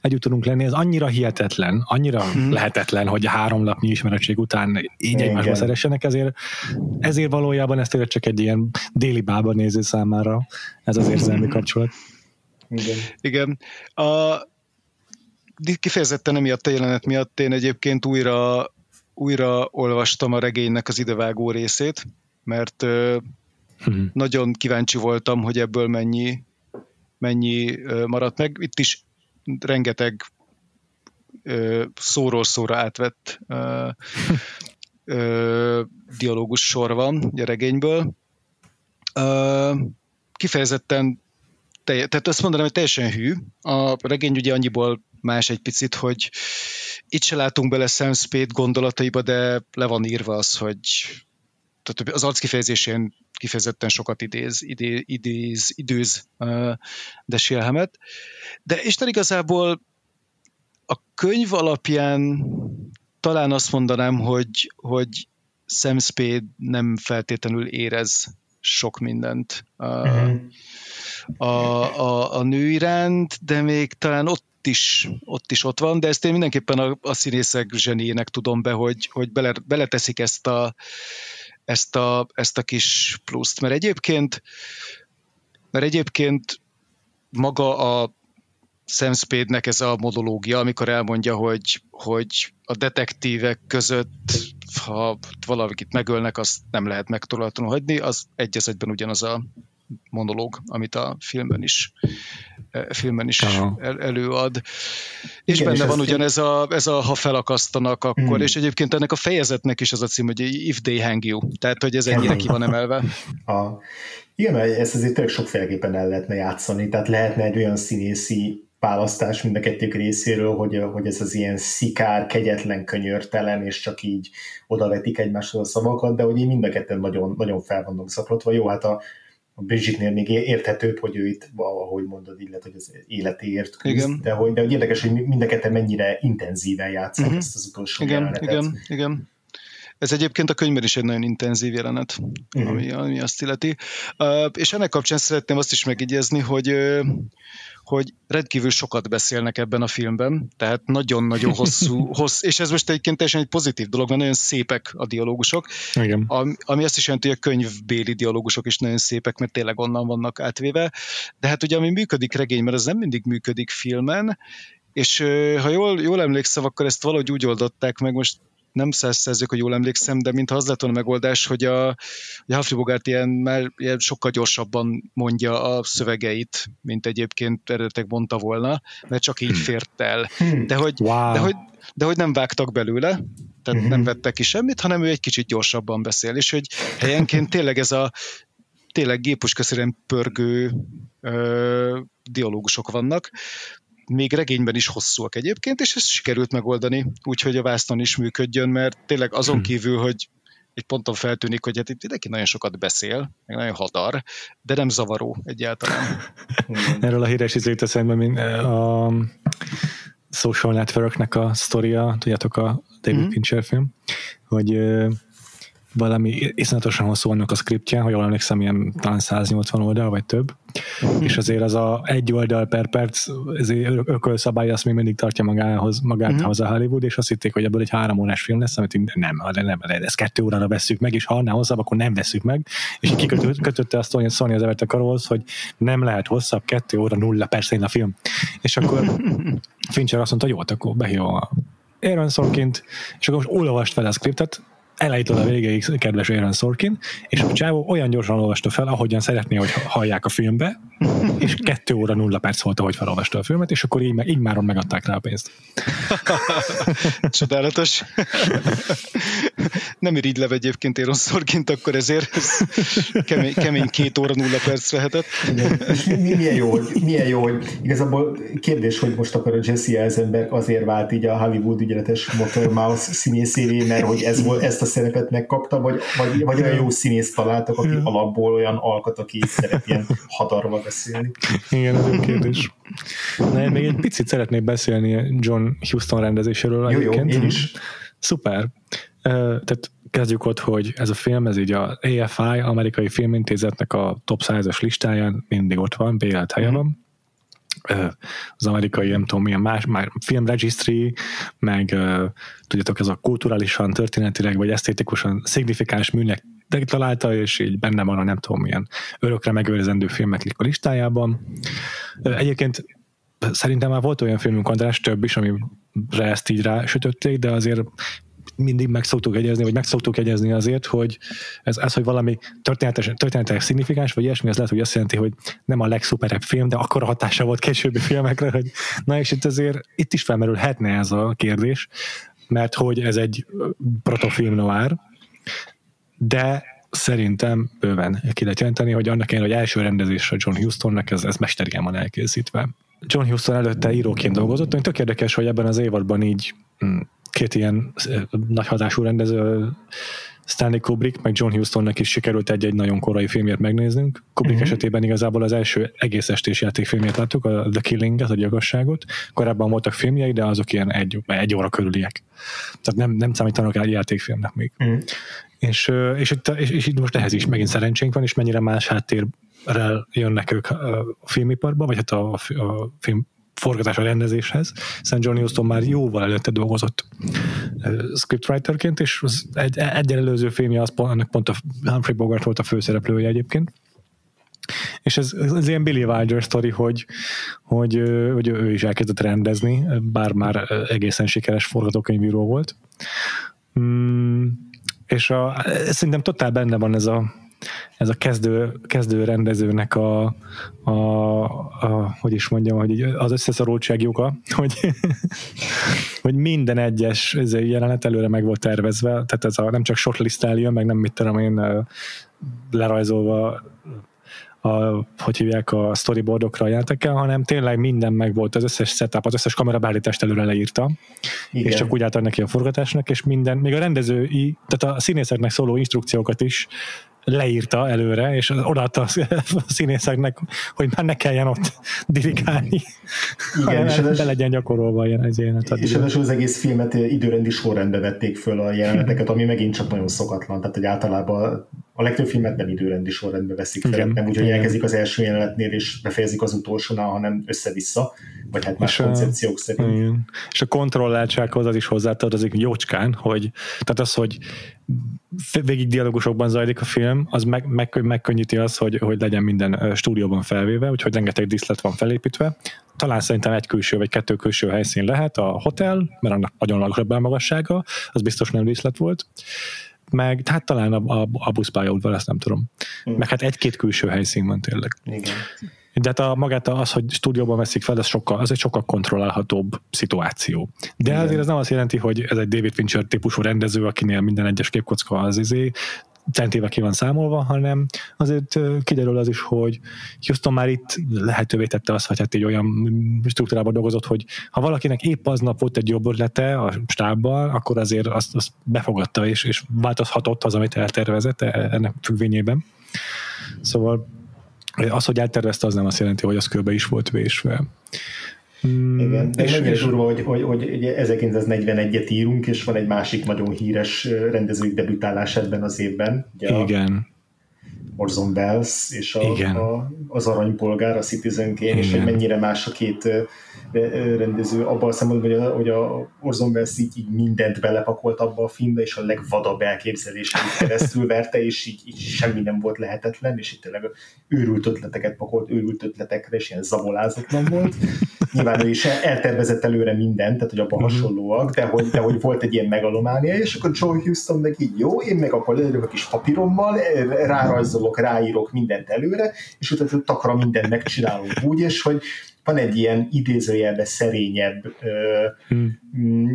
együtt tudunk lenni, ez annyira hihetetlen, annyira hmm. lehetetlen, hogy a három lapnyi ismerettség után így egymásba szeressenek, ezért, ezért valójában ez tényleg csak egy ilyen déli bába néző számára ez az érzelmi kapcsolat. Igen. Igen. A, kifejezetten emiatt a jelenet miatt én egyébként újra, újra olvastam a regénynek az idevágó részét, mert hmm. nagyon kíváncsi voltam, hogy ebből mennyi, mennyi maradt meg. Itt is rengeteg szóról szóra átvett [LAUGHS] dialógus sor van a regényből. Kifejezetten tehát azt mondanám, hogy teljesen hű. A regény ugye annyiból más egy picit, hogy itt se látunk bele Sam Spade gondolataiba, de le van írva az, hogy tehát az arckifejezésén kifejezetten sokat idéz, idéz, idéz időz uh, Deshielhemet. De Isten igazából a könyv alapján talán azt mondanám, hogy, hogy Sam Spade nem feltétlenül érez sok mindent. Uh, uh-huh a, a, a nő iránt, de még talán ott is, ott is ott van, de ezt én mindenképpen a, a színészek zseniének tudom be, hogy, hogy bele, beleteszik ezt a, ezt, a, ezt a kis pluszt, mert egyébként mert egyébként maga a Sam Spade-nek ez a monológia, amikor elmondja, hogy, hogy a detektívek között, ha valakit megölnek, azt nem lehet megtolatlanul hagyni, az egy egyben ugyanaz a monológ, amit a filmben is, eh, filmben is el, előad. És Igen, benne és van ugyanez a, ez a ha felakasztanak akkor, hmm. és egyébként ennek a fejezetnek is az a cím, hogy if they hang you, tehát hogy ez ennyire ki van emelve. A, igen, ezt azért tényleg sokféleképpen el lehetne játszani, tehát lehetne egy olyan színészi választás mind a kettők részéről, hogy, hogy ez az ilyen szikár, kegyetlen, könyörtelen, és csak így odavetik egymáshoz a szavakat, de hogy így mind a ketten nagyon, nagyon fel vannak szaklatva. Jó, hát a, a Bridgetnél még érthetőbb, hogy ő itt, ahogy mondod, illetve, hogy az életéért küzd, igen. de hogy, de hogy érdekes, hogy mind a ketten mennyire intenzíven játszák uh-huh. ezt az utolsó igen, jelenetet. Igen, igen. Ez egyébként a könyvben is egy nagyon intenzív jelenet, uh-huh. ami, ami azt illeti. Uh, és ennek kapcsán szeretném azt is megígézni, hogy uh, hogy rendkívül sokat beszélnek ebben a filmben, tehát nagyon-nagyon hosszú, [LAUGHS] hossz, és ez most egyébként teljesen egy pozitív dolog, mert nagyon szépek a dialógusok, Igen. Ami, ami azt is jelenti, hogy a könyvbéli dialógusok is nagyon szépek, mert tényleg onnan vannak átvéve, de hát ugye ami működik regényben, az nem mindig működik filmen, és ha jól, jól emlékszem, akkor ezt valahogy úgy oldották meg, most nem százszerzők, hogy jól emlékszem, de mintha az lett volna a megoldás, hogy a, a Humphrey Bogart ilyen, már ilyen sokkal gyorsabban mondja a szövegeit, mint egyébként eredetek mondta volna, mert csak így fért el. Hmm. De hogy, wow. de hogy, de hogy nem vágtak belőle, tehát uh-huh. nem vettek ki semmit, hanem ő egy kicsit gyorsabban beszél, és hogy helyenként tényleg ez a tényleg gépuskaszerűen pörgő ö, dialógusok vannak, még regényben is hosszúak egyébként, és ezt sikerült megoldani, úgyhogy a vászton is működjön, mert tényleg azon hm. kívül, hogy egy ponton feltűnik, hogy hát itt mindenki nagyon sokat beszél, meg nagyon hadar, de nem zavaró egyáltalán. [LAUGHS] Erről a híres izét eszembe, mint a Social Networknek a sztoria, tudjátok a David mm-hmm. Fincher film, hogy valami iszonyatosan hosszú annak a skriptje, hogy jól emlékszem, ilyen talán 180 oldal, vagy több, mm-hmm. és azért az a egy oldal per perc ökölszabály azt még mindig tartja magához, magát mm-hmm. haza Hollywood, és azt hitték, hogy ebből egy három órás film lesz, amit nem, de nem, de ezt kettő órára veszük meg, és ha annál hosszabb, akkor nem veszük meg, és kikötötte azt hogy Sony az Everett a hogy nem lehet hosszabb, kettő óra, nulla persze a film. És akkor [LAUGHS] Fincher azt mondta, hogy jó, akkor behívom a Aaron Sorkint, és akkor most olvast fel a skriptet, elejétől a végéig kedves Aaron Sorkin, és a csávó olyan gyorsan olvasta fel, ahogyan szeretné, hogy hallják a filmbe, [LAUGHS] és kettő óra nulla perc volt, ahogy felolvasta a filmet, és akkor így, így máron megadták rá a pénzt. [LAUGHS] Csodálatos. Nem irigy egyébként Aaron Sorkint, akkor ezért ez kemény, kemény két óra nulla perc lehetett. milyen jó, hogy, milyen jó, hogy igazából kérdés, hogy most akkor a Jesse Eisenberg azért vált így a Hollywood ügyeletes Motor Mouse színészévé, mert hogy ez volt, ezt a szerepet megkapta, vagy, vagy, vagy olyan jó színész találtak, aki alapból olyan alkat, aki szeret ilyen hadarva beszélni. Igen, ez egy kérdés. Na, én még egy picit szeretnék beszélni John Huston rendezéséről. Jó, jó, én is. Szuper. Tehát kezdjük ott, hogy ez a film, ez így a AFI, Amerikai Filmintézetnek a top 100-as listáján mindig ott van, B-elt helye mm-hmm. van az amerikai, nem tudom milyen más, már film registry, meg tudjátok, ez a kulturálisan, történetileg, vagy esztétikusan szignifikáns műnek találta, és így benne van a nem tudom milyen örökre megőrzendő filmek a listájában. Egyébként szerintem már volt olyan filmünk, András, több is, amire ezt így rá sütötték, de azért mindig meg szoktuk egyezni, vagy meg szoktuk egyezni azért, hogy ez, ez hogy valami történetes, történetes szignifikáns, vagy ilyesmi, az lehet, hogy azt jelenti, hogy nem a legszuperebb film, de akkor hatása volt későbbi filmekre, hogy na és itt azért itt is felmerülhetne ez a kérdés, mert hogy ez egy protofilm noir, de szerintem bőven ki lehet jelenteni, hogy annak ellenére, hogy első rendezésre John Hustonnak ez, ez mesterigen van elkészítve. John Huston előtte íróként dolgozott, ami tök érdekes, hogy ebben az évadban így hm, két ilyen nagy hatású rendező, Stanley Kubrick, meg John Hustonnak is sikerült egy-egy nagyon korai filmért megnéznünk. Kubrick uh-huh. esetében igazából az első egész estés játékfilmét láttuk, a The Killing-et, a gyilkosságot. Korábban voltak filmjei, de azok ilyen egy, egy óra körüliek. Tehát nem, nem számítanak el játékfilmnek még. Uh-huh. És, és, és, és itt most ehhez is megint szerencsénk van, és mennyire más háttérrel jönnek ők a filmiparba, vagy hát a, a film forgatás rendezéshez. St. John Huston már jóval előtte dolgozott scriptwriterként, és az egy, egy előző filmje, az pont, annak pont a Humphrey Bogart volt a főszereplője egyébként. És ez, ez ilyen Billy Wilder sztori, hogy, hogy, hogy ő is elkezdett rendezni, bár már egészen sikeres forgatókönyvíró volt. Mm, és a, szerintem totál benne van ez a, ez a kezdő, kezdő rendezőnek a, a, a, hogy is mondjam, hogy az összeszorultság joga, [LAUGHS] hogy, hogy minden egyes jelenet előre meg volt tervezve, tehát ez a, nem csak shortlist meg nem mit tudom én lerajzolva a, hogy hívják a storyboardokra a jelentekkel, hanem tényleg minden meg volt, az összes setup, az összes kamerabeállítást előre leírta, Igen. és csak úgy állt neki a forgatásnak, és minden, még a rendezői, tehát a színészeknek szóló instrukciókat is leírta előre, és odaadta a [LAUGHS] színészeknek, hogy már ne kelljen ott dirikálni, Igen, és be legyen gyakorolva ilyen az jelenet. És az egész filmet időrendi sorrendbe vették föl a jeleneteket, ami megint csak nagyon szokatlan, tehát hogy általában a legtöbb filmet nem időrendi sorrendbe veszik fel, Igen. nem úgy, hogy elkezdik az első jelenetnél és befejezik az utolsónál, hanem össze-vissza, vagy hát más és koncepciók a, szerint. Igen. És a kontrolláltsághoz az is hozzátartozik jócskán, hogy tehát az, hogy végig dialogusokban zajlik a film, az meg, meg, megkönnyíti az, hogy, hogy legyen minden stúdióban felvéve, úgyhogy rengeteg diszlet van felépítve. Talán szerintem egy külső vagy kettő külső helyszín lehet, a hotel, mert annak nagyon elmagassága, az biztos nem diszlet volt meg hát talán a, a, a buszpályaudvar, ezt nem tudom. Mm. Meg hát egy-két külső helyszín van tényleg. Igen. De hát a, magát az, hogy stúdióban veszik fel, ez sokkal, az egy sokkal kontrollálhatóbb szituáció. De Igen. azért ez nem azt jelenti, hogy ez egy David Fincher típusú rendező, akinél minden egyes képkocka az izé, centéve ki van számolva, hanem azért kiderül az is, hogy Houston már itt lehetővé tette azt, hogy hát egy olyan struktúrában dolgozott, hogy ha valakinek épp aznap volt egy jobb ötlete a stábban, akkor azért azt, azt befogadta, és, és változhatott az, amit eltervezett e, ennek függvényében. Szóval az, hogy eltervezte, az nem azt jelenti, hogy az körbe is volt vésve. Mm, Igen, és, mennyire és... durva, hogy, hogy, hogy 1941-et írunk, és van egy másik nagyon híres rendezői debütálás ebben az évben. Ugye Igen. Orson Welles és a, Igen. a, az aranypolgár, a Citizen Kane, és hogy mennyire más a két rendező abban a szempontból, hogy a, hogy a Orson Welles így, így mindent belepakolt abba a filmbe, és a legvadabb elképzeléseit keresztül verte, és így, így semmi nem volt lehetetlen, és itt tényleg őrült ötleteket pakolt, őrült ötletekre, és ilyen zavolázatlan volt. Nyilván ő is eltervezett előre mindent, tehát hogy abban uh-huh. hasonlóak, de hogy, de hogy volt egy ilyen megalománia, és akkor Joe Houston meg így jó, én meg akkor leírok a kis papírommal, rárajzolok, ráírok mindent előre, és utána takra mindent megcsinálunk úgy, és hogy van egy ilyen idézőjelbe szerényebb ö, hmm.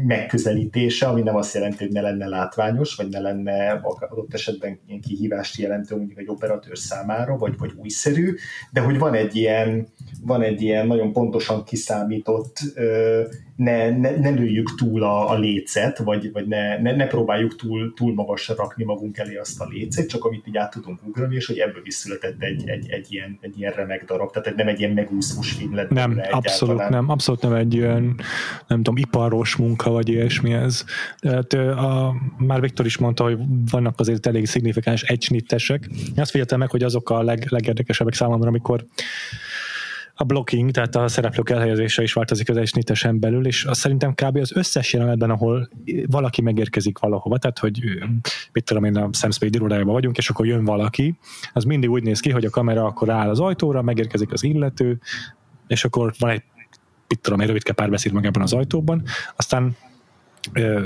megközelítése, ami nem azt jelenti, hogy ne lenne látványos, vagy ne lenne adott esetben ilyen kihívást jelentő mondjuk egy operatőr számára, vagy, vagy újszerű, de hogy van egy ilyen, van egy ilyen nagyon pontosan kiszámított ö, ne, ne, ne lőjük túl a, a lécet, vagy, vagy ne, ne, ne próbáljuk túl, túl magasra rakni magunk elé azt a lécet, csak amit így át tudunk ugrani, és hogy ebből is született egy, egy, egy, ilyen, egy ilyen remek darab, tehát nem egy ilyen megúszós film lett. Nem, abszolút nem, abszolút nem egy ilyen, nem tudom, iparos munka, vagy ilyesmi ez. Tehát, a, már Viktor is mondta, hogy vannak azért elég szignifikáns egysnittesek. Azt figyeltem meg, hogy azok a leg, legérdekesebbek számomra, amikor a blocking, tehát a szereplők elhelyezése is változik az esnitesen belül, és azt szerintem kb. az összes jelenetben, ahol valaki megérkezik valahova, tehát hogy mit tudom én, a Sam Spade vagyunk, és akkor jön valaki, az mindig úgy néz ki, hogy a kamera akkor áll az ajtóra, megérkezik az illető, és akkor van egy mit tudom, egy rövidke párbeszéd meg ebben az ajtóban, aztán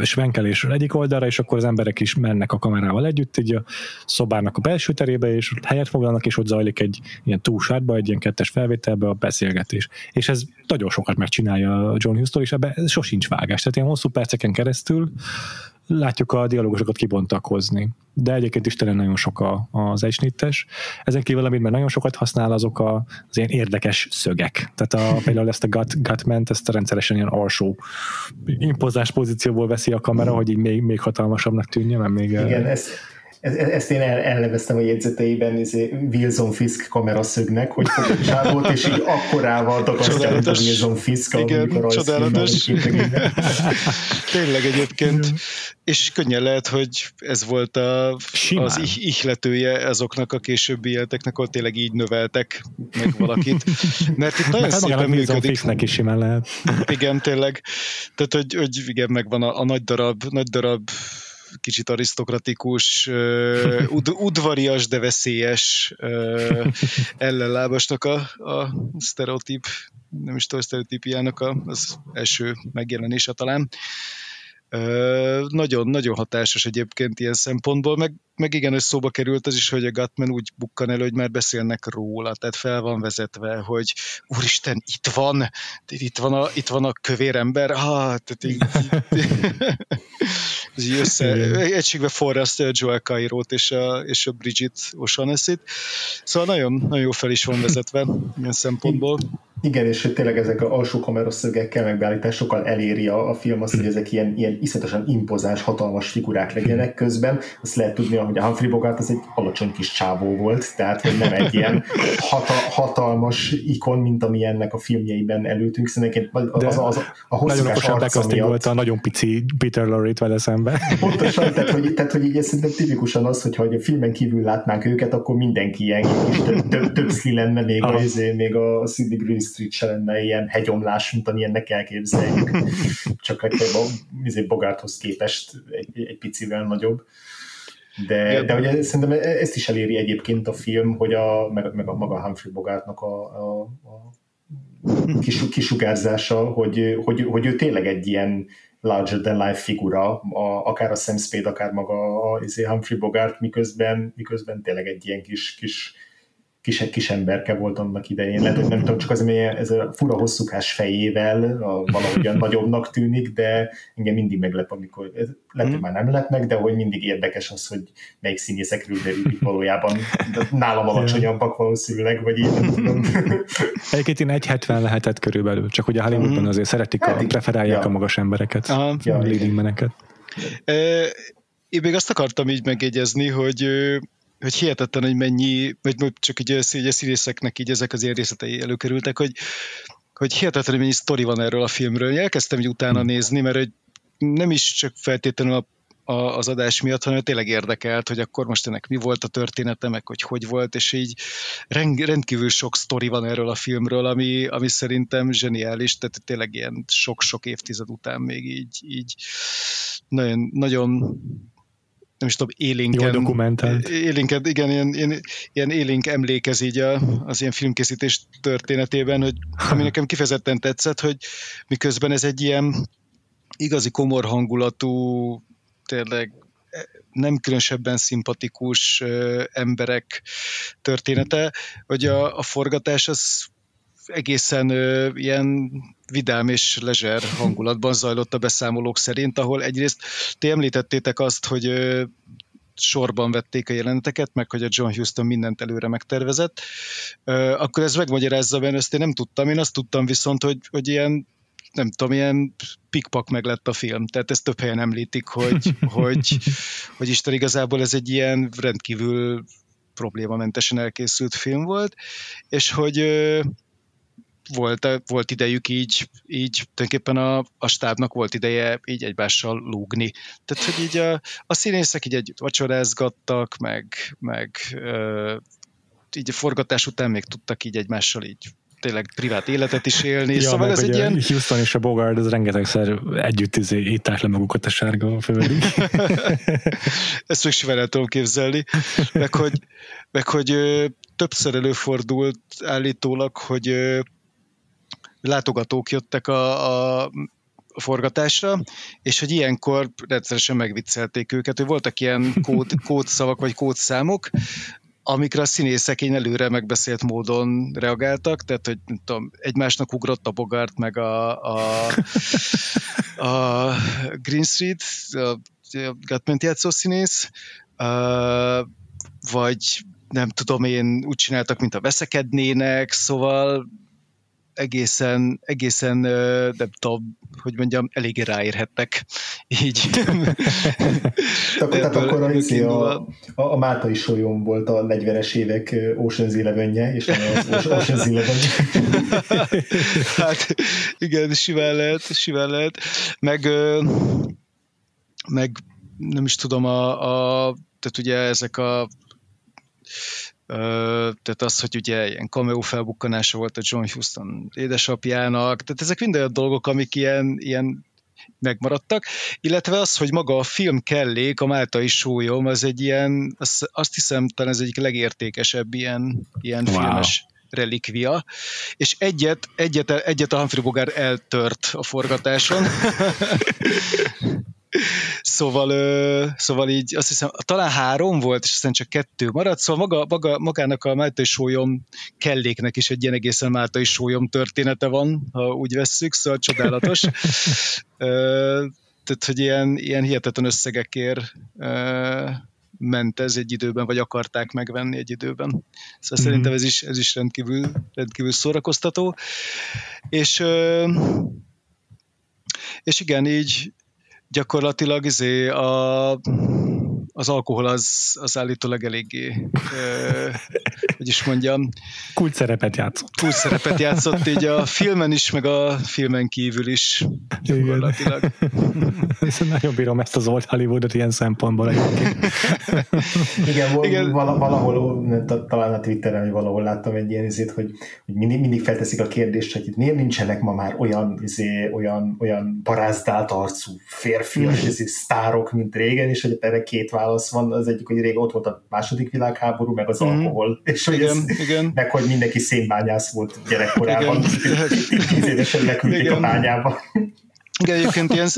svenkelés egyik oldalra, és akkor az emberek is mennek a kamerával együtt, így a szobának a belső terébe, és ott helyet foglalnak, és ott zajlik egy ilyen túlsátba, egy ilyen kettes felvételbe a beszélgetés. És ez nagyon sokat megcsinálja John Huston, és ebben sosincs vágás. Tehát ilyen hosszú perceken keresztül látjuk a dialógusokat kibontakozni. De egyébként is tényleg nagyon sok a, az egysnittes. Ezen kívül, amit már nagyon sokat használ, azok a, az ilyen érdekes szögek. Tehát a, például ezt a gut, gutment, ezt a rendszeresen ilyen alsó impozás pozícióból veszi a kamera, hogy így még, még hatalmasabbnak tűnjön, mert még... Igen, ez, ezt én el, elneveztem a jegyzeteiben izé, Wilson Fisk kameraszögnek, hogy fogja és így akkorával dagasztja, mint a Wilson Fisk, Igen, csodálatos. [LAUGHS] Tényleg egyébként, és könnyen lehet, hogy ez volt a, az ihletője azoknak a későbbi életeknek, ahol tényleg így növeltek meg valakit. Mert itt [LAUGHS] nagyon hát szépen működik. Fisknek is simán lehet. Igen, tényleg. Tehát, hogy, hogy igen, megvan a, a nagy darab, nagy darab kicsit arisztokratikus, ud- udvarias, de veszélyes ellenlábasnak a, a sztereotíp, nem is tudom, sztereotípiának az első megjelenése talán. Nagyon, nagyon hatásos egyébként ilyen szempontból, meg, meg igen, hogy szóba került az is, hogy a Gatman úgy bukkan elő, hogy már beszélnek róla, tehát fel van vezetve, hogy úristen, itt van, itt van a, itt van a kövér ember, ah, tehát így, így [LAUGHS] össze, egységbe forrasztja a Joel cairo és a, és a Bridget O'Shaughnessy-t. Szóval nagyon, nagyon jó fel is van vezetve ilyen szempontból. Igen, és hogy tényleg ezek a alsó kameraszögekkel megbeállításokkal eléri a, a film azt, hogy ezek ilyen, ilyen iszonyatosan impozáns, hatalmas figurák legyenek közben. Azt lehet tudni, hogy a Humphrey Bogart az egy alacsony kis csávó volt, tehát hogy nem egy ilyen [LAUGHS] hata, hatalmas ikon, mint ami ennek a filmjeiben előtünk. Szerintem az, az, az, a hosszúkás arca miatt... volt a nagyon pici Peter Lorre-t vele szembe. [LAUGHS] Pontosan, tehát hogy, tehát, hogy így szerintem tipikusan az, hogyha a filmen kívül látnánk őket, akkor mindenki ilyen kis több, több, több lenne, még a, még a Sidney Green Street se lenne ilyen hegyomlás, mint amilyennek elképzeljük. [LAUGHS] Csak a izé, Bogarthoz képest egy, egy picivel nagyobb. De, de ugye szerintem ezt is eléri egyébként a film, hogy a, meg, meg a maga Humphrey Bogartnak a, a, a kis, kisugárzása, hogy, hogy, hogy ő tényleg egy ilyen larger than life figura, a, akár a Sam Spade, akár maga a, a izé Humphrey Bogart, miközben, miközben tényleg egy ilyen kis, kis kis, kis emberke volt annak idején. Lehet, hogy nem tudom, csak az, mert ez a fura hosszúkás fejével a, valahogyan [LAUGHS] nagyobbnak tűnik, de engem mindig meglep, amikor, ez, lehet, hogy mhm. már nem lep meg, de hogy mindig érdekes az, hogy melyik színészekről derül valójában. Nálam alacsonyabbak valószínűleg, vagy így nem tudom. [LAUGHS] Egyébként én 1,70 lehetett körülbelül, csak ugye Hollywoodban mhm. azért szeretik, a, preferálják ja. a magas embereket, Aha. a leading meneket. Én még azt akartam így megjegyezni, hogy hogy hihetetlen, hogy mennyi, vagy csak így, így a színészeknek így ezek az részletei előkerültek, hogy hogy hihetetlenül mennyi sztori van erről a filmről. Elkezdtem így utána nézni, mert hogy nem is csak feltétlenül a a, az adás miatt, hanem tényleg érdekelt, hogy akkor most ennek mi volt a története, meg hogy hogy volt, és így rend, rendkívül sok sztori van erről a filmről, ami, ami szerintem zseniális, tehát tényleg ilyen sok-sok évtized után még így, így nagyon, nagyon nem is tudom, élénken... Jó dokumentált. Élénken, igen, ilyen, ilyen, ilyen élénk emlékez így a, az ilyen filmkészítés történetében, hogy ami nekem kifejezetten tetszett, hogy miközben ez egy ilyen igazi komor hangulatú tényleg eh, nem különösebben szimpatikus emberek története, hogy a, a forgatás az egészen ö, ilyen vidám és lezser hangulatban zajlott a beszámolók szerint, ahol egyrészt ti említettétek azt, hogy ö, sorban vették a jeleneteket, meg hogy a John Huston mindent előre megtervezett, ö, akkor ez megmagyarázza, mert ezt én nem tudtam. Én azt tudtam viszont, hogy, hogy ilyen nem tudom, ilyen pikpak meg lett a film. Tehát ezt több helyen említik, hogy, [LAUGHS] hogy, hogy Isten igazából ez egy ilyen rendkívül problémamentesen elkészült film volt, és hogy volt, volt idejük így, így tulajdonképpen a, a stábnak volt ideje így egymással lúgni. Tehát, hogy így a, a színészek így együtt vacsorázgattak, meg, meg ö, így a forgatás után még tudtak így egymással így tényleg privát életet is élni. Ja, szóval ez egy ilyen... Houston és a Bogard, ez rengetegszer együtt izé, ítták le magukat a sárga földig. [LAUGHS] Ezt még simán el tudom képzelni. Meg hogy, meg hogy többször előfordult állítólag, hogy látogatók jöttek a, a forgatásra, és hogy ilyenkor rendszeresen megviccelték őket, hogy voltak ilyen kód, [LAUGHS] kódszavak vagy kódszámok, amikre a színészek én előre megbeszélt módon reagáltak, tehát hogy nem tudom, egymásnak ugrott a Bogart, meg a, a, a Green Street, a Gatment játszó színész, vagy nem tudom én, úgy csináltak, mint a veszekednének, szóval egészen, egészen nem tudom, hogy mondjam, eléggé ráérhettek. Így. [LAUGHS] akkor, tehát akkor a, izé a, a, a Mátai Solyom volt a 40-es évek Ocean's eleven és az Ocean's Eleven. hát igen, simán lehet, simán lehet. Meg, meg nem is tudom, a, a tehát ugye ezek a tehát az, hogy ugye ilyen cameo felbukkanása volt a John Huston édesapjának, tehát ezek mind olyan dolgok, amik ilyen, ilyen megmaradtak, illetve az, hogy maga a film kellék, a Máltai sólyom, az egy ilyen, az, azt hiszem talán ez egyik legértékesebb ilyen, ilyen wow. filmes relikvia, és egyet, egyet, egyet a Humphrey Bogart eltört a forgatáson. [LAUGHS] Szóval, ö, szóval így azt hiszem, talán három volt, és aztán csak kettő maradt, szóval maga, maga, magának a Máltai sólyom kelléknek is egy ilyen egészen Máltai sólyom története van, ha úgy vesszük, szóval csodálatos. [LAUGHS] ö, tehát, hogy ilyen, ilyen hihetetlen összegekért ö, ment ez egy időben, vagy akarták megvenni egy időben. Szóval mm-hmm. szerintem ez is, ez is rendkívül, rendkívül szórakoztató. És, és igen, így, gyakorlatilag izé a, az alkohol az, az állítólag eléggé, [LAUGHS] hogy is mondjam. Kult szerepet játszott. Kult szerepet játszott így a filmen is, meg a filmen kívül is gyakorlatilag. Igen. nagyon bírom ezt az old Hollywoodot ilyen szempontból Igen, Igen. valahol, talán a Twitteren, hogy valahol láttam egy ilyen izét, hogy, hogy mindig, mindig felteszik a kérdést, hogy itt miért nincsenek ma már olyan, izé, olyan, olyan parázdált arcú férfias mm. izé, sztárok, mint régen, és hogy erre két válasz válasz van, az egyik, hogy rég ott volt a második világháború, meg az mm. alkohol, és hogy igen, igen. meg hogy mindenki szénbányász volt gyerekkorában, [LAUGHS] tíz évesen leküldték a bányába. Igen, egyébként ilyen,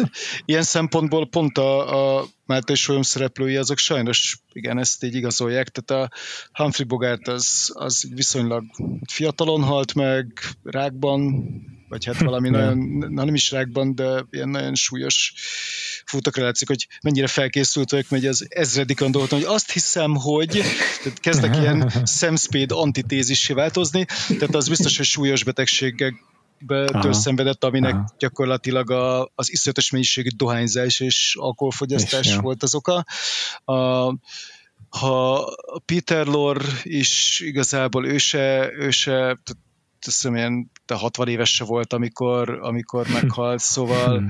ilyen szempontból pont a, a Máté Solyom szereplői azok sajnos igen, ezt így igazolják, tehát a Humphrey Bogart az, az viszonylag fiatalon halt meg, rákban, vagy hát valami [LAUGHS] nagyon, na nem is rákban, de ilyen nagyon súlyos futokra látszik, hogy mennyire felkészült vagyok, megy az ezredik dolgot, hogy azt hiszem, hogy tehát kezdek ilyen [LAUGHS] Sam Spade antitézissé változni, tehát az biztos, hogy súlyos betegségek től szenvedett, aminek Aha. gyakorlatilag a, az iszonyatos mennyiségű dohányzás és alkoholfogyasztás és volt az oka. A, ha Peter Lorre is igazából ő se, ő se hiszem, ilyen 60 éves se volt, amikor, amikor meghalt, szóval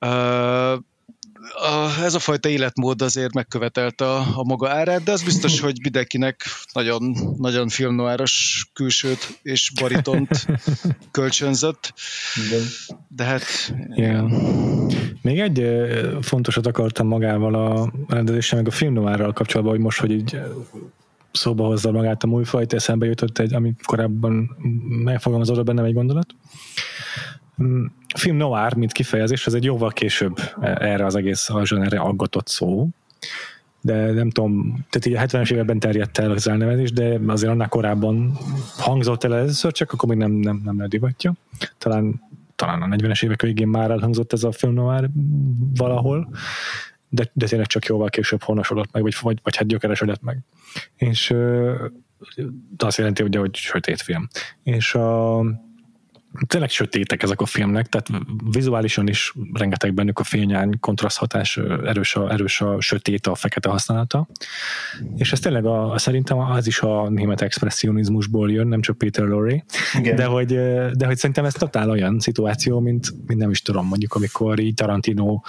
uh, ez a fajta életmód azért megkövetelte a, a maga árát, de az biztos, hogy mindenkinek nagyon, nagyon filmnoáros külsőt és baritont [LAUGHS] kölcsönzött. Igen. De hát... Yeah. Még egy fontosat akartam magával a rendezéssel, meg a filmnoárral kapcsolatban, hogy most, hogy így szóba hozza magát a műfajt, eszembe jutott egy, ami korábban megfogalmazott bennem egy gondolat. Mm, film noir, mint kifejezés, az egy jóval később erre az egész a zsenerre aggatott szó, de nem tudom, tehát így a 70-es években terjedt el az elnevezés, de azért annál korábban hangzott el először, csak akkor még nem, nem, nem ledivatja. Talán, talán a 40-es évek végén már elhangzott ez a film noir valahol, de, de tényleg csak jóval később honosodott meg, vagy, vagy, vagy hát gyökeresedett meg. És de azt jelenti, ugye, hogy sötét film. És a, tényleg sötétek ezek a filmnek, tehát vizuálisan is rengeteg bennük a fényány, kontraszthatás, erős a, erős a sötét, a fekete használata. És ez tényleg a, szerintem az is a német expressionizmusból jön, nem csak Peter Lorre, de hogy, de hogy szerintem ez totál olyan szituáció, mint, mint nem is tudom, mondjuk amikor így Tarantino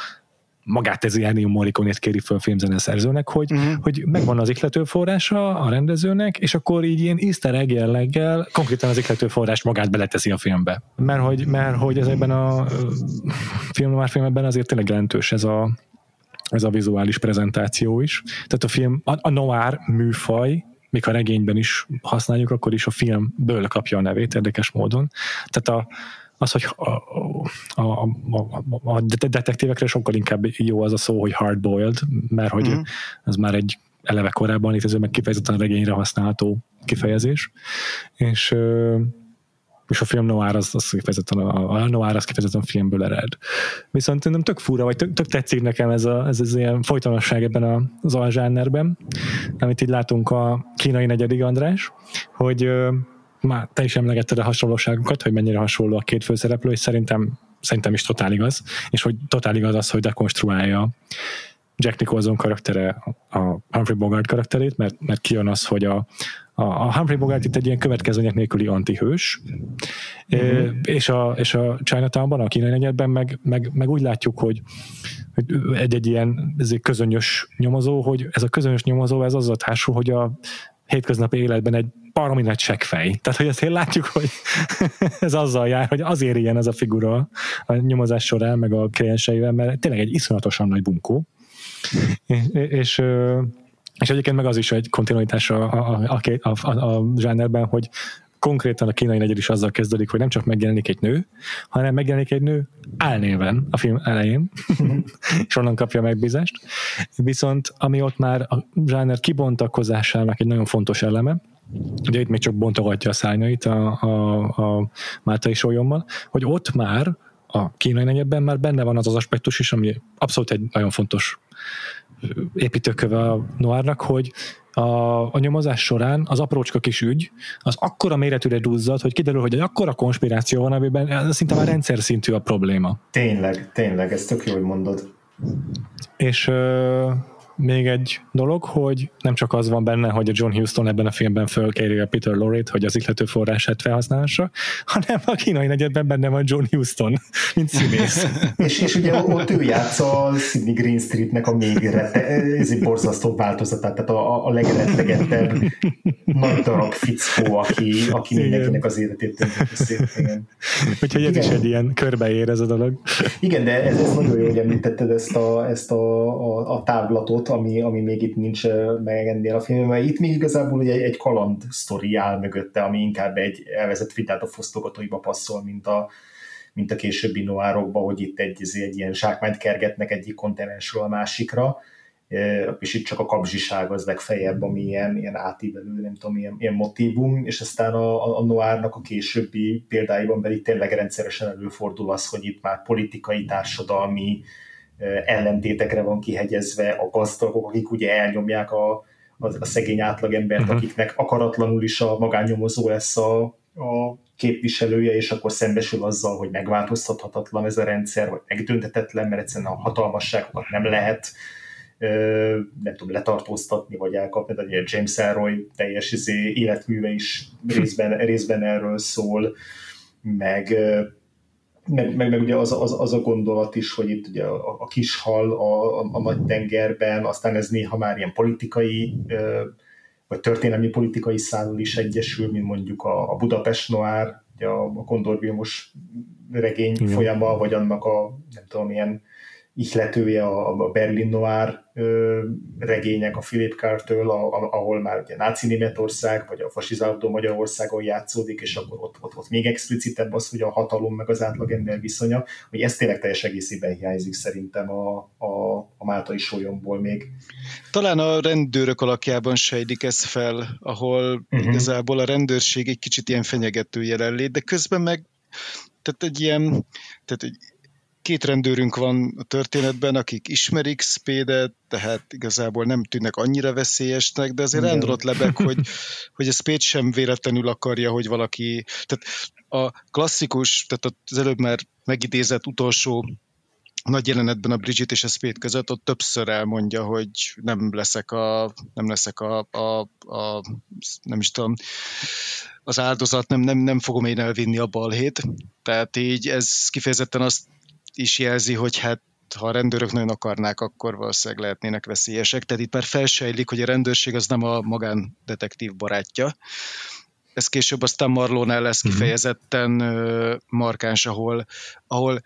magát ez Ennio Morricone-t kéri föl filmzene szerzőnek, hogy, uh-huh. hogy megvan az forrása a rendezőnek, és akkor így ilyen easter egg jelleggel konkrétan az forrás magát beleteszi a filmbe. Mert hogy, mert hogy ezekben a film, már filmekben azért tényleg jelentős ez a, ez a vizuális prezentáció is. Tehát a film, a, a noir műfaj, még a regényben is használjuk, akkor is a filmből kapja a nevét érdekes módon. Tehát a, az, hogy a, a, a, a detektívekre sokkal inkább jó az a szó, hogy hardboiled, mert hogy mm. ez már egy eleve korábban létező, meg kifejezetten regényre használható kifejezés, és és a film noir az, az kifejezetten a, a noir az kifejezetten filmből ered. Viszont nem tök fura, vagy tök, tök tetszik nekem ez, a, ez az ilyen folytonosság ebben az alzsánerben, amit így látunk a kínai negyedik András, hogy már te is emlegetted a hasonlóságokat, hogy mennyire hasonló a két főszereplő, és szerintem, szerintem is totál igaz, és hogy totál igaz az, hogy dekonstruálja Jack Nicholson karaktere a Humphrey Bogart karakterét, mert, mert kijön az, hogy a, a, a Humphrey Bogart itt egy ilyen következmények nélküli antihős, mm-hmm. és, a, és a Chinatownban, a kínai negyedben meg, meg, meg úgy látjuk, hogy, egy-egy ilyen ez egy közönyös nyomozó, hogy ez a közönyös nyomozó, ez az a társul, hogy a hétköznapi életben egy baromi nagy seggfej. Tehát, hogy azért látjuk, hogy [LAUGHS] ez azzal jár, hogy azért ilyen ez a figura a nyomozás során, meg a klienseivel, mert tényleg egy iszonyatosan nagy bunkó. És, és egyébként meg az is egy kontinuitás a, a, a, a, a, a zsánerben, hogy konkrétan a kínai negyed is azzal kezdődik, hogy nem csak megjelenik egy nő, hanem megjelenik egy nő álnéven a film elején, [LAUGHS] és onnan kapja megbízást. Viszont ami ott már a zsáner kibontakozásának egy nagyon fontos eleme, ugye itt még csak bontogatja a szárnyait a, a, a Máltai sólyommal, hogy ott már a kínai negyedben már benne van az az aspektus is, ami abszolút egy nagyon fontos építőköve a Noárnak, hogy a, a nyomozás során az aprócska kis ügy az akkora méretűre duzzad, hogy kiderül, hogy egy akkora konspiráció van, amiben szinte már rendszer szintű a probléma. Tényleg, tényleg, ezt tök jó, hogy mondod. És még egy dolog, hogy nem csak az van benne, hogy a John Huston ebben a filmben fölkéri a Peter Lorre-t, hogy az ihlető forrását felhasználhassa, hanem a kínai negyedben benne van John Houston, mint színész. [LAUGHS] és, és ugye ott ő játsza a Sydney Green Streetnek a még rete, ez egy borzasztó változatát, tehát a, a legrettegettebb nagy darab fickó, aki, aki mindenkinek az életét tönkreteszi. Úgyhogy ez is egy ilyen körbeér ez a dolog. Igen, de ez, ez nagyon jó, hogy említetted ezt a, ezt a, a, a távlatot, dolgot, ami, ami még itt nincs meg ennél a filmben, mert itt még igazából egy, egy kaland sztori áll mögötte, ami inkább egy elvezett vitát a fosztogatóiba passzol, mint a, mint a későbbi noárokba, hogy itt egy, egy ilyen zsákmányt kergetnek egyik kontinensről a másikra, és itt csak a kapzsiság az legfeljebb, ami ilyen, ilyen átívelő, nem tudom, ilyen, ilyen motivum, és aztán a, a noárnak a későbbi példáiban pedig tényleg rendszeresen előfordul az, hogy itt már politikai, társadalmi, ellentétekre van kihegyezve a gazdagok, akik ugye elnyomják a, a, a szegény átlagembert, uh-huh. akiknek akaratlanul is a magánnyomozó lesz a, a képviselője, és akkor szembesül azzal, hogy megváltoztathatatlan ez a rendszer, vagy megdöntetetlen, mert egyszerűen a hatalmasságokat nem lehet nem tudom, letartóztatni, vagy elkapni, tehát James Elroy teljes izé, életműve is részben, részben erről szól, meg meg, meg, meg ugye az, az, az, a gondolat is, hogy itt ugye a, a kis hal a, a, a nagy tengerben, aztán ez néha már ilyen politikai vagy történelmi politikai szállal is egyesül, mint mondjuk a, a Budapest Noir, ugye a, a Kondor Vilmos regény Igen. folyama, vagy annak a nem tudom, ilyen ihletője a, a Berlin Noir ö, regények a Philip Cartől, ahol már ugye náci Németország, vagy a fasizálódó Magyarországon játszódik, és akkor ott, ott, ott még explicitebb az, hogy a hatalom meg az átlagember viszonya, hogy ez tényleg teljes egészében hiányzik szerintem a, a, a Máltai sólyomból még. Talán a rendőrök alakjában sejlik ez fel, ahol uh-huh. igazából a rendőrség egy kicsit ilyen fenyegető jelenlét, de közben meg tehát egy ilyen, tehát egy két rendőrünk van a történetben, akik ismerik Spédet, tehát igazából nem tűnnek annyira veszélyesnek, de azért rendrott lebek, hogy, [LAUGHS] hogy a Spade sem véletlenül akarja, hogy valaki, tehát a klasszikus, tehát az előbb már megidézett utolsó nagy jelenetben a Bridget és a Spade között ott többször elmondja, hogy nem leszek a, nem leszek a, a, a nem is tudom, az áldozat, nem, nem, nem fogom én elvinni a balhét. Tehát így ez kifejezetten azt is jelzi, hogy hát ha a rendőrök nagyon akarnák, akkor valószínűleg lehetnének veszélyesek. Tehát itt már felsejlik, hogy a rendőrség az nem a magándetektív barátja. Ez később aztán Marlónál lesz mhm. kifejezetten uh, markáns, ahol, ahol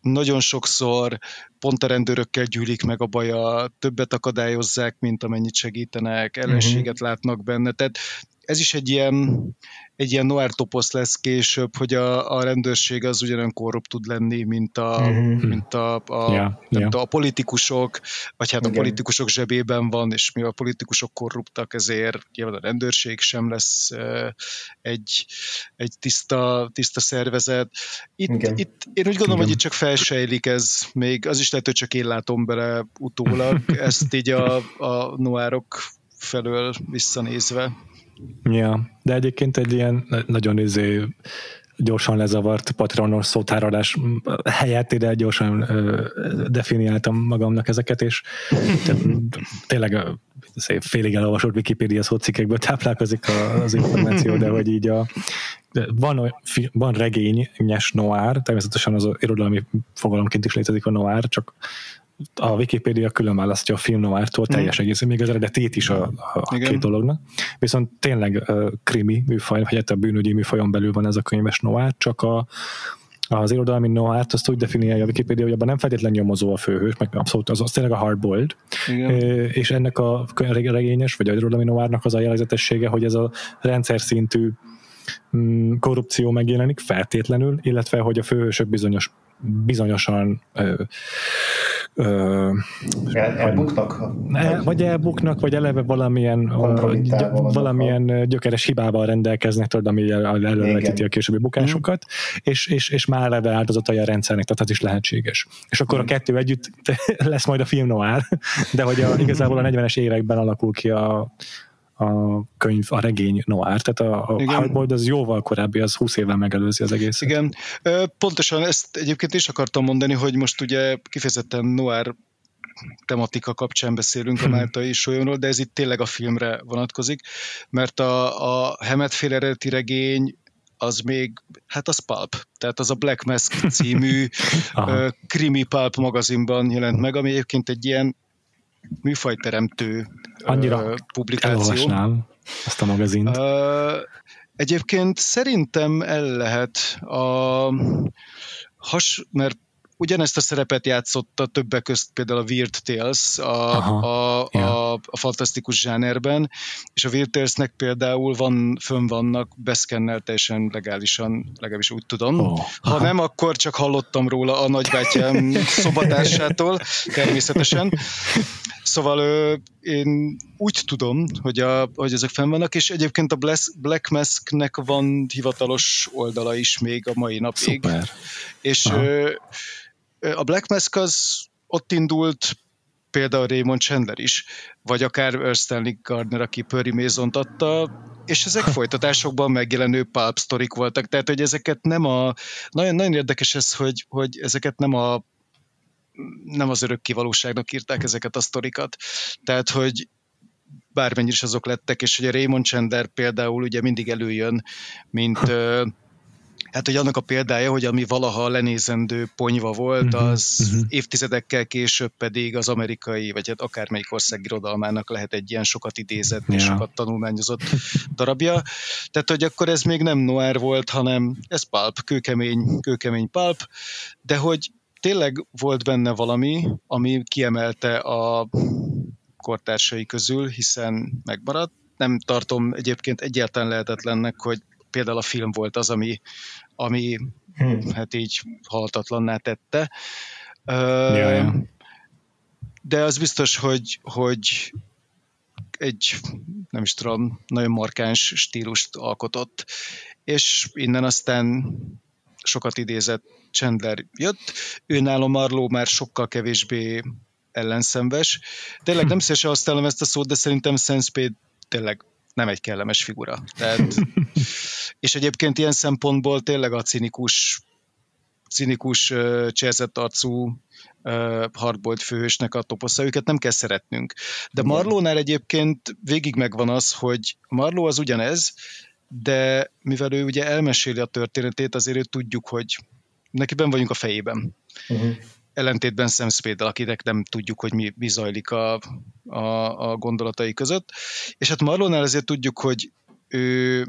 nagyon sokszor pont a rendőrökkel gyűlik meg a baja, többet akadályozzák, mint amennyit segítenek, ellenséget uh-huh. látnak benne. Tehát ez is egy ilyen, egy ilyen noir toposz lesz később, hogy a, a rendőrség az ugyanolyan korrupt tud lenni, mint a, mm-hmm. mint a, a, yeah, nem yeah. a politikusok, vagy hát Igen. a politikusok zsebében van, és mi a politikusok korruptak, ezért nyilván a rendőrség sem lesz egy, egy tiszta, tiszta szervezet. Itt, itt én úgy gondolom, Igen. hogy itt csak felsejlik ez még, az is lehet, hogy csak én látom bele utólag, [LAUGHS] ezt így a, a noárok felől visszanézve. Ja, de egyébként egy ilyen nagyon izé gyorsan lezavart patronos szótáradás helyett ide gyorsan ö, definiáltam magamnak ezeket, és tényleg szép félig elolvasott Wikipedia szócikkekből táplálkozik az információ, de hogy így a, van, van regényes noir, természetesen az irodalmi fogalomként is létezik a noir, csak a Wikipedia külön választja a film noártól mm. teljes egész, még az eredetét is a, a két dolognak. Viszont tényleg uh, krimi műfaj, vagy hát a bűnügyi műfajon belül van ez a könyves noár, csak a, az irodalmi noárt azt úgy definiálja a Wikipedia, hogy abban nem feltétlenül nyomozó a főhős, meg abszolút az, az tényleg a hardboiled, és ennek a regényes, vagy a irodalmi noárnak az a jellegzetessége, hogy ez a rendszer szintű mm, korrupció megjelenik feltétlenül, illetve hogy a főhősök bizonyos bizonyosan ö, ö, El, elbuknak? El, vagy elbuknak, vagy eleve valamilyen, valamilyen gyökeres hibával rendelkeznek, tudod, ami elővetíti a későbbi bukásokat, mm. és, és, és már eleve áldozatai a rendszernek, tehát az is lehetséges. És akkor a kettő együtt [LAUGHS] lesz majd a film noir, de hogy a, igazából a 40-es években alakul ki a, a könyv, a regény noir, tehát a, a Hardboiled az jóval korábbi, az 20 évvel megelőzi az egész. Igen, pontosan ezt egyébként is akartam mondani, hogy most ugye kifejezetten noir tematika kapcsán beszélünk a hmm. Máltai Solyonról, de ez itt tényleg a filmre vonatkozik, mert a, a Hemet fél eredeti regény az még, hát az Pulp, tehát az a Black Mask című [LAUGHS] krimi Pulp magazinban jelent meg, ami egyébként egy ilyen műfajteremtő Annyira publikáció. azt a magazint. Uh, egyébként szerintem el lehet a has, mert ugyanezt a szerepet játszotta többek közt például a Weird Tales a, a, a, a fantasztikus zsánerben, és a Weird Tales-nek például van, fönn vannak beszkennel teljesen legálisan, legalábbis úgy tudom. Oh. Ha nem, akkor csak hallottam róla a nagybátyám [LAUGHS] szobatársától, természetesen. Szóval ö, én úgy tudom, hogy, a, hogy ezek fenn vannak, és egyébként a Black Mask-nek van hivatalos oldala is még a mai napig. Szuper. És ö, a Black Mask az ott indult például Raymond Chandler is, vagy akár Stanley Gardner, aki Perry mason adta, és ezek [LAUGHS] folytatásokban megjelenő pulp sztorik voltak, tehát hogy ezeket nem a, nagyon, nagyon érdekes ez, hogy, hogy ezeket nem a nem az örökké valóságnak írták ezeket a sztorikat. Tehát, hogy bármennyire is azok lettek, és hogy a Raymond Chandler például ugye mindig előjön, mint Hát, hogy annak a példája, hogy ami valaha lenézendő ponyva volt, uh-huh, az uh-huh. évtizedekkel később pedig az amerikai, vagy hát akármelyik ország irodalmának lehet egy ilyen sokat idézett yeah. és sokat tanulmányozott darabja. Tehát, hogy akkor ez még nem noir volt, hanem ez pulp, kőkemény, kőkemény pulp, de hogy tényleg volt benne valami, ami kiemelte a kortársai közül, hiszen megmaradt. Nem tartom egyébként egyáltalán lehetetlennek, hogy például a film volt az, ami, ami hmm. hát így haltatlanná tette. Uh, ja, ja. De az biztos, hogy, hogy egy, nem is tudom, nagyon markáns stílust alkotott, és innen aztán sokat idézett Chandler jött, ő nálam Marló már sokkal kevésbé ellenszenves. Tényleg nem [LAUGHS] szívesen használom ezt a szót, de szerintem Sense tényleg nem egy kellemes figura. Tehát, [LAUGHS] és egyébként ilyen szempontból tényleg a cinikus, cinikus cserzett arcú hardbolt főhősnek a toposza, őket nem kell szeretnünk. De Marlónál egyébként végig megvan az, hogy Marló az ugyanez, de mivel ő ugye elmeséli a történetét, azért ő tudjuk, hogy neki ben vagyunk a fejében. Uh-huh ellentétben Sam Spade-del, akinek nem tudjuk, hogy mi, mi zajlik a, a, a gondolatai között. És hát Marlonál azért tudjuk, hogy ő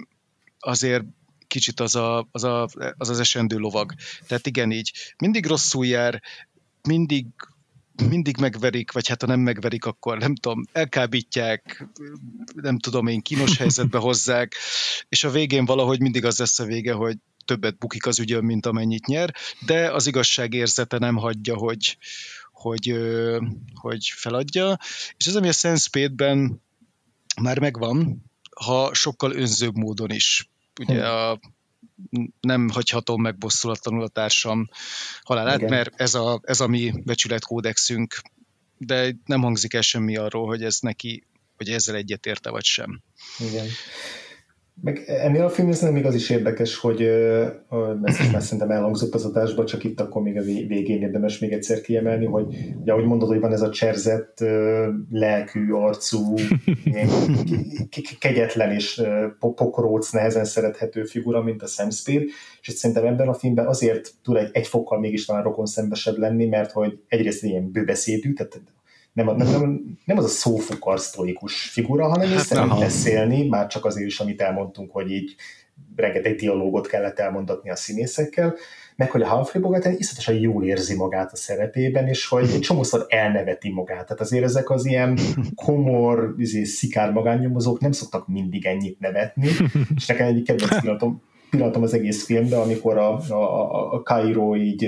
azért kicsit az a, az, a, az, az esendő lovag. Tehát igen, így mindig rosszul jár, mindig mindig megverik, vagy hát ha nem megverik, akkor nem tudom, elkábítják, nem tudom én, kínos helyzetbe [LAUGHS] hozzák, és a végén valahogy mindig az lesz a vége, hogy többet bukik az ügyön, mint amennyit nyer, de az igazság érzete nem hagyja, hogy, hogy, hogy feladja. És ez, ami a Sense már megvan, ha sokkal önzőbb módon is. Ugye hm. a, nem hagyhatom meg bosszulatlanul a társam halálát, Igen. mert ez a, ez a mi becsületkódexünk, de nem hangzik el semmi arról, hogy ez neki, hogy ezzel egyetérte vagy sem. Igen. Meg ennél a filmnél még az is érdekes, hogy ezt is már szerintem elhangzott az adásban, csak itt akkor még a végén érdemes még egyszer kiemelni, hogy ugye, ahogy mondod, hogy van ez a cserzett, lelkű, arcú, kegyetlen és pokróc, nehezen szerethető figura, mint a Sam Spade, és szerintem ebben a filmben azért tud egy, egy fokkal mégis talán rokon szembesebb lenni, mert hogy egyrészt ilyen bőbeszédű, tehát nem, nem, nem, az a szófukar sztoikus figura, hanem hát, ő szeret beszélni, már csak azért is, amit elmondtunk, hogy így rengeteg dialógot kellett elmondatni a színészekkel, meg hogy a Humphrey Bogart iszletesen jól érzi magát a szerepében, és hogy egy csomószor elneveti magát. Tehát azért ezek az ilyen komor, izé, szikár magánnyomozók nem szoktak mindig ennyit nevetni, és nekem egyik kedvenc pillanatom, pillanatom az egész filmben, amikor a, a, a Cairo így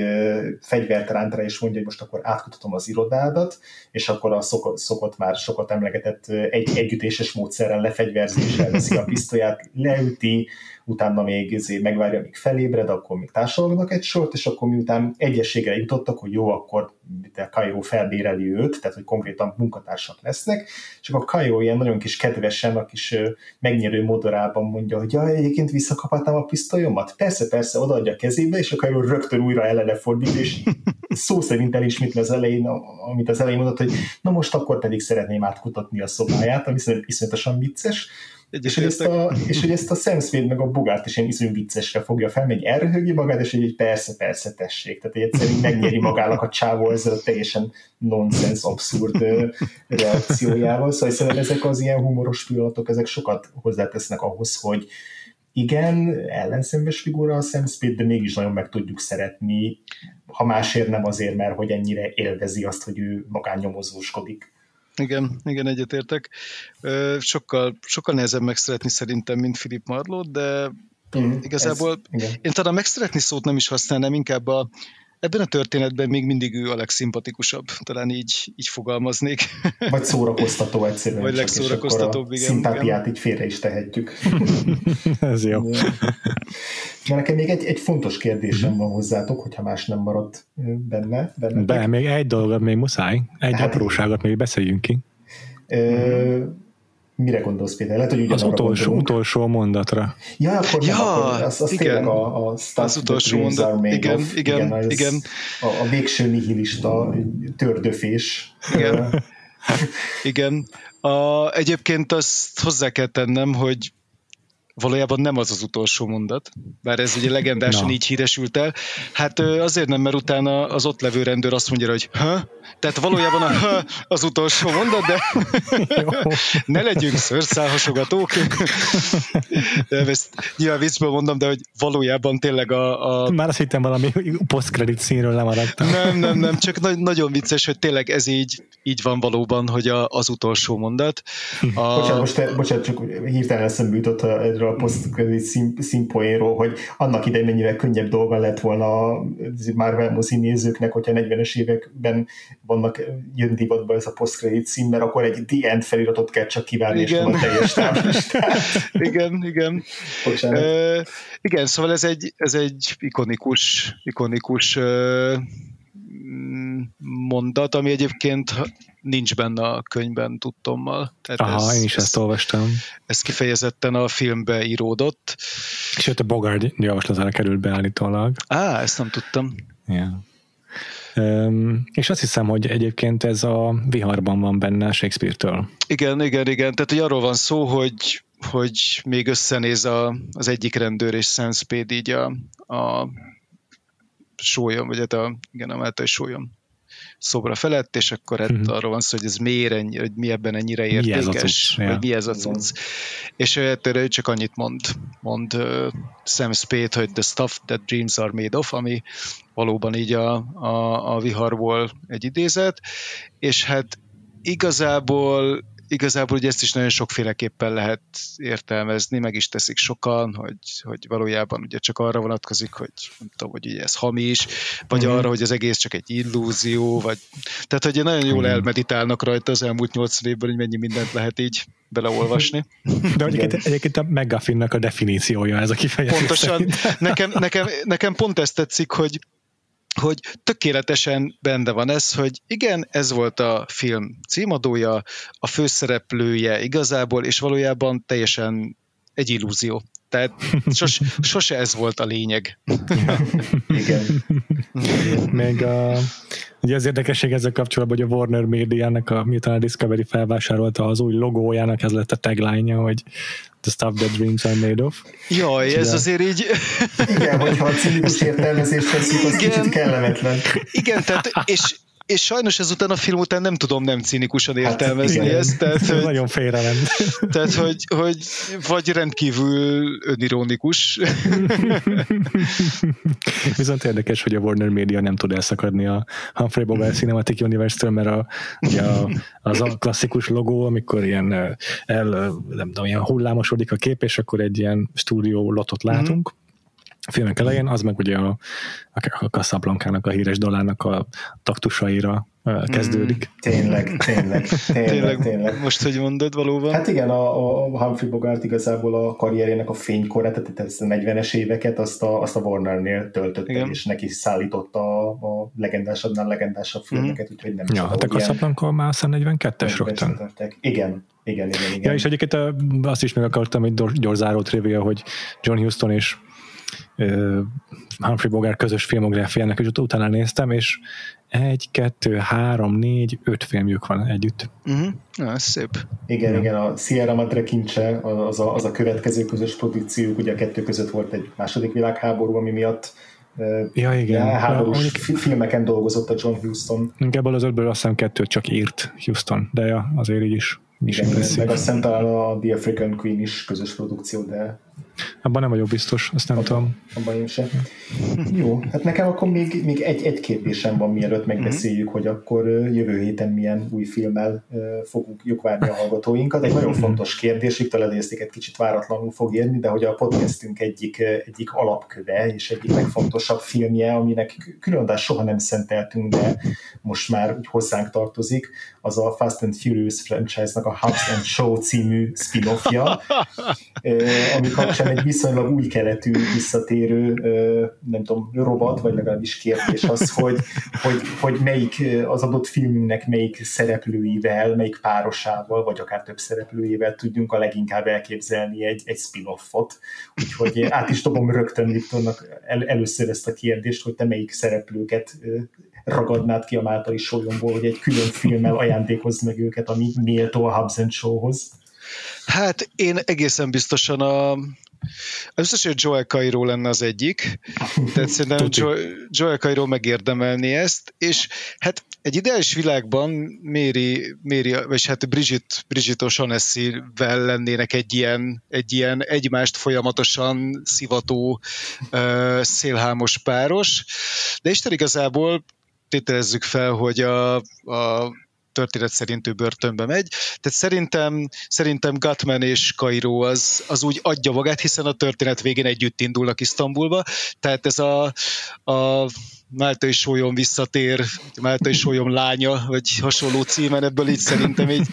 fegyvert ránt rá, és mondja, hogy most akkor átkutatom az irodádat, és akkor a szokott, szokott már sokat emlegetett egy, együttéses módszerrel lefegyverzi, és elveszi a pisztolyát, leüti, utána még ezért megvárja, amíg felébred, akkor még társadalmanak egy sort, és akkor miután egyességre jutottak, hogy jó, akkor a Cairo felbéreli őt, tehát hogy konkrétan munkatársak lesznek, és akkor Cairo ilyen nagyon kis kedvesen, a kis megnyerő modorában mondja, hogy ja, egyébként visszakaphatnám a pisztolyomat? Persze, persze, odaadja a kezébe, és a Cairo rögtön újra ellene fordít, és [LAUGHS] szó szerint elismétli az elején, amit az elején mondott, hogy na most akkor pedig szeretném átkutatni a szobáját, ami szerintem iszonyatosan vicces, és hogy, ezt a, [LAUGHS] és hogy ezt a Sam Smith meg a Bogart is ilyen iszonyú viccesre fogja fel, még elröhögi magát, és hogy egy persze, persze, tessék. Tehát egyszerűen megnyeri magának a csávó ezzel a teljesen nonsens, abszurd reakciójával. Szóval szerintem ezek az ilyen humoros pillanatok, ezek sokat hozzátesznek ahhoz, hogy igen, ellenszenves figura a Sam Smith, de mégis nagyon meg tudjuk szeretni, ha másért nem azért, mert hogy ennyire élvezi azt, hogy ő magánnyomozóskodik. Igen, igen, egyetértek. Sokkal, sokkal nehezebb megszeretni szerintem, mint Philip Marlowe, de mm, igazából ez, én talán megszeretni szót nem is használnám, inkább a, ebben a történetben még mindig ő a legszimpatikusabb, talán így, így fogalmaznék. [LAUGHS] Vagy szórakoztató egyszerűen. Vagy legszórakoztatóbb, igen. Szimpátiát így félre is tehetjük. [LAUGHS] Ez jó. De nekem még egy, egy fontos kérdésem van hozzátok, hogyha más nem maradt benne. benne Be, még egy dolgot még muszáj, egy hát apróságot még beszéljünk ki. Ö, Mire gondolsz, Péter? Lehet, hogy az utolsó, utolsó mondatra. Ja, akkor ja, nem, akkor az, az igen. a, a az utolsó mondat. Igen, of. igen, igen. az, igen. A, a végső nihilista tördöfés. Igen. igen. A, egyébként azt hozzá kell tennem, hogy valójában nem az az utolsó mondat, bár ez ugye legendásan Na. így híresült el. Hát azért nem, mert utána az ott levő rendőr azt mondja, hogy ha? Tehát valójában a [LAUGHS] az utolsó mondat, de ne legyünk szőrszálhasogatók. Ezt nyilván viccből mondom, de hogy valójában tényleg a... a... Már azt hittem valami post-credit színről lemaradtam. Nem, nem, nem, csak na- nagyon vicces, hogy tényleg ez így, így van valóban, hogy a, az utolsó mondat. A... Bocsánat, most, bocsánat, csak hirtelen eszembe jutott erről a post szín, színpoénról, hogy annak idején mennyivel könnyebb dolga lett volna a Marvel mozi nézőknek, hogyha 40-es években vannak jön divatba ez a post szín, mert akkor egy The End feliratot kell csak kivárni, és Igen. nem a teljes táblistát. [LAUGHS] igen, igen. Bocsánat. Ö, igen, szóval ez egy, ez egy ikonikus, ikonikus mm, mondat, ami egyébként nincs benne a könyvben tudtommal. Tehát Aha, ez, én is ez, ezt olvastam. ez kifejezetten a filmbe íródott. Sőt, a Bogard javaslatára került be állítólag. Á, ezt nem tudtam. Yeah. És azt hiszem, hogy egyébként ez a viharban van benne Shakespeare-től. Igen, igen, igen. Tehát, hogy arról van szó, hogy, hogy még összenéz a, az egyik rendőr és Spade így a, a sólyom, vagy hát a, igen, a Máltai sólyom szobra felett, és akkor hát Mhm. arról van szó, hogy ez miért ennyi, hogy mi ebben ennyire Mi ez a értékes, cucc? Ja. vagy mi ez a cucc. És ő hát erre csak annyit mond, mond uh, Sam Spade, hogy the stuff that dreams are made of, ami valóban így a, a, a viharból egy idézet, és hát igazából igazából ugye ezt is nagyon sokféleképpen lehet értelmezni, meg is teszik sokan, hogy, hogy valójában ugye csak arra vonatkozik, hogy nem tudom, hogy ugye ez hamis, vagy uh-huh. arra, hogy az egész csak egy illúzió, vagy tehát hogy nagyon jól Igen. elmeditálnak rajta az elmúlt 80 évben, hogy mennyi mindent lehet így beleolvasni. De egyébként, egyébként a McGuffinnak a definíciója ez a kifejezés. Pontosan, nekem, nekem, nekem pont ezt tetszik, hogy hogy tökéletesen benne van ez, hogy igen, ez volt a film címadója, a főszereplője igazából, és valójában teljesen egy illúzió. Tehát sos, sose ez volt a lényeg. [LAUGHS] Igen. Még a, ugye az érdekesség ezzel kapcsolatban, hogy a Warner Media-nek, a, miután a Discovery felvásárolta az új logójának, ez lett a tagline hogy The stuff that dreams are made of. Jaj, ez Igen. azért így... Igen, hogyha a cinikus értelmezést veszik, az Igen. kicsit kellemetlen. Igen, tehát, és, és sajnos ezután a film után nem tudom nem cinikusan Hát értelmezni igen. ezt, tehát, hogy, nagyon félrement. tehát hogy, hogy vagy rendkívül önironikus, [LAUGHS] Viszont érdekes, hogy a Warner Media nem tud elszakadni a Humphrey Bogart Cinematic Universe-től, mert a, ugye a, az a klasszikus logó, amikor ilyen el, nem tudom, ilyen hullámosodik a kép, és akkor egy ilyen stúdió lotot látunk. A filmek elején, az meg ugye a, a Casablanca-nak, a híres dalárnak a taktusaira kezdődik. Tényleg, tényleg, tényleg, tényleg, tényleg. most, hogy mondod valóban. Hát igen, a, a Humphrey Bogart igazából a karrierének a fénykorát, tehát ezt a 40-es éveket azt a, azt a Warnernél töltötte, Igen. és neki szállította a, a legendásabbnál legendásabb filmeket, úgyhogy nem Ja, hát a Casablanca már aztán 42-es rögtön. Igen, igen, igen, igen. Ja, és egyébként azt is meg akartam egy gyors- záró trivia, hogy John Huston és Humphrey Bogart közös filmográfiának, és ott utána néztem, és egy, kettő, három, négy, öt filmjük van együtt. Uh-huh. Na, ez szép. Igen, Ja. igen, a Sierra Madre kincse, az a, az a következő közös produkciójuk, ugye a kettő között volt egy második világháború, ami miatt Ja, igen. ja, háborús Mondjuk fi- filmeken dolgozott a John Huston. Ebből az ötből azt hiszem kettőt csak írt Houston, de ja, azért így is, is Igen, meg azt hiszem talán a The African Queen is közös produkció, de Abban nem vagyok biztos, azt nem tudom. abban én sem. Jó, hát nekem akkor még, még egy, egy kérdésem van, mielőtt megbeszéljük, hogy akkor jövő héten milyen új filmmel fogjuk várni a hallgatóinkat. Egy nagyon fontos kérdés, Viktor egy kicsit váratlanul fog érni, de hogy a podcastünk egyik, egyik alapköve és egyik legfontosabb filmje, aminek különadás soha nem szenteltünk, de most már úgy hozzánk tartozik, az a Fast and Furious franchise-nak a Hubs and Show című spin-offja, [LAUGHS] amik a kapcsán egy viszonylag új keletű visszatérő, nem tudom, robot, vagy legalábbis kérdés az, hogy, hogy, hogy melyik az adott filmünknek melyik szereplőivel, melyik párosával, vagy akár több szereplőjével tudjunk a leginkább elképzelni egy, egy spin-offot. Úgyhogy át is dobom rögtön Viktornak el, először ezt a kérdést, hogy te melyik szereplőket ragadnád ki a Máltai sólyomból, hogy egy külön filmmel ajándékozz meg őket, ami méltó a and Showhoz? Hát én egészen biztosan a, biztos, hogy Joel Cairo lenne az egyik, tehát szerintem Joel, Joel Cairo megérdemelni ezt, és hát egy ideális világban Mary, Mary vagy hát Bridget, Bridget O'Shaughnessy-vel lennének egy ilyen, egy ilyen egymást folyamatosan szivató uh, szélhámos páros, de Isten igazából tételezzük fel, hogy a, a történet szerint ő börtönbe megy. Tehát szerintem, szerintem Gatman és Kairo az, az úgy adja magát, hiszen a történet végén együtt indulnak Isztambulba. Tehát ez a, a Máltai Sólyom visszatér, Máltai Sólyom lánya, vagy hasonló címen, ebből így szerintem így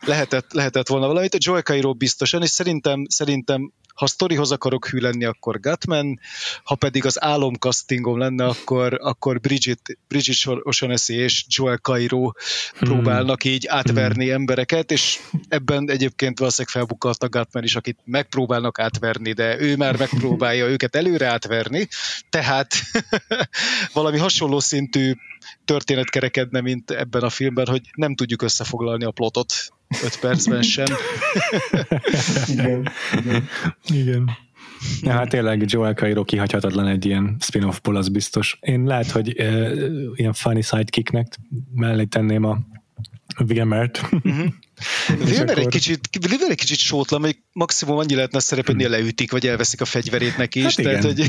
lehetett, lehetett volna valamit. A Joel Cairo biztosan, és szerintem, szerintem ha sztorihoz akarok hű lenni, akkor Gatman, ha pedig az álomkasztingom lenne, akkor, akkor Bridget, Bridget O'Shaughnessy és Joel Cairo hmm. próbálnak így átverni hmm. embereket, és ebben egyébként valószínűleg felbukkalt a Gatman is, akit megpróbálnak átverni, de ő már megpróbálja őket előre átverni, tehát [LAUGHS] valami hasonló szintű történet kerekedne, mint ebben a filmben, hogy nem tudjuk összefoglalni a plotot öt percben sem. igen, igen. igen. Ja, hát tényleg Joel Cairo kihagyhatatlan egy ilyen spin-offból, az biztos. Én lehet, hogy e, ilyen funny sidekicknek mellé tenném a Wilmert. Uh-huh. Wilmer akkor... egy kicsit, Wilmer egy kicsit sótlan, hogy maximum annyi lehetne szerepelni, hogy leütik, vagy elveszik a fegyverét neki is. Hát igen. Tehát, hogy...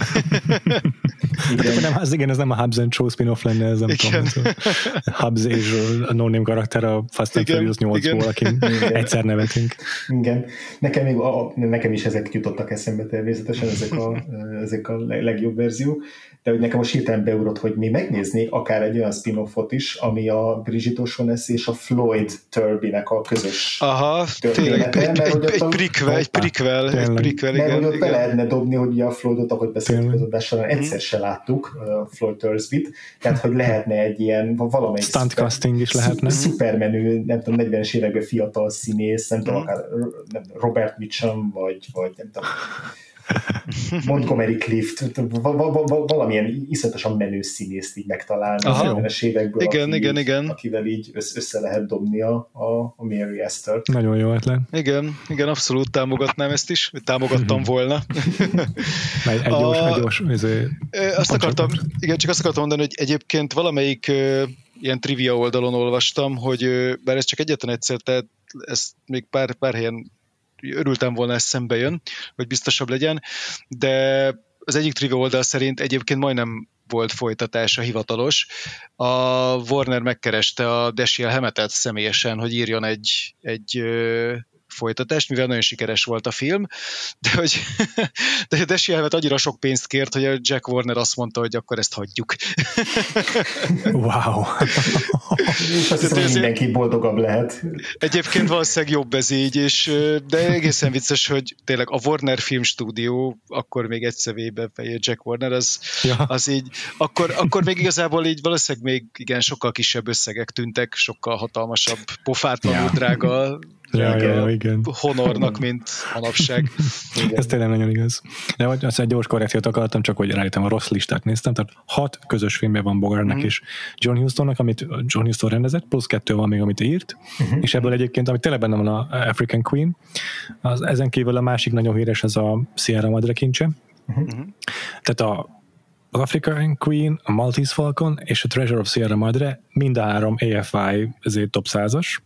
[LAUGHS] igen. nem, az igen, ez nem a Hubs and Show spin-off lenne, ez nem igen. tudom. Hubs és a no karakter a Fast and Furious 8-ból, akin egyszer nevetünk. Igen. Nekem, még a, nekem is ezek jutottak eszembe természetesen, ezek a, ezek a legjobb verziók de hogy nekem most hirtelen beugrott, hogy mi megnézni akár egy olyan spin-offot is, ami a Bridget O'Shaughnessy és a Floyd Turby-nek a közös Aha, tényleg, egy, egy, egy, egy, prikvel, egy prikvel, egy prikvel, igen. Mert hogy ott be lehetne dobni, hogy a Floydot, ahogy beszéltük az adás során, mhm. egyszer se láttuk, a Floyd Thursby-t, tehát hogy lehetne egy ilyen valamelyik stunt casting is lehetne. Szupermenő, nem tudom, 40-es években fiatal színész, nem tudom, mhm. akár nem, Robert Mitchum, vagy, vagy nem tudom, [LAUGHS] Montgomery Clift, valamilyen iszonyatosan menő színészt így megtalálni Aha. a 70-es évekből, igen, aki igen, így, igen. akivel így össze lehet dobni a, a, Mary Esther. Nagyon jó ötlet. Igen, igen, abszolút támogatnám ezt is, támogattam mhm. volna. [LAUGHS] egy, egy gyors, a, egy gyors, ezért, azt akartam, igen, csak azt akartam mondani, hogy egyébként valamelyik ilyen trivia oldalon olvastam, hogy bár ez csak egyetlen egyszer, tehát ezt még pár, pár helyen örültem volna, ez szembe jön, hogy biztosabb legyen, de az egyik trivia oldal szerint egyébként majdnem volt folytatása hivatalos. A Warner megkereste a Desiel Hemetet személyesen, hogy írjon egy, egy folytatást, mivel nagyon sikeres volt a film, de hogy [LAUGHS] de Desi Elvet annyira sok pénzt kért, hogy a Jack Warner azt mondta, hogy akkor ezt hagyjuk. [LAUGHS] wow. hiszem, mindenki boldogabb lehet. Egyébként valószínűleg jobb ez így, és, de egészen vicces, hogy tényleg a Warner Film Studio, akkor még egy személyben fejé Jack Warner, az, ja. az így, akkor, akkor még igazából így valószínűleg még igen, sokkal kisebb összegek tűntek, sokkal hatalmasabb, pofátlanul ja. drága ja, ja, igen. honornak, mint manapság. [LAUGHS] Ez tényleg nagyon igaz. De azt egy gyors korrekciót akartam, csak hogy rájöttem, a rossz listát néztem, tehát hat közös filmje van Bogarnak mm. és John Hustonnak, amit John Huston rendezett, plusz kettő van még, amit írt, mm-hmm. és ebből egyébként, amit tényleg benne van a African Queen, az, ezen kívül a másik nagyon híres az a Sierra Madre kincse. Mm-hmm. Tehát a az African Queen, a Maltese Falcon és a Treasure of Sierra Madre mind a három AFI ezért top 100-as.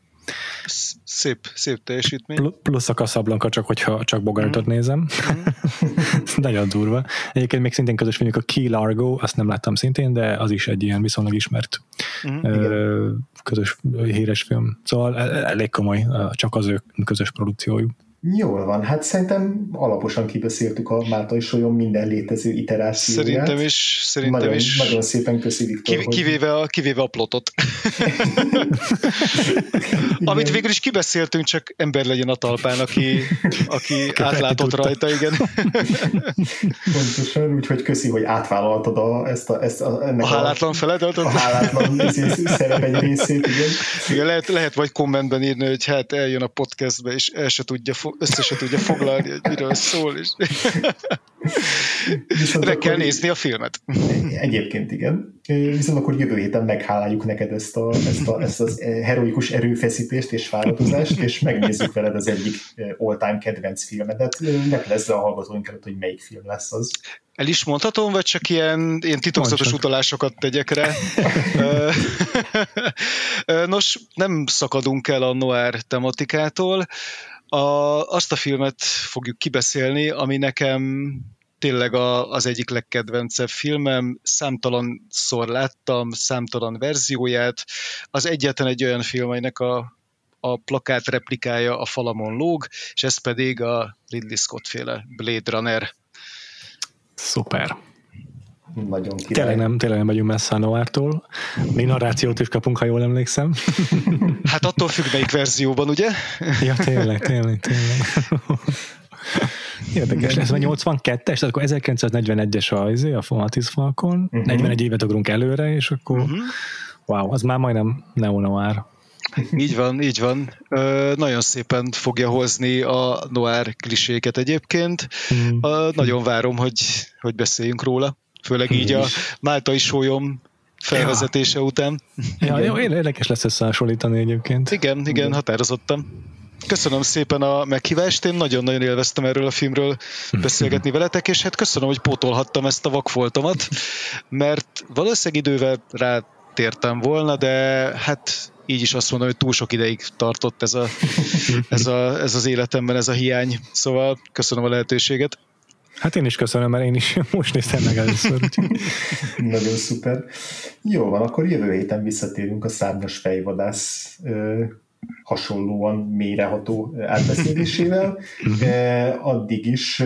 Szép, szép teljesítmény. Plusz a Casablanca, csak hogyha csak Bogartot mm. nézem. Mm. [LAUGHS] Nagyon durva. Egyébként még szintén közös filmjük a Key Largo, azt nem láttam szintén, de az is egy ilyen viszonylag ismert mm. ö, közös híres film. Szóval e, elég komoly, csak az ő közös produkciójuk. Jól van, hát szerintem alaposan kibeszéltük a Máltai Solyon minden létező iterációját. Szerintem is. Szerintem nagyon, is. Nagyon szépen köszi, Viktor. Kiv- kivéve, a, kivéve a plotot. [LAUGHS] Amit végül is kibeszéltünk, csak ember legyen a talpán, aki, aki átlátott rajta, igen. [LAUGHS] Pontosan, úgyhogy köszi, hogy átvállaltad a, ezt a, ezt a, ennek a hálátlan feladatot. A hálátlan szerep egy részét, igen. igen lehet, lehet vagy kommentben írni, hogy hát eljön a podcastbe, és el se tudja, össze se tudja foglalni, hogy miről szól, és [LAUGHS] de kell nézni a filmet. Egyébként igen. Viszont akkor jövő héten megháláljuk neked ezt, a, ezt, a, ezt az heroikus erőfeszítést és fáradozást, és megnézzük veled az egyik all-time kedvenc filmedet. Leplezze a hallgatóink előtt, hogy melyik film lesz az. El is mondhatom, vagy csak ilyen, ilyen titokzatos utalásokat tegyek rá? [LAUGHS] [LAUGHS] Nos, nem szakadunk el a noir tematikától. A, azt a filmet fogjuk kibeszélni, ami nekem tényleg a, az egyik legkedvencebb filmem, számtalan szor láttam, számtalan verzióját. Az egyetlen egy olyan film, amelynek a, a plakát replikája a falamon lóg, és ez pedig a Ridley Scott féle Blade Runner. Szuper. Nagyon király. Tényleg nem, tényleg nem vagyunk messze a Noártól. Mi narrációt is kapunk, ha jól emlékszem. [LAUGHS] Hát attól függ, melyik verzióban, ugye? Ja, tényleg, tényleg, tényleg. Érdekes, ez a 82-es, tehát akkor 1941-es a, izé, a Maltese Falcon, uh-huh. 41 évet ugrunk előre, és akkor uh-huh. wow, az már majdnem neo-noir. Így van, így van. Ö, nagyon szépen fogja hozni a noir kliséket egyébként. Mm. Ö, nagyon várom, hogy, hogy beszéljünk róla. Főleg így a Máltai sólyom felvezetése ja. után. Ja, jó, érdekes lesz összehasonlítani egyébként. Igen, igen, határozottan. Köszönöm szépen a meghívást, én nagyon-nagyon élveztem erről a filmről beszélgetni veletek, és hát köszönöm, hogy pótolhattam ezt a vakfoltomat, mert valószínűleg idővel rátértem volna, de hát így is azt mondom, hogy túl sok ideig tartott ez, a, [LAUGHS] ez, a, ez az életemben, ez a hiány. Szóval köszönöm a lehetőséget. Hát én is köszönöm, mert én is [LAUGHS] most néztem meg először. [LAUGHS] Nagyon szuper. Jó van, akkor jövő héten visszatérünk a szárnyas fejvadász hasonlóan mélyreható átbeszélésével. Addig is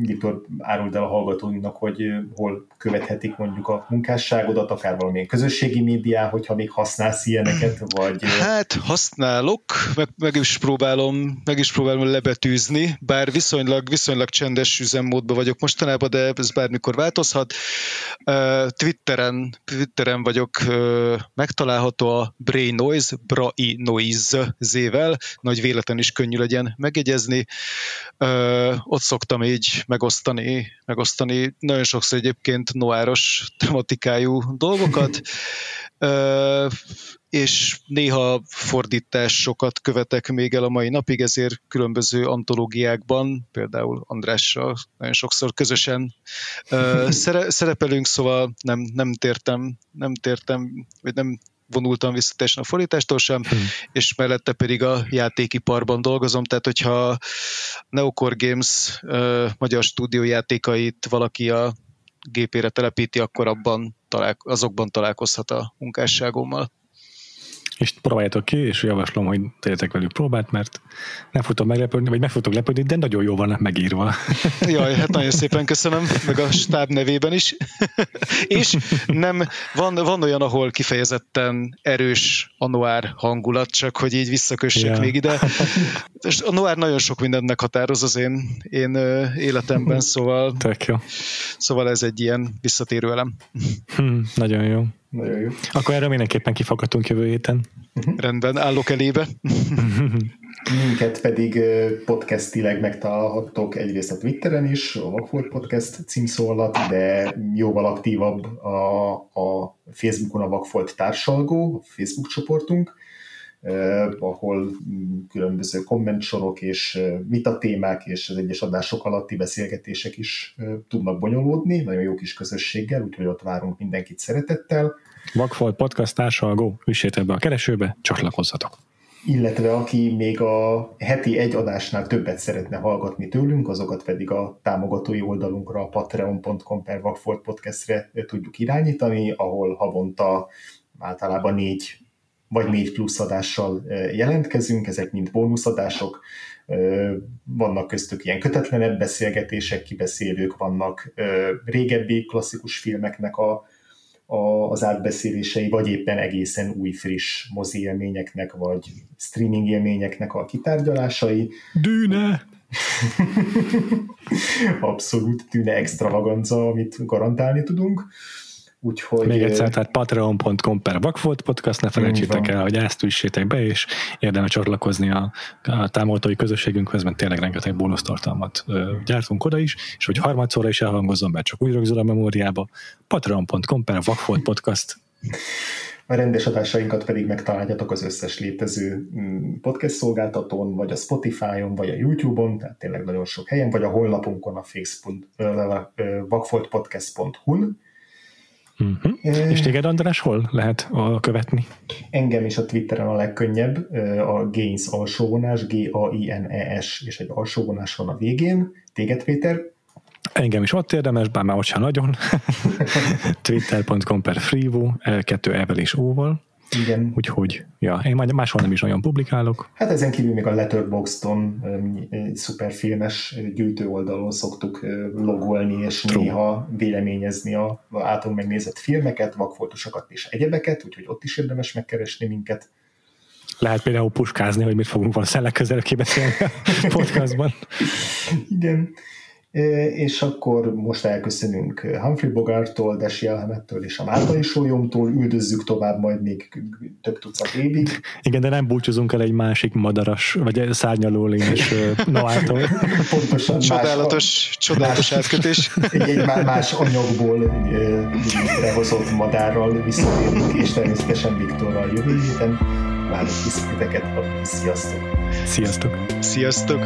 Viktor áruld el a hallgatóinknak, hogy hol követhetik mondjuk a munkásságodat, akár valamilyen közösségi médiá, hogyha még használsz ilyeneket, vagy... Hát használok, meg, meg is próbálom, meg is próbálom lebetűzni, bár viszonylag, viszonylag csendes üzemmódban vagyok mostanában, de ez bármikor változhat. Twitteren, Twitteren vagyok megtalálható a Brain Noise, Brai Noise zével, nagy véletlen is könnyű legyen megjegyezni. Ott szoktam így megosztani, megosztani nagyon sokszor egyébként noáros tematikájú dolgokat, és néha fordításokat követek még el a mai napig, ezért különböző antológiákban, például Andrással nagyon sokszor közösen szerepelünk, szóval nem, nem tértem, nem tértem, vagy nem vonultam vissza teljesen a fordítástól sem, hmm. és mellette pedig a játékiparban dolgozom, tehát hogyha Neocore Games uh, magyar stúdiójátékait valaki a gépére telepíti, akkor abban talál, azokban találkozhat a munkásságommal és próbáljátok ki, és javaslom, hogy tegyetek velük próbát, mert nem fogtok meglepődni, vagy meg fogtok lepődni, de nagyon jó van megírva. [LAUGHS] Jaj, hát nagyon szépen köszönöm, meg a stáb nevében is. [LAUGHS] és nem, van, van olyan, ahol kifejezetten erős a noir hangulat, csak hogy így visszakössek ja. még ide. [LAUGHS] És a noir nagyon sok mindent meghatároz az én, én életemben, szóval, Tök jó. szóval ez egy ilyen visszatérő elem. Hm, nagyon jó. Nagyon jó. Akkor erről mindenképpen kifakadtunk jövő héten. Uh-huh. Rendben, állok elébe. [LAUGHS] Minket pedig podcastileg megtalálhattok egyrészt a Twitteren is, a Vagfolt Podcast címszó alatt, de jóval aktívabb a, a Facebookon a Vagfolt társalgó, a Facebook csoportunk, eh, ahol különböző kommentsorok és vitatémák és az egyes adások alatti beszélgetések is eh, tudnak bonyolódni, nagyon jó kis közösséggel, úgyhogy ott várunk mindenkit szeretettel. Vagfolt Podcast társalgó, üssétek be a keresőbe, csatlakozzatok! illetve aki még a heti egy adásnál többet szeretne hallgatni tőlünk, azokat pedig a támogatói oldalunkra, a patreon.com per podcastre tudjuk irányítani, ahol havonta általában négy vagy négy plusz adással jelentkezünk, ezek mind bónuszadások, vannak köztük ilyen kötetlenebb beszélgetések, kibeszélők, vannak. Régebbi klasszikus filmeknek a, a, az átbeszélései, vagy éppen egészen új, friss mozi élményeknek, vagy streaming élményeknek a kitárgyalásai. Dűne! [LAUGHS] Abszolút tűne extravaganza, amit garantálni tudunk. Úgyhogy... Még egyszer, tehát patreon.com per Vakfolt Podcast, ne felejtsétek el, hogy ezt üssétek be, és érdemes csatlakozni a, a támogatói közösségünkhöz, mert tényleg rengeteg bónusztartalmat gyártunk oda is, és hogy harmadszorra is elhangozzon, mert csak úgy rögzül a memóriába, patreon.com per Vakfolt Podcast. A rendes adásainkat pedig megtaláljátok az összes létező mm, podcast szolgáltatón, vagy a Spotify-on, vagy a YouTube-on, tehát tényleg nagyon sok helyen, vagy a honlapunkon a vakfoltpodcast.hu-n, Uh-huh. És téged, András, hol lehet a követni? Engem is a Twitteren a legkönnyebb, a Gains alsóvonás, G-A-I-N-E-S, és egy alsóvonás van a végén. Téged, Péter? Engem is ott érdemes, bár már ott sem nagyon. [LAUGHS] Twitter.com per freevo, kettő evel és óval. Igen. Úgyhogy, ja, én majd máshol nem is nagyon publikálok. Hát ezen kívül még a Letterboxdon szuperfilmes gyűjtő oldalon szoktuk logolni, és True. néha véleményezni a, általunk megnézett filmeket, vakfoltosokat és egyebeket, úgyhogy ott is érdemes megkeresni minket. Lehet például puskázni, hogy mit fogunk valószínűleg legközelebb kibeszélni a [LAUGHS] podcastban. Igen és akkor most elköszönünk Humphrey Bogarttól, Desi Elhemettől és a Máltai Sólyomtól, üldözzük tovább majd még több tucat évig. Igen, de nem búcsúzunk el egy másik madaras, vagy szárnyaló lényes Noától. [LAUGHS] Pontosan. Csodálatos, más, csodálatos átkötés. [LAUGHS] Egy, egy más anyagból behozott madárral visszatérünk, és természetesen Viktorral jövő héten. Várjuk visszatiteket, sziasztok! Sziasztok! Sziasztok!